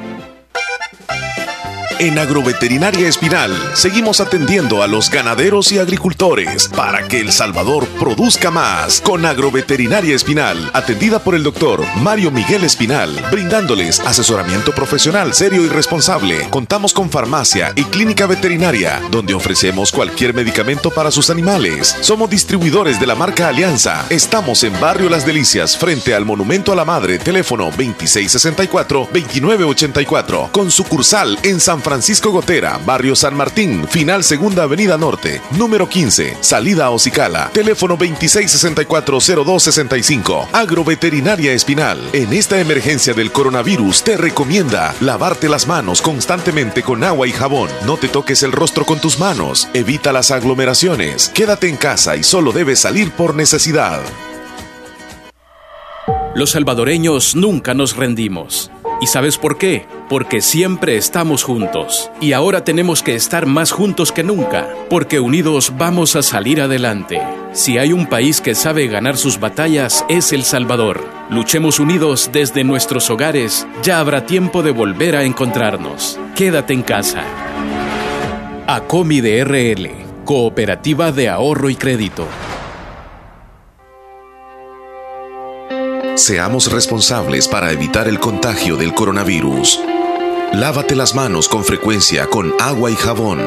En Agroveterinaria Espinal seguimos atendiendo a los ganaderos y agricultores para que El Salvador produzca más. Con Agroveterinaria Espinal, atendida por el doctor Mario Miguel Espinal, brindándoles asesoramiento profesional serio y responsable. Contamos con farmacia y clínica veterinaria, donde ofrecemos cualquier medicamento para sus animales. Somos distribuidores de la marca Alianza. Estamos en Barrio Las Delicias, frente al Monumento a la Madre, teléfono 2664-2984, con sucursal en San Francisco Gotera, Barrio San Martín, final Segunda Avenida Norte, número 15, salida a Ocicala, teléfono 2664-0265, Agroveterinaria Espinal. En esta emergencia del coronavirus te recomienda lavarte las manos constantemente con agua y jabón. No te toques el rostro con tus manos. Evita las aglomeraciones. Quédate en casa y solo debes salir por necesidad. Los salvadoreños nunca nos rendimos. ¿Y sabes por qué? Porque siempre estamos juntos. Y ahora tenemos que estar más juntos que nunca, porque unidos vamos a salir adelante. Si hay un país que sabe ganar sus batallas es El Salvador. Luchemos unidos desde nuestros hogares, ya habrá tiempo de volver a encontrarnos. Quédate en casa. ACOMI de RL, Cooperativa de Ahorro y Crédito. Seamos responsables para evitar el contagio del coronavirus. Lávate las manos con frecuencia con agua y jabón.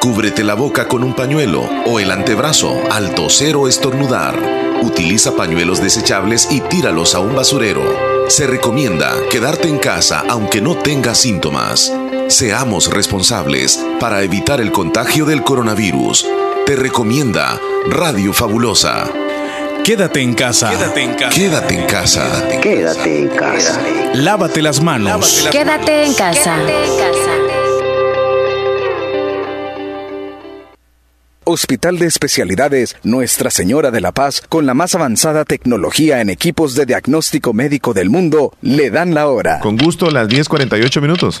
Cúbrete la boca con un pañuelo o el antebrazo al toser o estornudar. Utiliza pañuelos desechables y tíralos a un basurero. Se recomienda quedarte en casa aunque no tengas síntomas. Seamos responsables para evitar el contagio del coronavirus. Te recomienda Radio Fabulosa. Quédate en casa. Quédate en casa. Quédate en casa. Quédate en casa. Lávate las manos. Quédate en casa. Hospital de Especialidades Nuestra Señora de la Paz, con la más avanzada tecnología en equipos de diagnóstico médico del mundo, le dan la hora. Con gusto, las 10:48 minutos.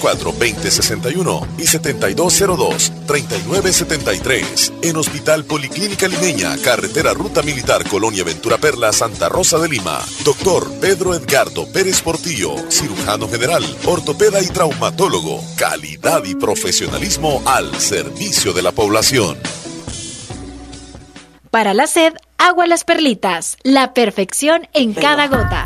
2061 y 7202-3973. En Hospital Policlínica Limeña, Carretera Ruta Militar Colonia Ventura Perla, Santa Rosa de Lima. Doctor Pedro Edgardo Pérez Portillo, cirujano general, ortopeda y traumatólogo. Calidad y profesionalismo al servicio de la población. Para la sed, agua las perlitas. La perfección en cada gota.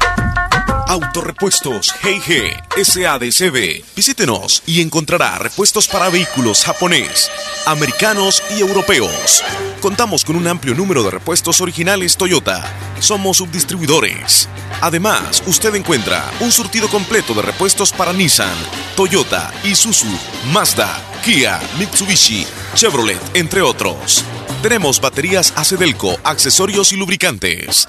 Autorepuestos G&G SADCB. Visítenos y encontrará repuestos para vehículos japonés, americanos y europeos. Contamos con un amplio número de repuestos originales Toyota. Somos subdistribuidores. Además, usted encuentra un surtido completo de repuestos para Nissan, Toyota, Isuzu, Mazda, Kia, Mitsubishi, Chevrolet, entre otros. Tenemos baterías Acedelco, accesorios y lubricantes.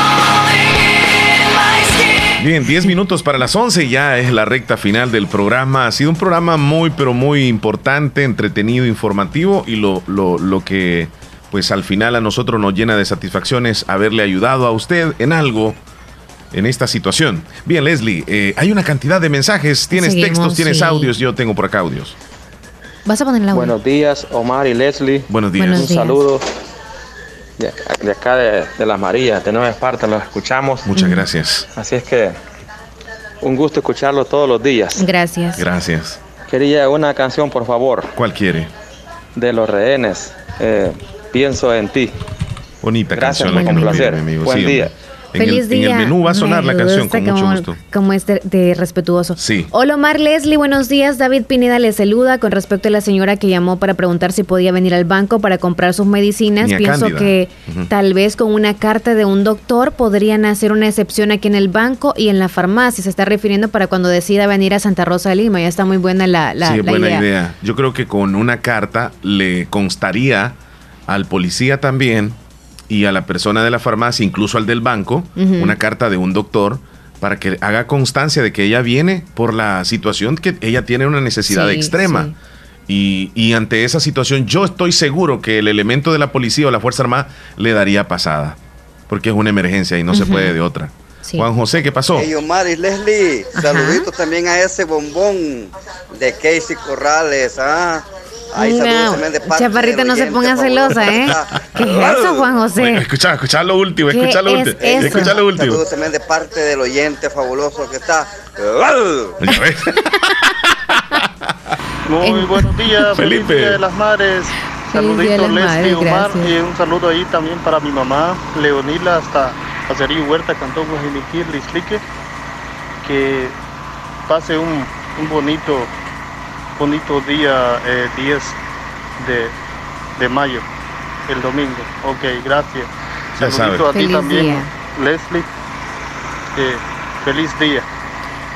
Bien, 10 minutos para las 11, ya es la recta final del programa. Ha sido un programa muy, pero muy importante, entretenido, informativo y lo, lo, lo que pues al final a nosotros nos llena de satisfacción es haberle ayudado a usted en algo en esta situación. Bien, Leslie, eh, hay una cantidad de mensajes, tienes Seguimos, textos, tienes sí. audios, yo tengo por acá audios. Vas a poner la Buenos días, Omar y Leslie. Buenos días. Buenos Un saludo de, de acá de, de Las Marías, de Nueva Esparta, los escuchamos. Muchas gracias. Así es que un gusto escucharlo todos los días. Gracias. Gracias. Quería una canción, por favor, ¿Cuál quiere? de los rehenes. Eh, pienso en ti. Bonita Gracias canción pide, mi amigo. Buen Sí, día. hombre. En, Feliz el, día. en el menú va a sonar Me la canción con mucho como- gusto. Como es de, respetuoso. Sí. Hola Omar Leslie, buenos días. David Pineda le saluda con respecto a la señora que llamó para preguntar si podía venir al banco para comprar sus medicinas. Pienso Cándida. que tal vez con una carta de un doctor podrían hacer una excepción aquí en el banco y en la farmacia. Se está refiriendo para cuando decida venir a Santa Rosa de Lima. Ya está muy buena la, la, sí, la buena idea. idea. Yo creo que con una carta le constaría al policía también y a la persona de la farmacia, incluso al del banco, una carta de un doctor para que haga constancia de que ella viene por la situación que ella tiene una necesidad Sí, extrema. sí. Y, y ante esa situación yo estoy seguro que el elemento de la policía o la Fuerza Armada le daría pasada, porque es una emergencia y no se puede de otra. Sí. Juan José, ¿qué pasó? Hey, Omar y Leslie, saluditos también a ese bombón de Casey Corrales, ¿ah? Ahí No, saludos también de parte Chaparrita, no se ponga celosa, ¿eh? ¿Qué es eso, Juan José? Escucha, escucha lo último, ¿Qué escucha lo es último. eso? Escucha lo último. Saludos también de parte del oyente fabuloso que está. Muy buenos días, feliz Felipe. Día de las Madres. Feliz Saluditos Leslie, Omar gracias. y un saludo ahí también para mi mamá, Leonila, hasta Acerillo Huerta, Cantón Guajimiquir, Lislique. Que pase un, un bonito, bonito día eh, 10 de, de mayo, el domingo. Ok, gracias. Ya Saludito a ti Feliz también, día. Leslie. Eh, feliz día.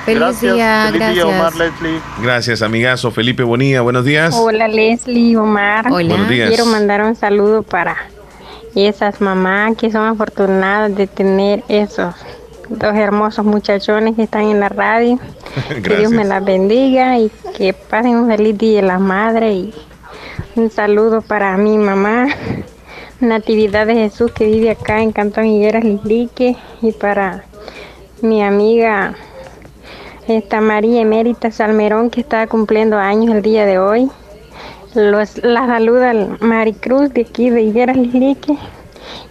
Feliz gracias, día, feliz gracias. día, Omar Leslie. Gracias, amigazo. Felipe Bonilla, buenos días. Hola Leslie, Omar. Hola. Buenos días. Quiero mandar un saludo para esas mamás que son afortunadas de tener esos dos hermosos muchachones que están en la radio. Que Dios me las bendiga y que pasen un feliz día de la madre y un saludo para mi mamá, Natividad de Jesús que vive acá en Cantón Higueras Lislique y para mi amiga esta María Emérita Salmerón que está cumpliendo años el día de hoy. Los, la saluda Maricruz de aquí de Higueras Lislique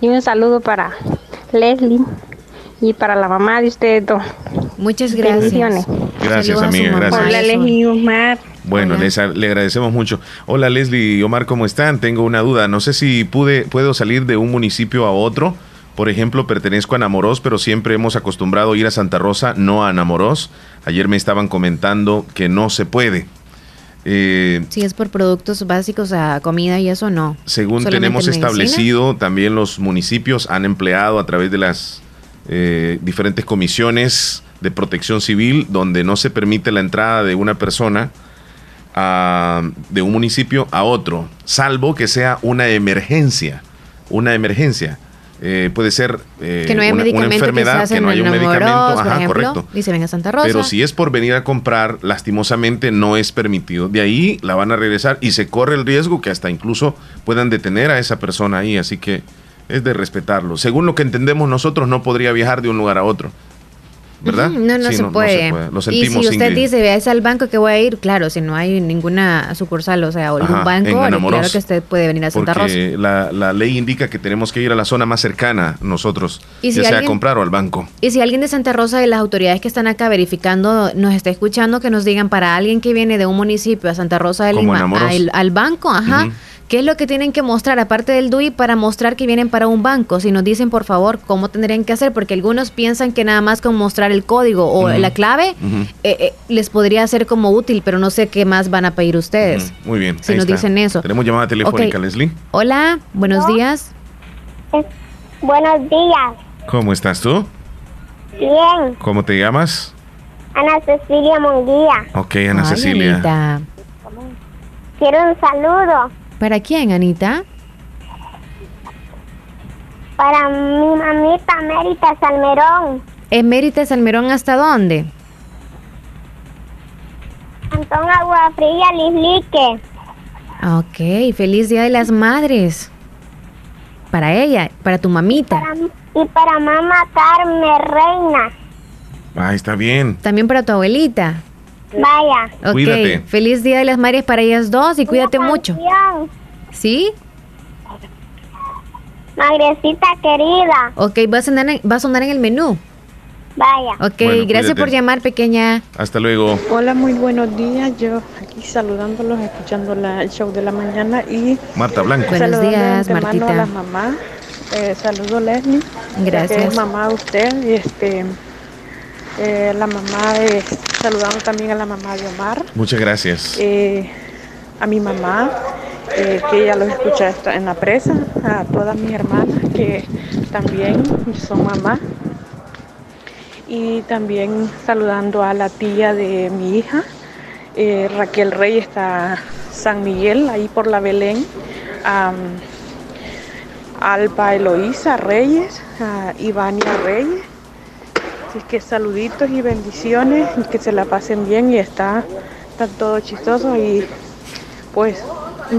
y un saludo para Leslie y para la mamá de ustedes dos. Muchas Bendiciones. Gracias, amiga. Gracias. Hola Leslie y Omar. Bueno, les le agradecemos mucho. Hola Leslie y Omar, ¿cómo están? Tengo una duda. No sé si pude, puedo salir de un municipio a otro. Por ejemplo, pertenezco a Namorós, pero siempre hemos acostumbrado a ir a Santa Rosa, no a Namorós. Ayer me estaban comentando que no se puede. Eh, Si es por productos básicos a comida y eso no. según tenemos establecido, también los municipios han empleado a través de las eh, diferentes comisiones de protección civil, donde no se permite la entrada de una persona a- de un municipio a otro, salvo que sea una emergencia. Una emergencia. Eh, puede ser eh, Que no haya una, una medicamento que se enfermedad, que no haya un medicamento. Ajá, ejemplo, correcto. Dice, venga a Santa Rosa. Pero si es por venir a comprar, lastimosamente no es permitido. De ahí la van a regresar y se corre el riesgo que hasta incluso puedan detener a esa persona ahí. Así que es de respetarlo. Según lo que entendemos nosotros, no podría viajar de un lugar a otro. ¿Verdad? No, no, Sí, se, puede. Lo y sentimos, si usted Ingrid. dice, vea, es al banco que voy a ir, claro, si no hay ninguna sucursal, o sea, o algún Ajá, banco, claro que usted puede venir a Santa Rosa. Porque la, la ley indica que tenemos que ir a la zona más cercana nosotros, Y si ya sea a comprar o al banco. Y si alguien de Santa Rosa de las autoridades que están acá verificando nos está escuchando, que nos digan para alguien que viene de un municipio a Santa Rosa de Lima al, al banco, ajá. ¿Qué es lo que tienen que mostrar aparte del DUI para mostrar que vienen para un banco? Si nos dicen, por favor, cómo tendrían que hacer, porque algunos piensan que nada más con mostrar el código o la clave eh, eh, les podría ser como útil, pero no sé qué más van a pedir ustedes. Muy bien. Si ahí nos está. dicen eso. Tenemos llamada telefónica. Leslie. Hola, buenos días. Buenos días. ¿Cómo estás tú? Bien. ¿Cómo te llamas? Ana Cecilia Monguía. Ok, Ana Ay, Cecilia. Anita. Quiero un saludo ¿Para quién, Anita? para mi mamita Mérita Salmerón. Emérita Salmerón, ¿hasta dónde? Antón Agua Fría Lislique. Ok, feliz Día de las Madres. Para ella, para tu mamita. Para- y para mamá Carmen Reina. Ah, está bien. También para tu abuelita. Vaya. Ok, Cuídate. feliz Día de las Madres para ellas dos y cuídate mucho. Canción. ¿Sí? Madrecita querida. Ok, va a sonar en, va a sonar en el menú. Vaya. Ok, Bueno, gracias cuídate. por llamar, pequeña. Hasta luego. Hola, muy buenos días. Yo aquí saludándolos, escuchando la- el show de la mañana y Marta Blanco. Buenos días, Martita. a las mamás Eh, saludo Leslie. Gracias. Es mamá usted. Y este, eh, la mamá de, saludamos también a la mamá de Omar. Muchas gracias. Eh, a mi mamá, eh, que ella los escucha en la presa. A todas mis hermanas que también son mamá. Y también saludando a la tía de mi hija, eh, Raquel Rey, está San Miguel, ahí por la Belén. Am, Alba Eloísa Reyes, a Ivania Reyes. Así que saluditos y bendiciones y que se la pasen bien y está, está todo chistoso y pues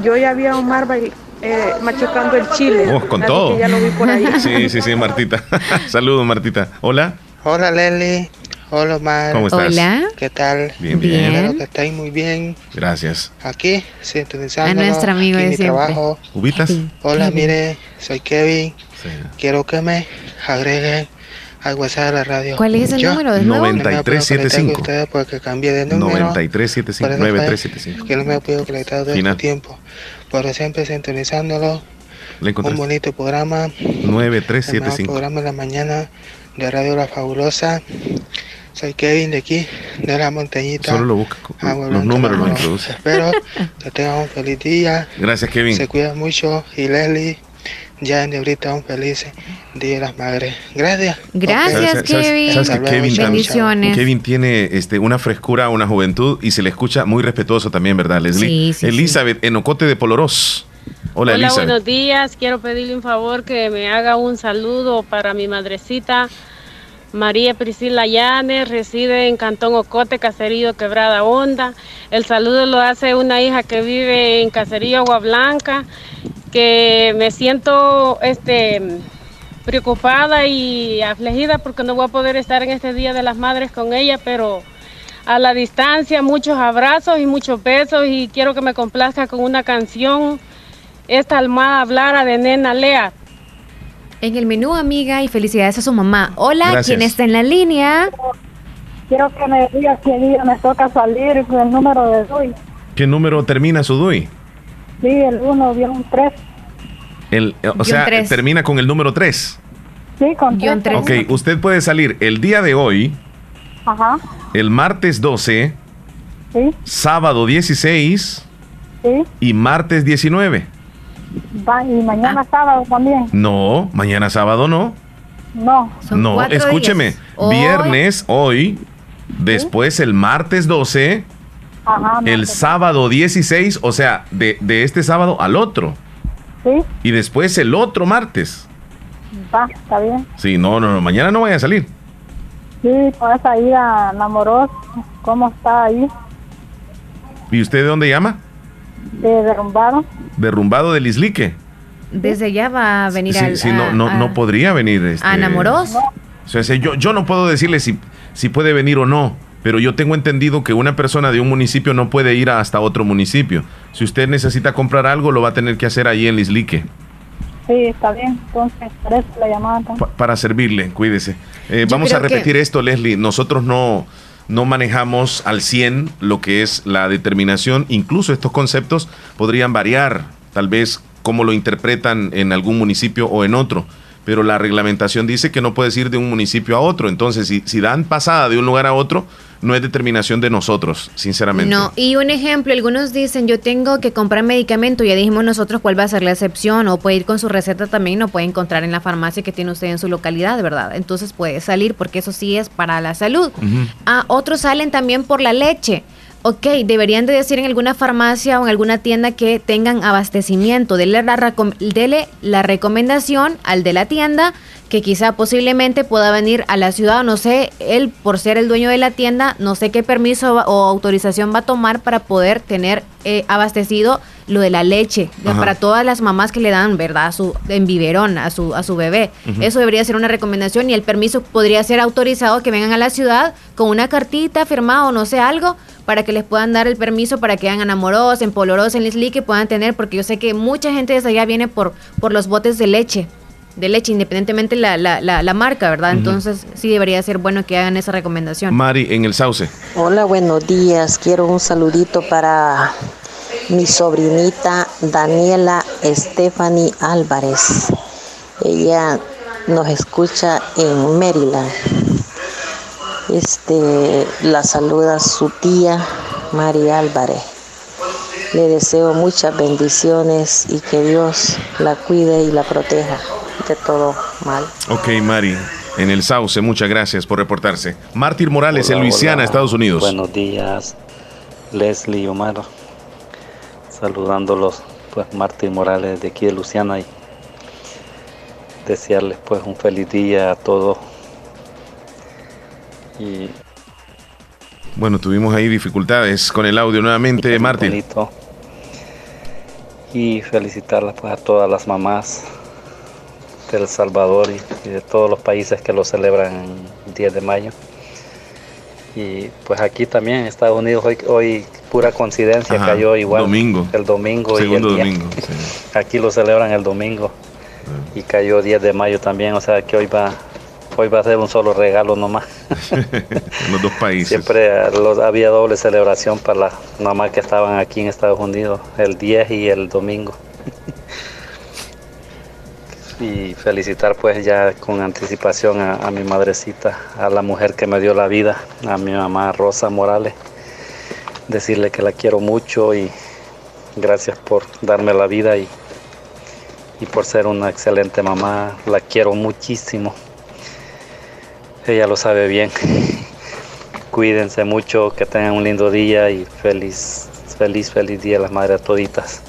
yo ya vi a Omar bail- eh, machucando el chile. Oh, con todo. ya lo vi por ahí. Sí, sí, sí, Martita. Saludos, Martita. Hola. Hola Leli, hola Omar. ¿Cómo estás? Hola. ¿Qué tal? Bien, bien. Espero que estéis muy bien. Gracias. Aquí, sintonizando. A nuestro amigo de mi siempre. trabajo. ¿Ubitas? Hola, mire, soy Kevin. Quiero que me agreguen al WhatsApp de la radio. ¿Cuál es el Yo número de nuevo? no me puedo conectar 9375. con ustedes porque cambié de número. 9375. Por eso fue 9375. Que no me puedo conectar todo Final. este tiempo. Pero siempre sintonizándolo. ¿Le Un bonito programa. El mejor 9375. programa de la mañana de Radio La Fabulosa. Soy Kevin de aquí, de la montañita. Solo lo busca. Agua Los Blanca, números lo Bajo. introduce. Espero que tengan un feliz día. Gracias, Kevin. Se cuida mucho. Y Leslie, ya en ahorita un feliz Día de las Madres. Gracias. Gracias, ¿Sabes- sabes- Kevin. sabes que Kevin Bendiciones. Kevin tiene este, una frescura, una juventud y se le escucha muy respetuoso también, ¿verdad, Leslie? Sí, sí, Elizabeth, en Ocote de Poloros. Hola, Hola, Elizabeth. buenos días. Quiero pedirle un favor que me haga un saludo para mi madrecita María Priscila Llanes, reside en Cantón Ocote, Caserío Quebrada Honda. El saludo lo hace una hija que vive en Caserío Agua Blanca, que me siento este preocupada y afligida porque no voy a poder estar en este Día de las Madres con ella, pero a la distancia muchos abrazos y muchos besos y quiero que me complazca con una canción, esta almada hablara de Nena Lea. En el menú, amiga, y felicidades a su mamá. Hola, Gracias. ¿quién está en la línea? Quiero que me digas qué día me toca salir con el número de hoy. ¿Qué número termina su DUI? Sí, el 1, un 3. El, o sea, tres. termina con el número 3. Sí, con 3. Ok, usted puede salir el día de hoy, Ajá, el martes 12, sí, sábado 16 sí. y martes 19. Va, y mañana sábado también. No, mañana sábado no. No. no, escúcheme. Viernes, hoy, después el martes 12, Ajá, no, el sábado 16, o sea, de, de este sábado al otro. sí, Y después el otro martes. va, está bien. Sí, no, no, no, mañana no vaya a salir. Sí, con esa ida enamoros, ¿cómo está ahí? ¿Y usted de dónde llama? De derrumbado. Derrumbado del Islique. Desde allá va a venir Sí, al, sí, a- no, no, a- no podría venir. Este, a Namoros. O sea, yo, yo no puedo decirle si, si puede venir o no, pero yo tengo entendido que una persona de un municipio no puede ir hasta otro municipio. Si usted necesita comprar algo, lo va a tener que hacer ahí en Lislique. Sí, está bien. Entonces, por eso la llamada. Pa- para servirle, cuídese. Eh, vamos a que- repetir esto, Leslie. Nosotros no, no manejamos al 100 lo que es la determinación. Incluso estos conceptos podrían variar, tal vez cómo lo interpretan en algún municipio o en otro. Pero la reglamentación dice que no puedes ir de un municipio a otro. Entonces, si, si dan pasada de un lugar a otro, no es determinación de nosotros, sinceramente. No, y un ejemplo, algunos dicen, yo tengo que comprar medicamento, ya dijimos nosotros cuál va a ser la excepción, o puede ir con su receta también, no puede encontrar en la farmacia que tiene usted en su localidad, ¿verdad? Entonces puede salir, porque eso sí es para la salud. Ah, otros salen también por la leche. Ok, deberían de decir en alguna farmacia o en alguna tienda que tengan abastecimiento. Dele la, dele la recomendación al de la tienda que quizá posiblemente pueda venir a la ciudad, o no sé, él por ser el dueño de la tienda, no sé qué permiso va- o autorización va a tomar para poder tener eh, abastecido lo de la leche Ajá. para todas las mamás que le dan, ¿verdad? A su en biberón a su a su bebé. Eso debería ser una recomendación y el permiso podría ser autorizado que vengan a la ciudad con una cartita firmada o no sé algo para que les puedan dar el permiso para que hagan enamoros, en poloros, en Lisli que puedan tener porque yo sé que mucha gente desde allá viene por por los botes de leche de leche, independientemente la, la, la, la marca, ¿verdad? Entonces sí debería ser bueno que hagan esa recomendación. Mari, en el sauce. Hola, buenos días. Quiero un saludito para mi sobrinita Daniela Stephanie Álvarez. Ella nos escucha en Maryland. Este, la saluda su tía María Álvarez. Le deseo muchas bendiciones y que Dios la cuide y la proteja de todo mal. Ok, Mari, en el Sauce, muchas gracias por reportarse. Mártir Morales, en Luisiana, Estados Unidos. Buenos días, Leslie y Omar. Saludándolos, pues Mártir Morales de aquí de Luisiana y desearles pues un feliz día a todos. Y bueno, tuvimos ahí dificultades con el audio nuevamente, Martín. Y felicitarlas pues a todas las mamás de El Salvador y, de todos los países que lo celebran el 10 de mayo. Y pues aquí también en Estados Unidos hoy, pura coincidencia cayó igual domingo. el domingo y el domingo. Aquí lo celebran el domingo y cayó 10 de mayo también, o sea que hoy va Hoy va a ser un solo regalo nomás. en los dos países. Siempre había doble celebración para las mamás que estaban aquí en Estados Unidos, el 10 y el domingo. y felicitar pues ya con anticipación a, a, mi madrecita, a la mujer que me dio la vida, a mi mamá Rosa Morales. Decirle que la quiero mucho y gracias por darme la vida y, y por ser una excelente mamá. La quiero muchísimo. Ella lo sabe bien. Cuídense mucho, que tengan un lindo día y feliz, feliz, feliz día a las madres toditas.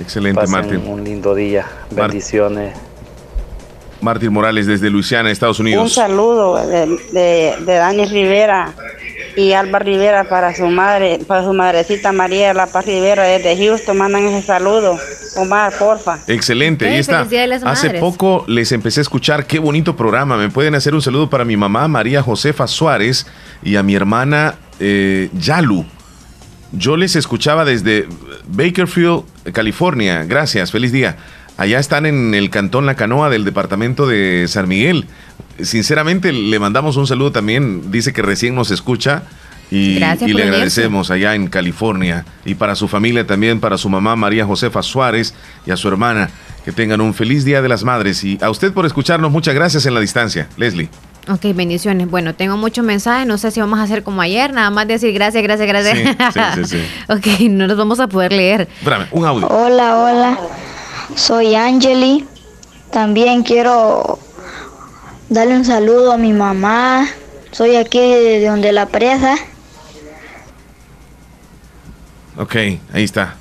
Excelente, Pasen Martín. Un lindo día. Bendiciones. Martín Morales desde Luisiana, Estados Unidos. Un saludo de, de, de Dani Rivera y Alba Rivera para su madre, para su madrecita María La Paz Rivera desde Houston. Mandan ese saludo. Omar, porfa. Excelente, ahí está. Hace poco les empecé a escuchar qué bonito programa. Me pueden hacer un saludo para mi mamá María Josefa Suárez y a mi hermana eh, Yalu. Yo les escuchaba desde Bakerfield, California. Gracias, feliz día. Allá están en el cantón La Canoa del departamento de San Miguel. Sinceramente, le mandamos un saludo también. Dice que recién nos escucha. Y, Gracias y le agradecemos allá en California. Y para su familia también, para su mamá María Josefa Suárez y a su hermana. Que tengan un feliz Día de las Madres. Y a usted por escucharnos, muchas gracias en la distancia. Leslie. Ok, bendiciones. Bueno, tengo muchos mensajes. No sé si vamos a hacer como ayer, nada más decir gracias, gracias, gracias. Sí, sí, sí, sí. ok, no los vamos a poder leer. Espérame, un audio. Hola, hola. Soy Angeli. También quiero darle un saludo a mi mamá. Soy aquí de donde la presa. Ok, ahí está.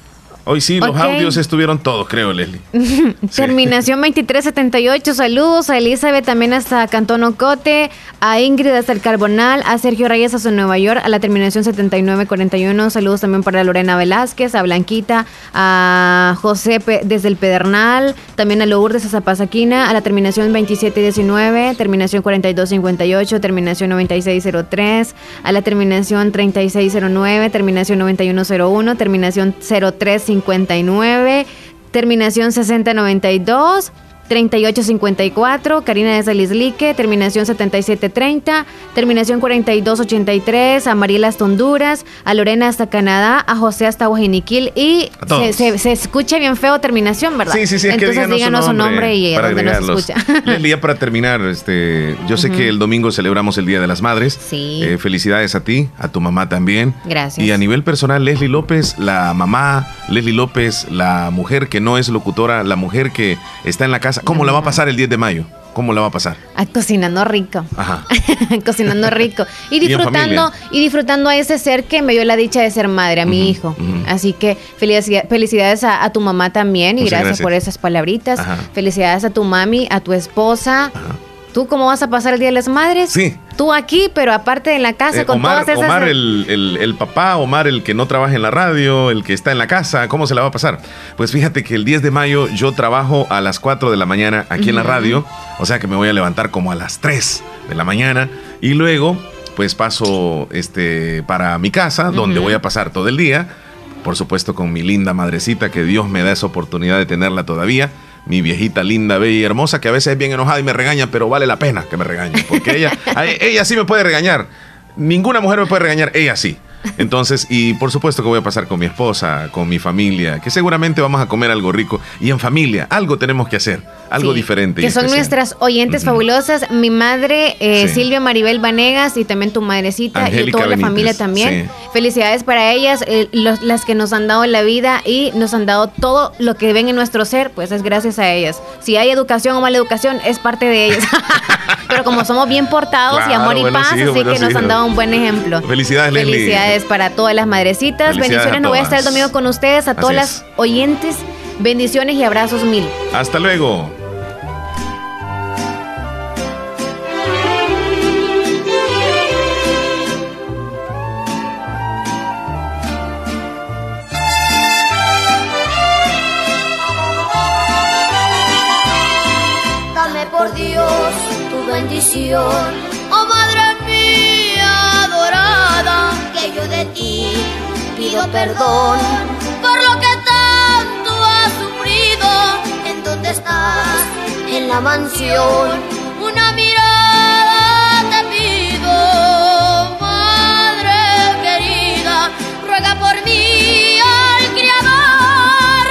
Hoy sí, los audios estuvieron todos, creo, Leslie. Terminación 2378. Saludos a Elizabeth también hasta Cantón Ocote, a Ingrid hasta el Carbonal, a Sergio Reyes hasta Nueva York, a la terminación 7941. Saludos también para Lorena Velázquez, a Blanquita, a José desde el Pedernal, también a Lourdes hasta Pasaquina, a la terminación 2719, terminación 4258, terminación 9603, a la terminación 3609, terminación 9101, terminación 0359, terminación 6092. 3854, Karina de Salislique, terminación 7730, terminación 4283, a Mariela hasta Honduras, a Lorena hasta Canadá, a José hasta Guajiniquil y se, se- se escucha bien feo terminación, ¿verdad? Sí, sí, sí, es que Entonces díganos su nombre, y para dónde nos escucha. Leslie, ya para terminar, este, yo sé que el domingo celebramos el Día de las Madres. Sí. Eh, felicidades a ti, a tu mamá también. Gracias. Y a nivel personal, Leslie López, la mamá, Leslie López, la mujer que no es locutora, la mujer que está en la casa, ¿cómo la va a pasar el 10 de mayo? ¿Cómo la va a pasar? Ah, cocinando rico. Ajá. cocinando rico y disfrutando y, disfrutando a ese ser que me dio la dicha de ser madre a mi hijo así que felici- felicidades a, a tu mamá también y gracias, gracias. por esas palabritas Ajá. felicidades a tu mami a tu esposa tú cómo vas a pasar el día de las madres Sí. tú aquí pero aparte en la casa Eh, con Omar, todas esas Omar el, el- el papá, Omar el que no trabaja en la radio, el que está en la casa, ¿cómo se la va a pasar? Pues fíjate que el 10 de mayo yo trabajo a las 4 de la mañana aquí en la radio, o sea que me voy a levantar como a las 3 de la mañana y luego pues paso este, para mi casa, donde voy a pasar todo el día, por supuesto con mi linda madrecita, que Dios me da esa oportunidad de tenerla todavía. Mi viejita linda, bella y hermosa, que a veces es bien enojada y me regaña, pero vale la pena que me regañe, porque ella, ella sí me puede regañar. Ninguna mujer me puede regañar, ella sí. Entonces, y por supuesto que voy a pasar con mi esposa, con mi familia, que seguramente vamos a comer algo rico. Y en familia, algo tenemos que hacer, algo diferente. Que son nuestras oyentes fabulosas. Mi madre, eh, Silvia Maribel Vanegas, y también tu madrecita, y toda la familia también. Felicidades para ellas, eh, las que nos han dado la vida y nos han dado todo lo que ven en nuestro ser, pues es gracias a ellas. Si hay educación o mala educación, es parte de ellas. Pero como somos bien portados y amor y paz, así que nos han dado un buen ejemplo. Felicidades, Felicidades para todas las madrecitas. Bendiciones. No voy a estar el domingo con ustedes, a todas las oyentes. Bendiciones y abrazos mil. Hasta luego. Dame por Dios tu bendición de pido perdón por lo que tanto has sufrido. ¿En dónde estás? En la mansión. Una mirada te pido, madre querida, ruega por mí al Creador.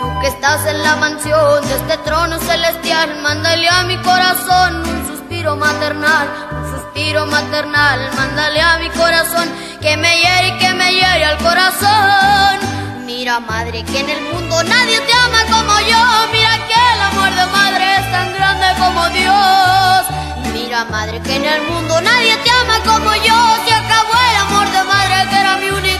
Tú que estás en la mansión de este trono celestial, mándale a mi corazón un suspiro maternal suspiro maternal, mándale a mi corazón que me hiere y que me hiere al corazón. Mira madre que en el mundo nadie te ama como yo, mira que el amor de madre es tan grande como Dios. Mira madre que en el mundo nadie te ama como yo, se acabó el amor de madre que era mi único.